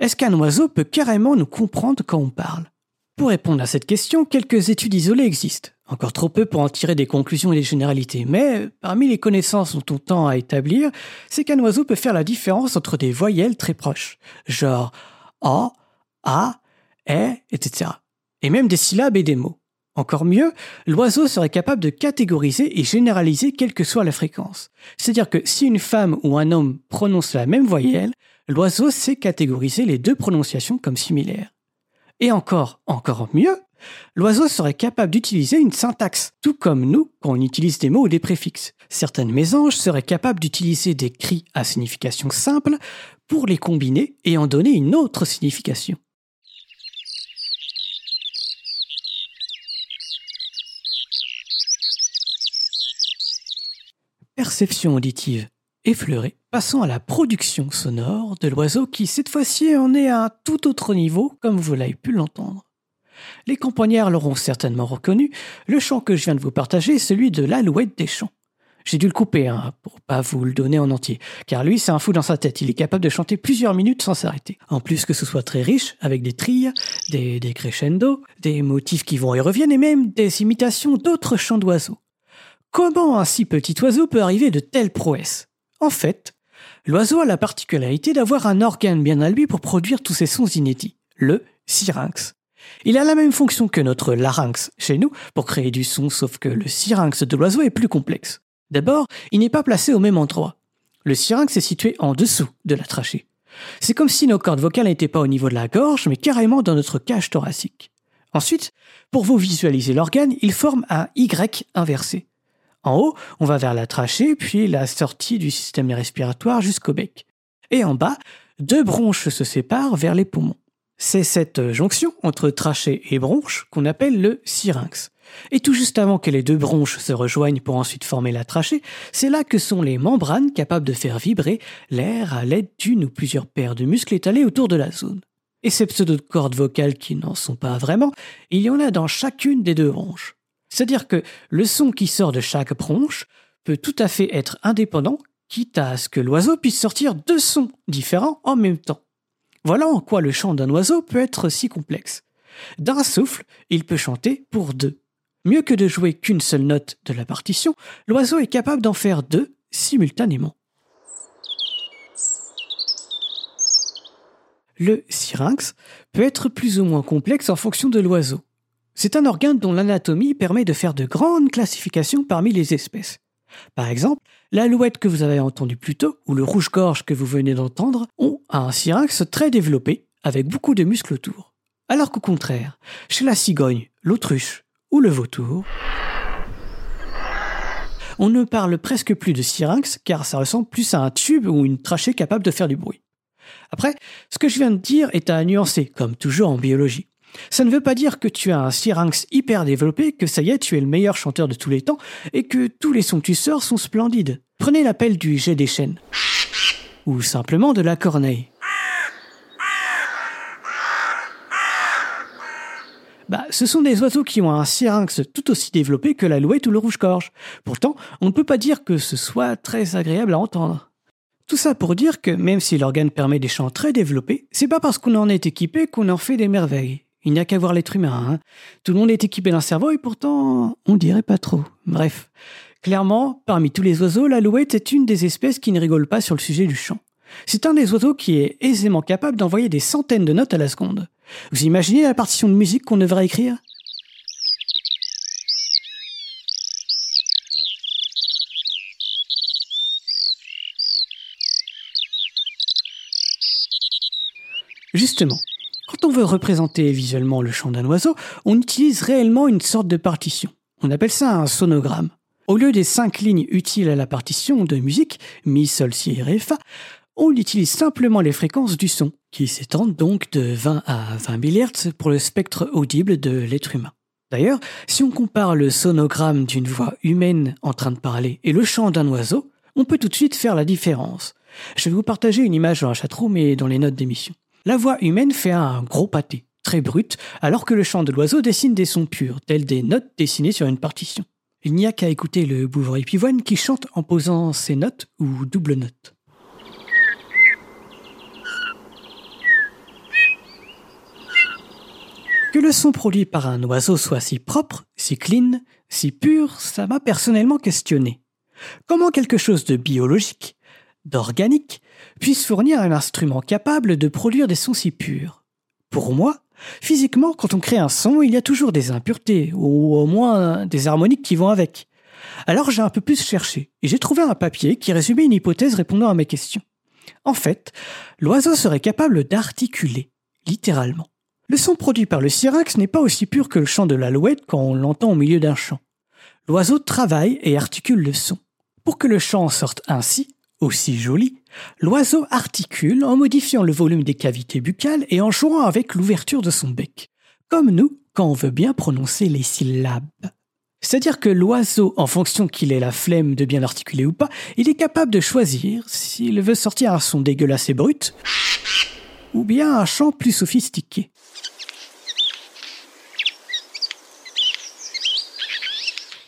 Est-ce qu'un oiseau peut carrément nous comprendre quand on parle? Pour répondre à cette question, quelques études isolées existent. Encore trop peu pour en tirer des conclusions et des généralités, mais parmi les connaissances dont on tend à établir, c'est qu'un oiseau peut faire la différence entre des voyelles très proches, genre A, A, E, etc. Et même des syllabes et des mots. Encore mieux, l'oiseau serait capable de catégoriser et généraliser quelle que soit la fréquence. C'est-à-dire que si une femme ou un homme prononce la même voyelle, l'oiseau sait catégoriser les deux prononciations comme similaires. Et encore, encore mieux, l'oiseau serait capable d'utiliser une syntaxe, tout comme nous quand on utilise des mots ou des préfixes. Certaines mésanges seraient capables d'utiliser des cris à signification simple pour les combiner et en donner une autre signification. Perception auditive effleurée, passons à la production sonore de l'oiseau qui cette fois-ci en est à un tout autre niveau comme vous l'avez pu l'entendre. Les campagnards l'auront certainement reconnu, le chant que je viens de vous partager est celui de l'alouette des champs. J'ai dû le couper, hein, pour pas vous le donner en entier, car lui c'est un fou dans sa tête, il est capable de chanter plusieurs minutes sans s'arrêter. En plus que ce soit très riche, avec des trilles, des, des crescendo, des motifs qui vont et reviennent, et même des imitations d'autres chants d'oiseaux. Comment un si petit oiseau peut arriver de telles prouesses? En fait, l'oiseau a la particularité d'avoir un organe bien à lui pour produire tous ces sons inédits, le syrinx. Il a la même fonction que notre larynx chez nous pour créer du son, sauf que le syrinx de l'oiseau est plus complexe. D'abord, il n'est pas placé au même endroit. Le syrinx est situé en dessous de la trachée. C'est comme si nos cordes vocales n'étaient pas au niveau de la gorge, mais carrément dans notre cage thoracique. Ensuite, pour vous visualiser l'organe, il forme un Y inversé. En haut, on va vers la trachée, puis la sortie du système respiratoire jusqu'au bec. Et en bas, deux bronches se séparent vers les poumons. C'est cette jonction entre trachée et bronche qu'on appelle le syrinx. Et tout juste avant que les deux bronches se rejoignent pour ensuite former la trachée, c'est là que sont les membranes capables de faire vibrer l'air à l'aide d'une ou plusieurs paires de muscles étalés autour de la zone. Et ces pseudo-cordes vocales qui n'en sont pas vraiment, il y en a dans chacune des deux bronches. C'est-à-dire que le son qui sort de chaque bronche peut tout à fait être indépendant, quitte à ce que l'oiseau puisse sortir deux sons différents en même temps. Voilà en quoi le chant d'un oiseau peut être si complexe. D'un souffle, il peut chanter pour deux. Mieux que de jouer qu'une seule note de la partition, l'oiseau est capable d'en faire deux simultanément. Le syrinx peut être plus ou moins complexe en fonction de l'oiseau. C'est un organe dont l'anatomie permet de faire de grandes classifications parmi les espèces. Par exemple, l'alouette que vous avez entendue plus tôt, ou le rouge-gorge que vous venez d'entendre, ont un syrinx très développé, avec beaucoup de muscles autour. Alors qu'au contraire, chez la cigogne, l'autruche ou le vautour, on ne parle presque plus de syrinx car ça ressemble plus à un tube ou une trachée capable de faire du bruit. Après, ce que je viens de dire est à nuancer, comme toujours en biologie. Ça ne veut pas dire que tu as un syrinx hyper développé, que ça y est, tu es le meilleur chanteur de tous les temps, et que tous les sons que tu sors sont splendides. Prenez l'appel du jet des chênes. Ou simplement de la corneille. Bah, ce sont des oiseaux qui ont un syrinx tout aussi développé que l'alouette ou le rouge-gorge. Pourtant, on ne peut pas dire que ce soit très agréable à entendre. Tout ça pour dire que même si l'organe permet des chants très développés, c'est pas parce qu'on en est équipé qu'on en fait des merveilles. Il n'y a qu'à voir l'être humain. Hein. Tout le monde est équipé d'un cerveau et pourtant, on dirait pas trop. Bref. Clairement, parmi tous les oiseaux, l'alouette est une des espèces qui ne rigole pas sur le sujet du chant. C'est un des oiseaux qui est aisément capable d'envoyer des centaines de notes à la seconde. Vous imaginez la partition de musique qu'on devrait écrire? Justement, quand on veut représenter visuellement le chant d'un oiseau, on utilise réellement une sorte de partition. On appelle ça un sonogramme. Au lieu des cinq lignes utiles à la partition de musique, mi, sol, si, ré, fa, on utilise simplement les fréquences du son, qui s'étendent donc de 20 à 20 millihertz pour le spectre audible de l'être humain. D'ailleurs, si on compare le sonogramme d'une voix humaine en train de parler et le chant d'un oiseau, on peut tout de suite faire la différence. Je vais vous partager une image dans la chatroom et dans les notes d'émission. La voix humaine fait un gros pâté, très brut, alors que le chant de l'oiseau dessine des sons purs, tels des notes dessinées sur une partition. Il n'y a qu'à écouter le bouvrier pivoine qui chante en posant ses notes ou double notes. Que le son produit par un oiseau soit si propre, si clean, si pur, ça m'a personnellement questionné. Comment quelque chose de biologique, d'organique, puisse fournir un instrument capable de produire des sons si purs Pour moi, physiquement, quand on crée un son, il y a toujours des impuretés, ou au moins des harmoniques qui vont avec. Alors j'ai un peu plus cherché, et j'ai trouvé un papier qui résumait une hypothèse répondant à mes questions. En fait, l'oiseau serait capable d'articuler, littéralement. Le son produit par le syrinx n'est pas aussi pur que le chant de l'alouette quand on l'entend au milieu d'un chant. L'oiseau travaille et articule le son. Pour que le chant sorte ainsi, aussi joli, l'oiseau articule en modifiant le volume des cavités buccales et en jouant avec l'ouverture de son bec, comme nous quand on veut bien prononcer les syllabes. C'est-à-dire que l'oiseau, en fonction qu'il ait la flemme de bien articuler ou pas, il est capable de choisir s'il veut sortir un son dégueulasse et brut, ou bien un chant plus sophistiqué.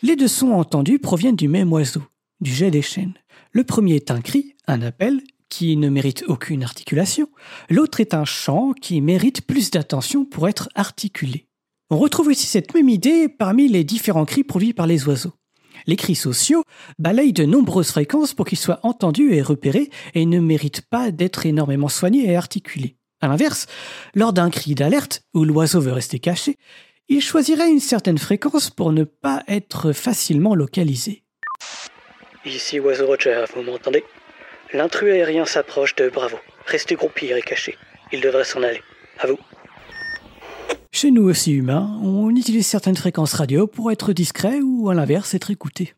Les deux sons entendus proviennent du même oiseau, du jet des chaînes. Le premier est un cri, un appel, qui ne mérite aucune articulation. L'autre est un chant qui mérite plus d'attention pour être articulé. On retrouve ici cette même idée parmi les différents cris produits par les oiseaux. Les cris sociaux balayent de nombreuses fréquences pour qu'ils soient entendus et repérés et ne méritent pas d'être énormément soignés et articulés. À l'inverse, lors d'un cri d'alerte où l'oiseau veut rester caché, il choisirait une certaine fréquence pour ne pas être facilement localisé. Ici Oiseau Roger, vous m'entendez? L'intrus aérien s'approche de Bravo. Restez groupis et cachés. Il devrait s'en aller. À vous. Chez nous aussi humains, on utilise certaines fréquences radio pour être discret ou à l'inverse être écouté.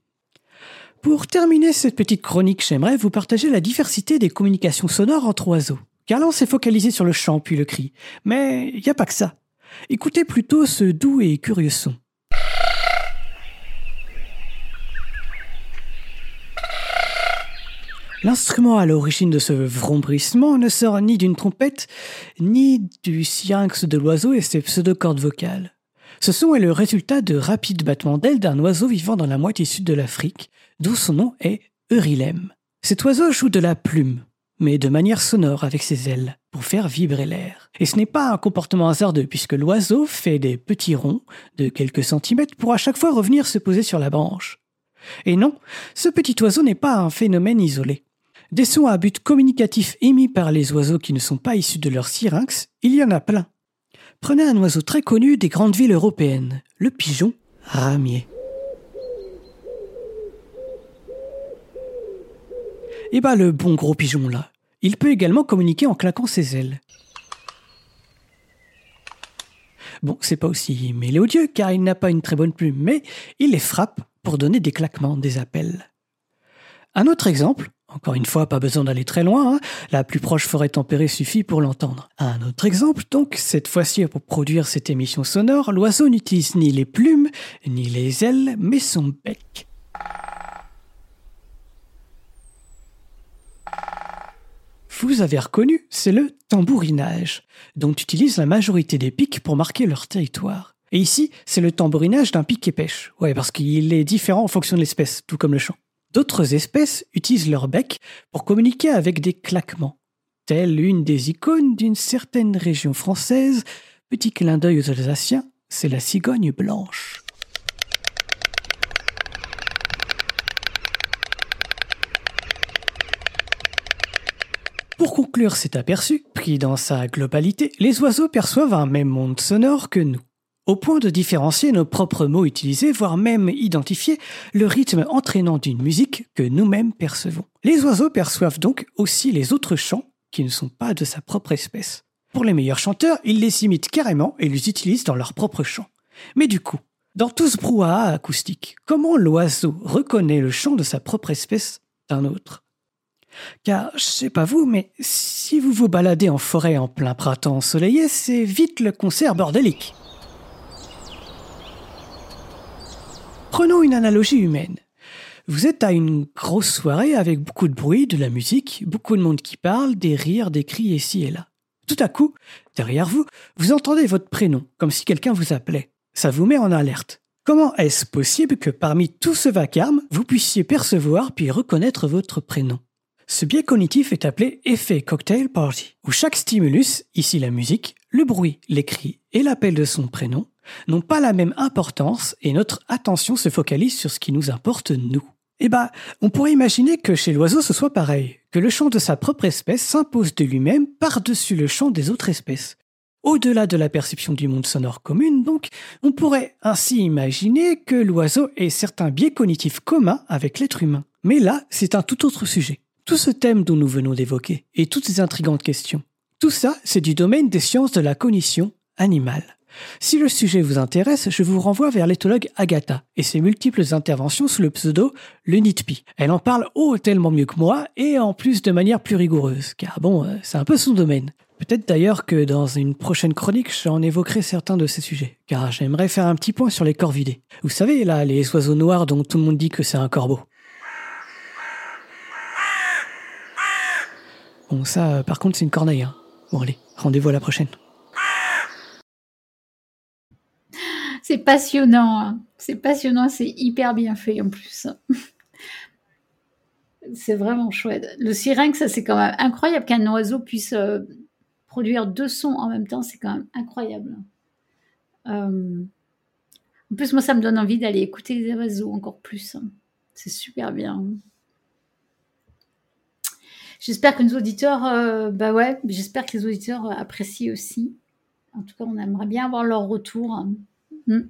Pour terminer cette petite chronique, j'aimerais vous partager la diversité des communications sonores entre oiseaux. Car là, on s'est focalisé sur le chant puis le cri. Mais il n'y a pas que ça. Écoutez plutôt ce doux et curieux son. L'instrument à l'origine de ce vrombrissement ne sort ni d'une trompette, ni du syrinx de l'oiseau et ses pseudocordes vocales. Ce son est le résultat de rapides battements d'ailes d'un oiseau vivant dans la moitié sud de l'Afrique, d'où son nom est Eurilem. Cet oiseau joue de la plume, mais de manière sonore avec ses ailes, pour faire vibrer l'air. Et ce n'est pas un comportement hasardeux, puisque l'oiseau fait des petits ronds de quelques centimètres pour à chaque fois revenir se poser sur la branche. Et non, ce petit oiseau n'est pas un phénomène isolé. Des sons à but communicatif émis par les oiseaux qui ne sont pas issus de leur syrinx, il y en a plein. Prenez un oiseau très connu des grandes villes européennes, le pigeon ramier. Et eh bah le bon gros pigeon là, il peut également communiquer en claquant ses ailes. Bon, c'est pas aussi mélodieux car il n'a pas une très bonne plume, mais il les frappe pour donner des claquements, des appels. Un autre exemple, encore une fois, pas besoin d'aller très loin, hein. la plus proche forêt tempérée suffit pour l'entendre. Un autre exemple, donc, cette fois-ci pour produire cette émission sonore, l'oiseau n'utilise ni les plumes, ni les ailes, mais son bec. Vous avez reconnu, c'est le tambourinage, dont utilise la majorité des pics pour marquer leur territoire. Et ici, c'est le tambourinage d'un pic et pêche. Ouais, parce qu'il est différent en fonction de l'espèce, tout comme le chant. D'autres espèces utilisent leur bec pour communiquer avec des claquements, telle une des icônes d'une certaine région française. Petit clin d'œil aux Alsaciens, c'est la cigogne blanche. Pour conclure cet aperçu, pris dans sa globalité, les oiseaux perçoivent un même monde sonore que nous au point de différencier nos propres mots utilisés, voire même identifier le rythme entraînant d'une musique que nous-mêmes percevons. Les oiseaux perçoivent donc aussi les autres chants qui ne sont pas de sa propre espèce. Pour les meilleurs chanteurs, ils les imitent carrément et les utilisent dans leur propre chant. Mais du coup, dans tout ce brouhaha acoustique, comment l'oiseau reconnaît le chant de sa propre espèce d'un autre? Car, je sais pas vous, mais si vous vous baladez en forêt en plein printemps ensoleillé, c'est vite le concert bordélique. Prenons une analogie humaine. Vous êtes à une grosse soirée avec beaucoup de bruit, de la musique, beaucoup de monde qui parle, des rires, des cris ici et là. Tout à coup, derrière vous, vous entendez votre prénom, comme si quelqu'un vous appelait. Ça vous met en alerte. Comment est-ce possible que parmi tout ce vacarme, vous puissiez percevoir puis reconnaître votre prénom? Ce biais cognitif est appelé effet cocktail party, où chaque stimulus, ici la musique, le bruit, les cris et l'appel de son prénom, n'ont pas la même importance et notre attention se focalise sur ce qui nous importe nous. Eh ben, on pourrait imaginer que chez l'oiseau ce soit pareil, que le chant de sa propre espèce s'impose de lui-même par-dessus le chant des autres espèces. Au-delà de la perception du monde sonore commune, donc, on pourrait ainsi imaginer que l'oiseau ait certains biais cognitifs communs avec l'être humain. Mais là, c'est un tout autre sujet. Tout ce thème dont nous venons d'évoquer, et toutes ces intrigantes questions, tout ça, c'est du domaine des sciences de la cognition animale. Si le sujet vous intéresse, je vous renvoie vers l'éthologue Agatha et ses multiples interventions sous le pseudo Le Nitpi. Elle en parle oh tellement mieux que moi et en plus de manière plus rigoureuse, car bon, euh, c'est un peu son domaine. Peut-être d'ailleurs que dans une prochaine chronique, j'en évoquerai certains de ces sujets, car j'aimerais faire un petit point sur les corvidés. Vous savez, là, les oiseaux noirs dont tout le monde dit que c'est un corbeau. Bon, ça, par contre, c'est une corneille. Hein. Bon, allez, rendez-vous à la prochaine. C'est passionnant. Hein. C'est passionnant, c'est hyper bien fait en plus. c'est vraiment chouette. Le syrinx, ça c'est quand même incroyable qu'un oiseau puisse euh, produire deux sons en même temps, c'est quand même incroyable. Euh, en plus, moi, ça me donne envie d'aller écouter les oiseaux encore plus. C'est super bien. J'espère que nos auditeurs, euh, bah ouais, j'espère que les auditeurs apprécient aussi. En tout cas, on aimerait bien avoir leur retour. Hmm.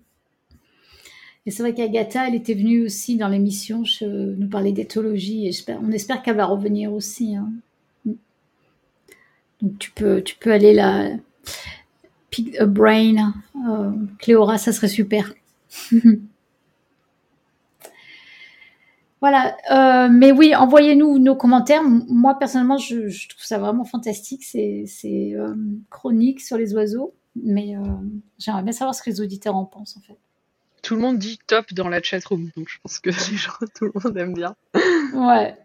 Et c'est vrai qu'Agatha, elle était venue aussi dans l'émission nous parler d'éthologie. On espère qu'elle va revenir aussi. Hein. Donc tu peux, tu peux aller là. Pick a brain. Euh, Cléora, ça serait super. voilà. Euh, mais oui, envoyez-nous nos commentaires. Moi, personnellement, je, trouve ça vraiment fantastique. C'est euh, chronique sur les oiseaux. Mais j'aimerais bien savoir ce que les auditeurs en pensent, en fait. Tout le monde dit top dans la chatroom. Donc je pense que les gens, tout le monde aime bien. Ouais.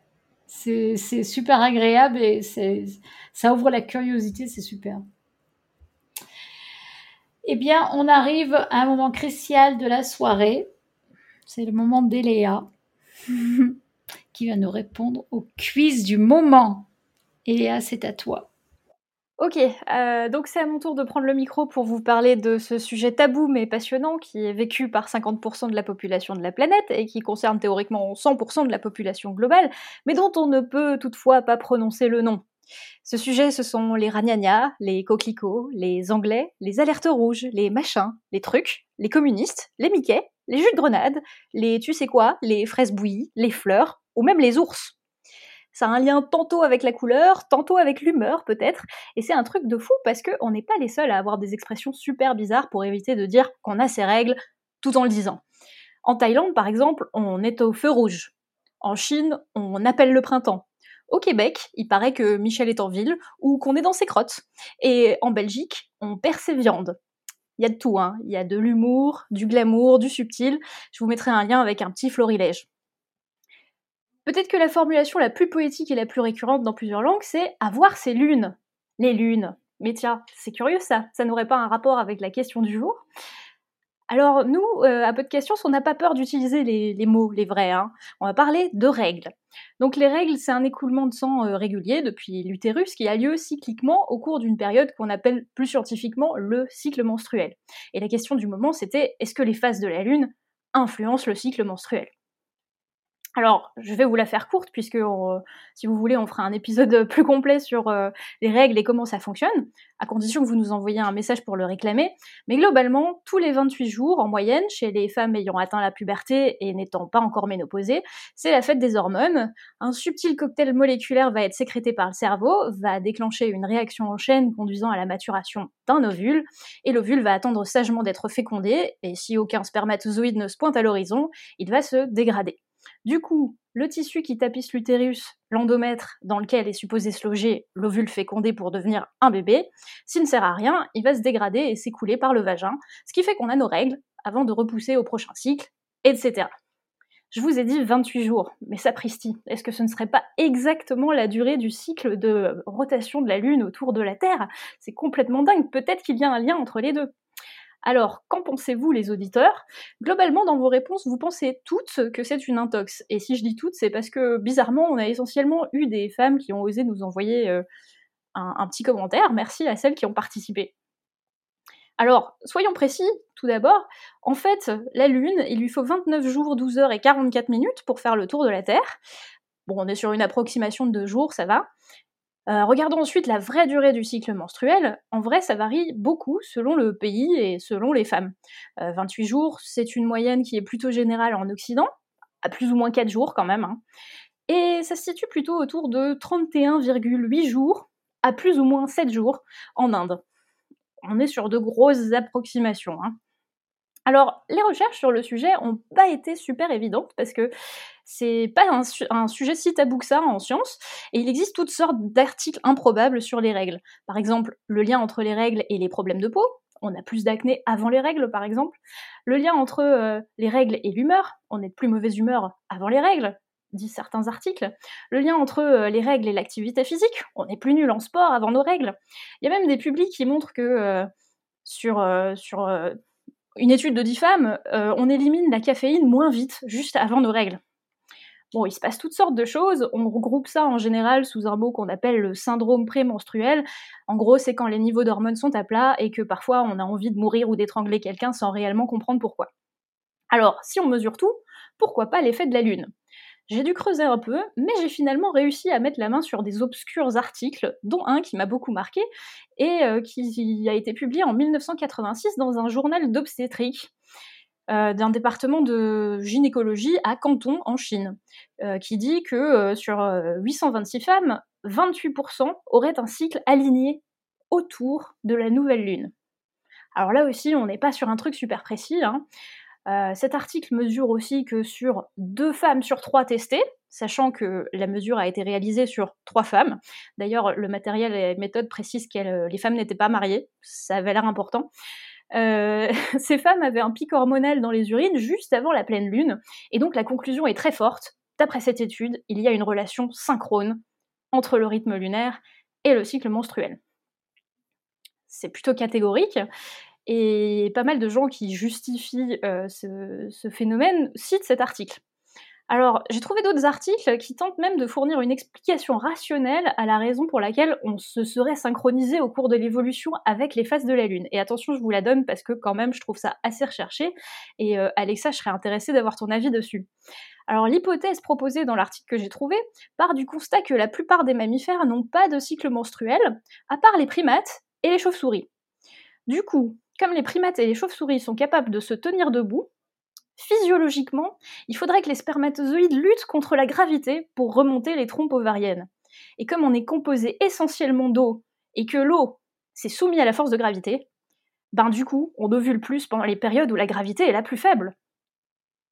C'est super agréable et ça ouvre la curiosité, c'est super. Eh bien, on arrive à un moment crucial de la soirée. C'est le moment d'Eléa qui va nous répondre au quiz du moment. Eléa, c'est à toi. Ok, euh, donc c'est à mon tour de prendre le micro pour vous parler de ce sujet tabou mais passionnant qui est vécu par 50% de la population de la planète et qui concerne théoriquement 100% de la population globale, mais dont on ne peut toutefois pas prononcer le nom. Ce sujet, ce sont les ragnagnas, les coquelicots, les anglais, les alertes rouges, les machins, les trucs, les communistes, les Mickey, les jus de grenade, les tu sais quoi, les fraises bouillies, les fleurs, ou même les ours. Ça a un lien tantôt avec la couleur, tantôt avec l'humeur peut-être, et c'est un truc de fou parce qu'on n'est pas les seuls à avoir des expressions super bizarres pour éviter de dire qu'on a ses règles tout en le disant. En Thaïlande, par exemple, on est au feu rouge. En Chine, on appelle le printemps. Au Québec, il paraît que Michel est en ville ou qu'on est dans ses crottes. Et en Belgique, on perd ses viandes. Il y a de tout, hein. Il y a de l'humour, du glamour, du subtil. Je vous mettrai un lien avec un petit florilège. Peut-être que la formulation la plus poétique et la plus récurrente dans plusieurs langues, c'est avoir ses lunes. Les lunes. Mais tiens, c'est curieux ça, ça n'aurait pas un rapport avec la question du jour? Alors nous, euh, à peu de questions, on n'a pas peur d'utiliser les, mots, les vrais. Hein. On va parler de règles. Donc les règles, c'est un écoulement de sang euh, régulier depuis l'utérus qui a lieu cycliquement au cours d'une période qu'on appelle plus scientifiquement le cycle menstruel. Et la question du moment, c'était est-ce que les phases de la Lune influencent le cycle menstruel? Alors, je vais vous la faire courte puisque, euh, si vous voulez, on fera un épisode plus complet sur euh, les règles et comment ça fonctionne, à condition que vous nous envoyiez un message pour le réclamer. Mais globalement, tous les 28 jours, en moyenne, chez les femmes ayant atteint la puberté et n'étant pas encore ménopausées, c'est la fête des hormones. Un subtil cocktail moléculaire va être sécrété par le cerveau, va déclencher une réaction en chaîne conduisant à la maturation d'un ovule, et l'ovule va attendre sagement d'être fécondé, et si aucun spermatozoïde ne se pointe à l'horizon, il va se dégrader. Du coup, le tissu qui tapisse l'utérus, l'endomètre dans lequel est supposé se loger l'ovule fécondé pour devenir un bébé, s'il ne sert à rien, il va se dégrader et s'écouler par le vagin, ce qui fait qu'on a nos règles avant de repousser au prochain cycle, etc. Je vous ai dit 28 jours, mais sapristi, est-ce que ce ne serait pas exactement la durée du cycle de rotation de la Lune autour de la Terre? C'est complètement dingue, peut-être qu'il y a un lien entre les deux. Alors, qu'en pensez-vous les auditeurs? Globalement, dans vos réponses, vous pensez toutes que c'est une intox. Et si je dis toutes, c'est parce que bizarrement, on a essentiellement eu des femmes qui ont osé nous envoyer euh, un, petit commentaire. Merci à celles qui ont participé. Alors, soyons précis, tout d'abord. En fait, la Lune, il lui faut 29 jours, 12 heures et 44 minutes pour faire le tour de la Terre. Bon, on est sur une approximation de deux jours, ça va. Euh, regardons ensuite la vraie durée du cycle menstruel. En vrai, ça varie beaucoup selon le pays et selon les femmes. 28 euh, jours, c'est une moyenne qui est plutôt générale en Occident, à plus ou moins 4 jours quand même. Hein. Et ça se situe plutôt autour de 31,8 jours, à plus ou moins 7 jours, en Inde. On est sur de grosses approximations. Hein. Alors, les recherches sur le sujet n'ont pas été super évidentes parce que c'est pas un, sujet si tabou que ça en science, et il existe toutes sortes d'articles improbables sur les règles. Par exemple, le lien entre les règles et les problèmes de peau. On a plus d'acné avant les règles, par exemple. Le lien entre euh, les règles et l'humeur. On est de plus mauvaise humeur avant les règles, disent certains articles. Le lien entre euh, les règles et l'activité physique. On est plus nul en sport avant nos règles. Il y a même des publics qui montrent que euh, sur, sur une étude de 10 femmes, euh, on élimine la caféine moins vite, juste avant nos règles. Bon, il se passe toutes sortes de choses. On regroupe ça en général sous un mot qu'on appelle le syndrome prémenstruel. En gros, c'est quand les niveaux d'hormones sont à plat et que parfois on a envie de mourir ou d'étrangler quelqu'un sans réellement comprendre pourquoi. Alors, si on mesure tout, pourquoi pas l'effet de la lune? J'ai dû creuser un peu, mais j'ai finalement réussi à mettre la main sur des obscurs articles, dont un qui m'a beaucoup marqué, et euh, qui a été publié en 1986 dans un journal d'obstétrique. Euh, d'un département de gynécologie à Canton, en Chine, euh, qui dit que sur 826 femmes, 28% auraient un cycle aligné autour de la nouvelle lune. Alors là aussi, on n'est pas sur un truc super précis, hein, euh, cet article mesure aussi que sur deux femmes sur trois testées, sachant que la mesure a été réalisée sur trois femmes. D'ailleurs, le matériel et méthode précisent que euh, les femmes n'étaient pas mariées, ça avait l'air important. Euh, ces femmes avaient un pic hormonal dans les urines juste avant la pleine lune, et donc la conclusion est très forte. D'après cette étude, il y a une relation synchrone entre le rythme lunaire et le cycle menstruel. C'est plutôt catégorique, et pas mal de gens qui justifient euh, ce, phénomène citent cet article. Alors, j'ai trouvé d'autres articles qui tentent même de fournir une explication rationnelle à la raison pour laquelle on se serait synchronisé au cours de l'évolution avec les phases de la Lune. Et attention, je vous la donne parce que quand même, je trouve ça assez recherché. Et euh, Alexa, je serais intéressée d'avoir ton avis dessus. Alors, l'hypothèse proposée dans l'article que j'ai trouvé part du constat que la plupart des mammifères n'ont pas de cycle menstruel, à part les primates et les chauves-souris. Du coup, comme les primates et les chauves-souris sont capables de se tenir debout, physiologiquement, il faudrait que les spermatozoïdes luttent contre la gravité pour remonter les trompes ovariennes. Et comme on est composé essentiellement d'eau et que l'eau s'est soumise à la force de gravité, ben du coup, on ovule plus pendant les périodes où la gravité est la plus faible.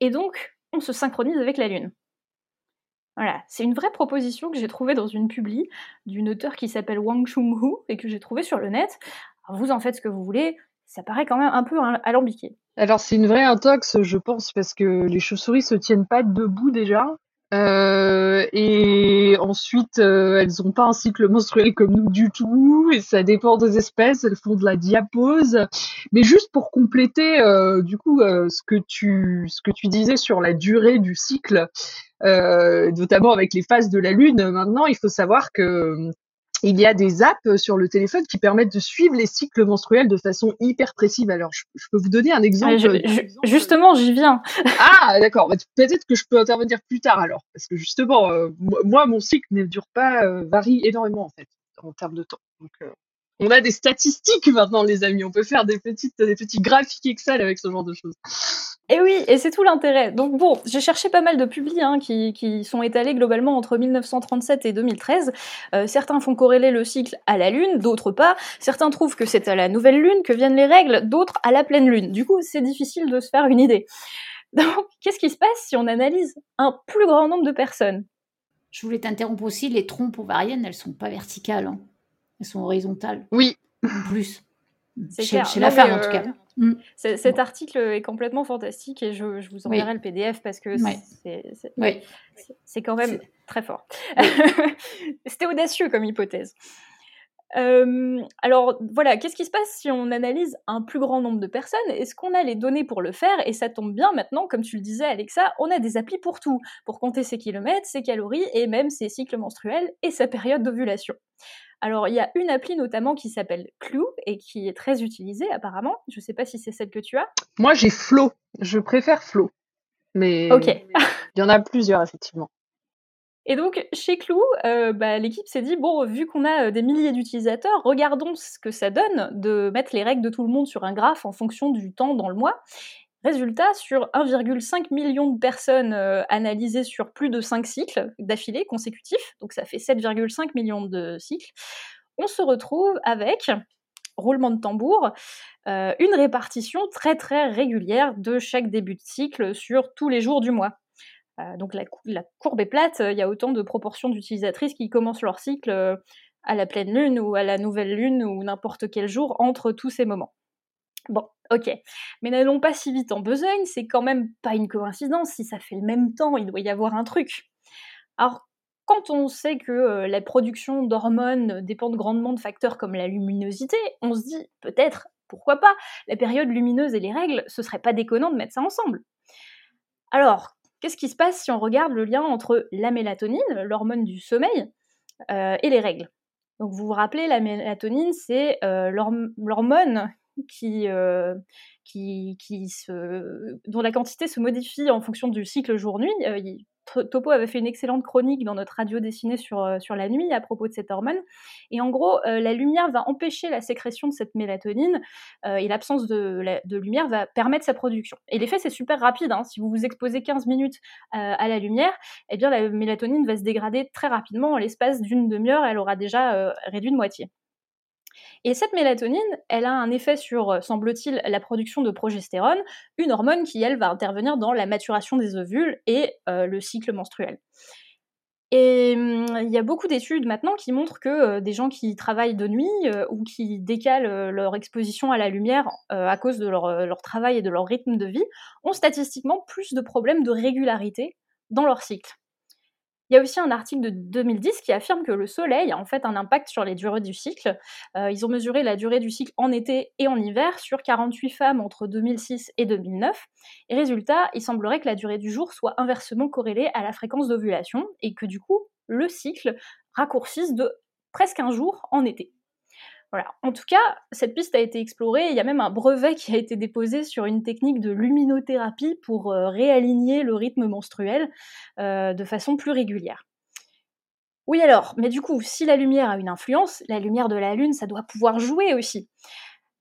Et donc, on se synchronise avec la Lune. Voilà, c'est une vraie proposition que j'ai trouvée dans une publi d'une auteure qui s'appelle Wang Chung-hu et que j'ai trouvée sur le net. vous en faites ce que vous voulez, ça paraît quand même un peu alambiqué. Alors c'est une vraie intox, je pense, parce que les chauves-souris se tiennent pas debout déjà. Euh, et ensuite, euh, elles n'ont pas un cycle menstruel comme nous du tout, et ça dépend des espèces. Elles font de la diapose. Mais juste pour compléter, euh, du coup, ce que tu ce que tu disais sur la durée du cycle, notamment avec les phases de la lune. Maintenant, il faut savoir que il y a des apps sur le téléphone qui permettent de suivre les cycles menstruels de façon hyper précise. Alors, je, peux vous donner un exemple. justement, j'y viens. ah, d'accord. Bah, peut-être que je peux intervenir plus tard alors, parce que justement, euh, moi, mon cycle ne dure pas, euh, varie énormément en fait en termes de temps. Donc, euh, on a des statistiques maintenant, les amis. On peut faire des petites, des petits graphiques Excel avec ce genre de choses. Et oui, et c'est tout l'intérêt. Donc bon, j'ai cherché pas mal de publis hein, qui, qui, sont étalés globalement entre 1937 et 2013. Euh, certains font corréler le cycle à la Lune, d'autres pas. Certains trouvent que c'est à la nouvelle Lune que viennent les règles, d'autres à la pleine Lune. Du coup, c'est difficile de se faire une idée. Donc, qu'est-ce qui se passe si on analyse un plus grand nombre de personnes? Je voulais t'interrompre aussi, les trompes ovariennes, elles sont pas verticales, hein. Elles sont horizontales. Oui. En plus. C'est chez la femme, en tout cas. Euh, Mm. Cet article est complètement fantastique et je, vous enverrai le PDF parce que c'est quand même très fort. C'était audacieux comme hypothèse. Euh, alors voilà, qu'est-ce qui se passe si on analyse un plus grand nombre de personnes? Est-ce qu'on a les données pour le faire? Et ça tombe bien maintenant, comme tu le disais Alexa, on a des applis pour tout, pour compter ses kilomètres, ses calories et même ses cycles menstruels et sa période d'ovulation. Alors, il y a une appli notamment qui s'appelle Clue et qui est très utilisée apparemment. Je ne sais pas si c'est celle que tu as. Moi, j'ai Flow. Je préfère Flow. Mais ok. il y en a plusieurs, effectivement. Et donc, chez Clue, euh, bah, l'équipe s'est dit, bon, vu qu'on a euh, des milliers d'utilisateurs, regardons ce que ça donne de mettre les règles de tout le monde sur un graphe en fonction du temps dans le mois. Résultat, sur 1,5 million de personnes euh, analysées sur plus de 5 cycles d'affilée consécutifs, donc ça fait 7,5 millions de cycles, on se retrouve avec roulement de tambour, une répartition très très régulière de chaque début de cycle sur tous les jours du mois. Donc la, courbe est plate, il y a autant de proportions d'utilisatrices qui commencent leur cycle à la pleine lune ou à la nouvelle lune ou n'importe quel jour entre tous ces moments. Bon, ok. Mais n'allons pas si vite en besogne, c'est quand même pas une coïncidence. Si ça fait le même temps, il doit y avoir un truc. Alors, quand on sait que euh, la production d'hormones dépend grandement de facteurs comme la luminosité, on se dit peut-être, pourquoi pas, la période lumineuse et les règles, ce serait pas déconnant de mettre ça ensemble. Alors, qu'est-ce qui se passe si on regarde le lien entre la mélatonine, l'hormone du sommeil, euh, et les règles? Donc vous vous rappelez, la mélatonine, c'est euh, l'hormone euh, dont la quantité se modifie en fonction du cycle jour-nuit. Euh, Topo avait fait une excellente chronique dans notre radio dessinée sur, euh, la nuit à propos de cette hormone. Et en gros, la lumière va empêcher la sécrétion de cette mélatonine et l'absence de, de, lumière va permettre sa production. Et l'effet, c'est super rapide. Hein. Si vous vous exposez 15 minutes à la lumière, eh bien, la mélatonine va se dégrader très rapidement. En l'espace d'une demi-heure, elle aura déjà réduit de moitié. Et cette mélatonine, elle a un effet sur, euh, semble-t-il, la production de progestérone, une hormone qui, elle, va intervenir dans la maturation des ovules et euh, le cycle menstruel. Et hum, il y a beaucoup d'études maintenant qui montrent que euh, des gens qui travaillent de nuit ou qui décalent leur exposition à la lumière à cause de leur, travail et de leur rythme de vie ont statistiquement plus de problèmes de régularité dans leur cycle. Il y a aussi un article de 2010 qui affirme que le soleil a en fait un impact sur les durées du cycle. Euh, ils ont mesuré la durée du cycle en été et en hiver sur 48 femmes entre 2006 et 2009. Et résultat, il semblerait que la durée du jour soit inversement corrélée à la fréquence d'ovulation et que du coup, le cycle raccourcisse de presque un jour en été. Voilà. En tout cas, cette piste a été explorée. Il y a même un brevet qui a été déposé sur une technique de luminothérapie pour euh, réaligner le rythme menstruel euh, de façon plus régulière. Oui alors, mais du coup, si la lumière a une influence, la lumière de la Lune, ça doit pouvoir jouer aussi.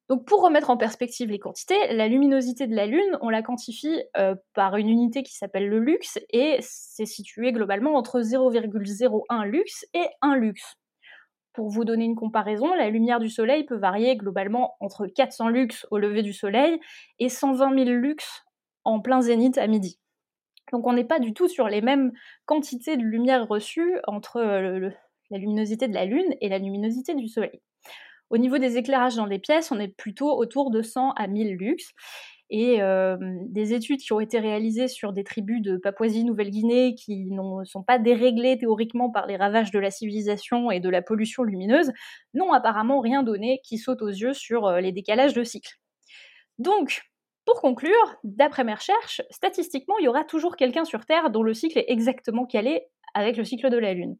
Donc pour remettre en perspective les quantités, la luminosité de la Lune, on la quantifie euh, par une unité qui s'appelle le lux, et c'est situé globalement entre 0,01 lux et 1 lux. Pour vous donner une comparaison, la lumière du soleil peut varier globalement entre 400 lux au lever du soleil et 120 000 lux en plein zénith à midi. Donc on n'est pas du tout sur les mêmes quantités de lumière reçues entre euh, la luminosité de la Lune et la luminosité du Soleil. Au niveau des éclairages dans les pièces, on est plutôt autour de 100 à 1000 lux. Et des études qui ont été réalisées sur des tribus de Papouasie-Nouvelle-Guinée qui ne sont pas déréglées théoriquement par les ravages de la civilisation et de la pollution lumineuse n'ont apparemment rien donné qui saute aux yeux sur les décalages de cycle. Donc, pour conclure, d'après mes recherches, statistiquement, il y aura toujours quelqu'un sur Terre dont le cycle est exactement calé avec le cycle de la Lune.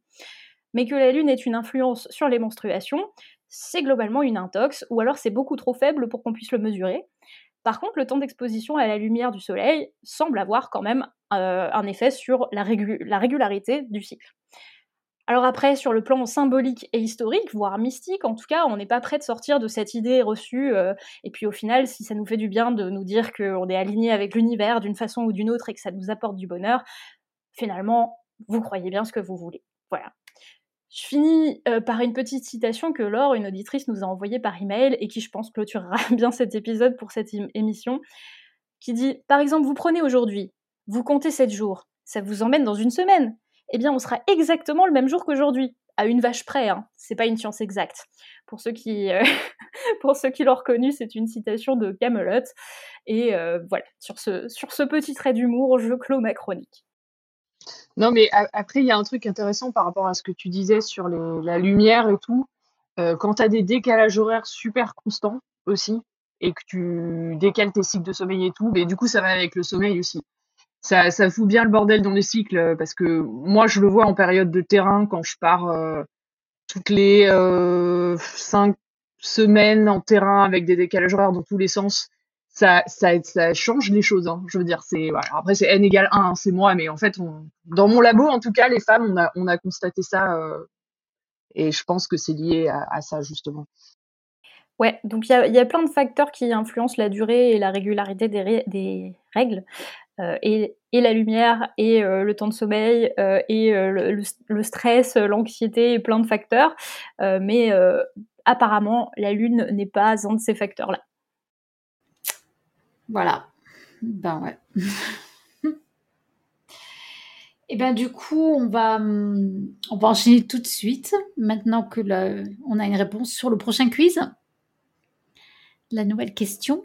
Mais que la Lune ait une influence sur les menstruations, c'est globalement une intox, ou alors c'est beaucoup trop faible pour qu'on puisse le mesurer. Par contre, le temps d'exposition à la lumière du soleil semble avoir quand même euh, un effet sur la, régularité du cycle. Alors après, sur le plan symbolique et historique, voire mystique, en tout cas, on n'est pas prêt de sortir de cette idée reçue. Euh, et puis au final, si ça nous fait du bien de nous dire qu'on est aligné avec l'univers d'une façon ou d'une autre et que ça nous apporte du bonheur, finalement, vous croyez bien ce que vous voulez. Voilà. Je finis euh, par une petite citation que Laure, une auditrice, nous a envoyée par email et qui, je pense, clôturera bien cet épisode pour cette émission, qui dit Par exemple, vous prenez aujourd'hui, vous comptez 7 jours, ça vous emmène dans une semaine. Eh bien, on sera exactement le même jour qu'aujourd'hui, à une vache près. Hein. C'est pas une science exacte. Pour ceux qui, euh, qui l'ont reconnu, c'est une citation de Camelot. Et euh, voilà, sur ce, sur ce petit trait d'humour, je clôt ma chronique. Non, mais après, il y a un truc intéressant par rapport à ce que tu disais sur la lumière et tout. Euh, quand tu as des décalages horaires super constants aussi, et que tu décales tes cycles de sommeil et tout, mais du coup, ça va avec le sommeil aussi. Ça, ça fout bien le bordel dans les cycles, euh, parce que moi, je le vois en période de terrain quand je pars euh, toutes les cinq semaines en terrain avec des décalages horaires dans tous les sens ça, change les choses. Hein. Je veux dire, après c'est n égale 1, hein, c'est moi, mais en fait, dans mon labo, en tout cas, les femmes, on a, on a constaté ça, euh, et je pense que c'est lié à, ça justement. Ouais, donc il y a, plein de facteurs qui influencent la durée et la régularité des, règles. Euh, et, et, la lumière, et euh, le temps de sommeil, et le, le, stress, l'anxiété, et plein de facteurs. mais apparemment, la Lune n'est pas un de ces facteurs-là. Voilà. Ben ouais. Et eh ben du coup, on va, on enchaîner tout de suite, maintenant que on a une réponse sur le prochain quiz. La nouvelle question.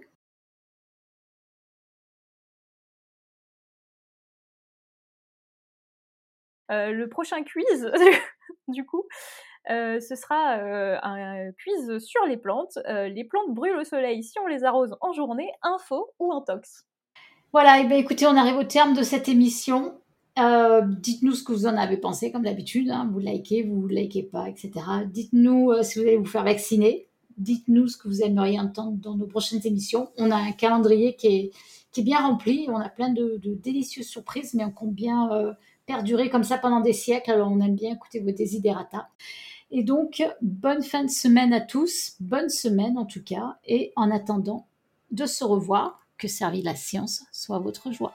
Euh, le prochain quiz, du coup, euh, ce sera euh, un quiz sur les plantes. les plantes brûlent au soleil si on les arrose en journée, info ou intox Voilà, et eh ben, écoutez, on arrive au terme de cette émission. Euh, dites-nous ce que vous en avez pensé, comme d'habitude. Hein. vous likez, vous likez pas, etc. Dites-nous euh, si vous allez vous faire vacciner. Dites-nous ce que vous aimeriez entendre dans nos prochaines émissions. On a un calendrier qui est, qui est bien rempli. On a plein de, délicieuses surprises, mais on compte bien euh, perdurer comme ça pendant des siècles. Alors, on aime bien écouter vos desiderata. Et donc, bonne fin de semaine à tous. Bonne semaine, en tout cas. Et en attendant de se revoir, que servir la science soit votre joie.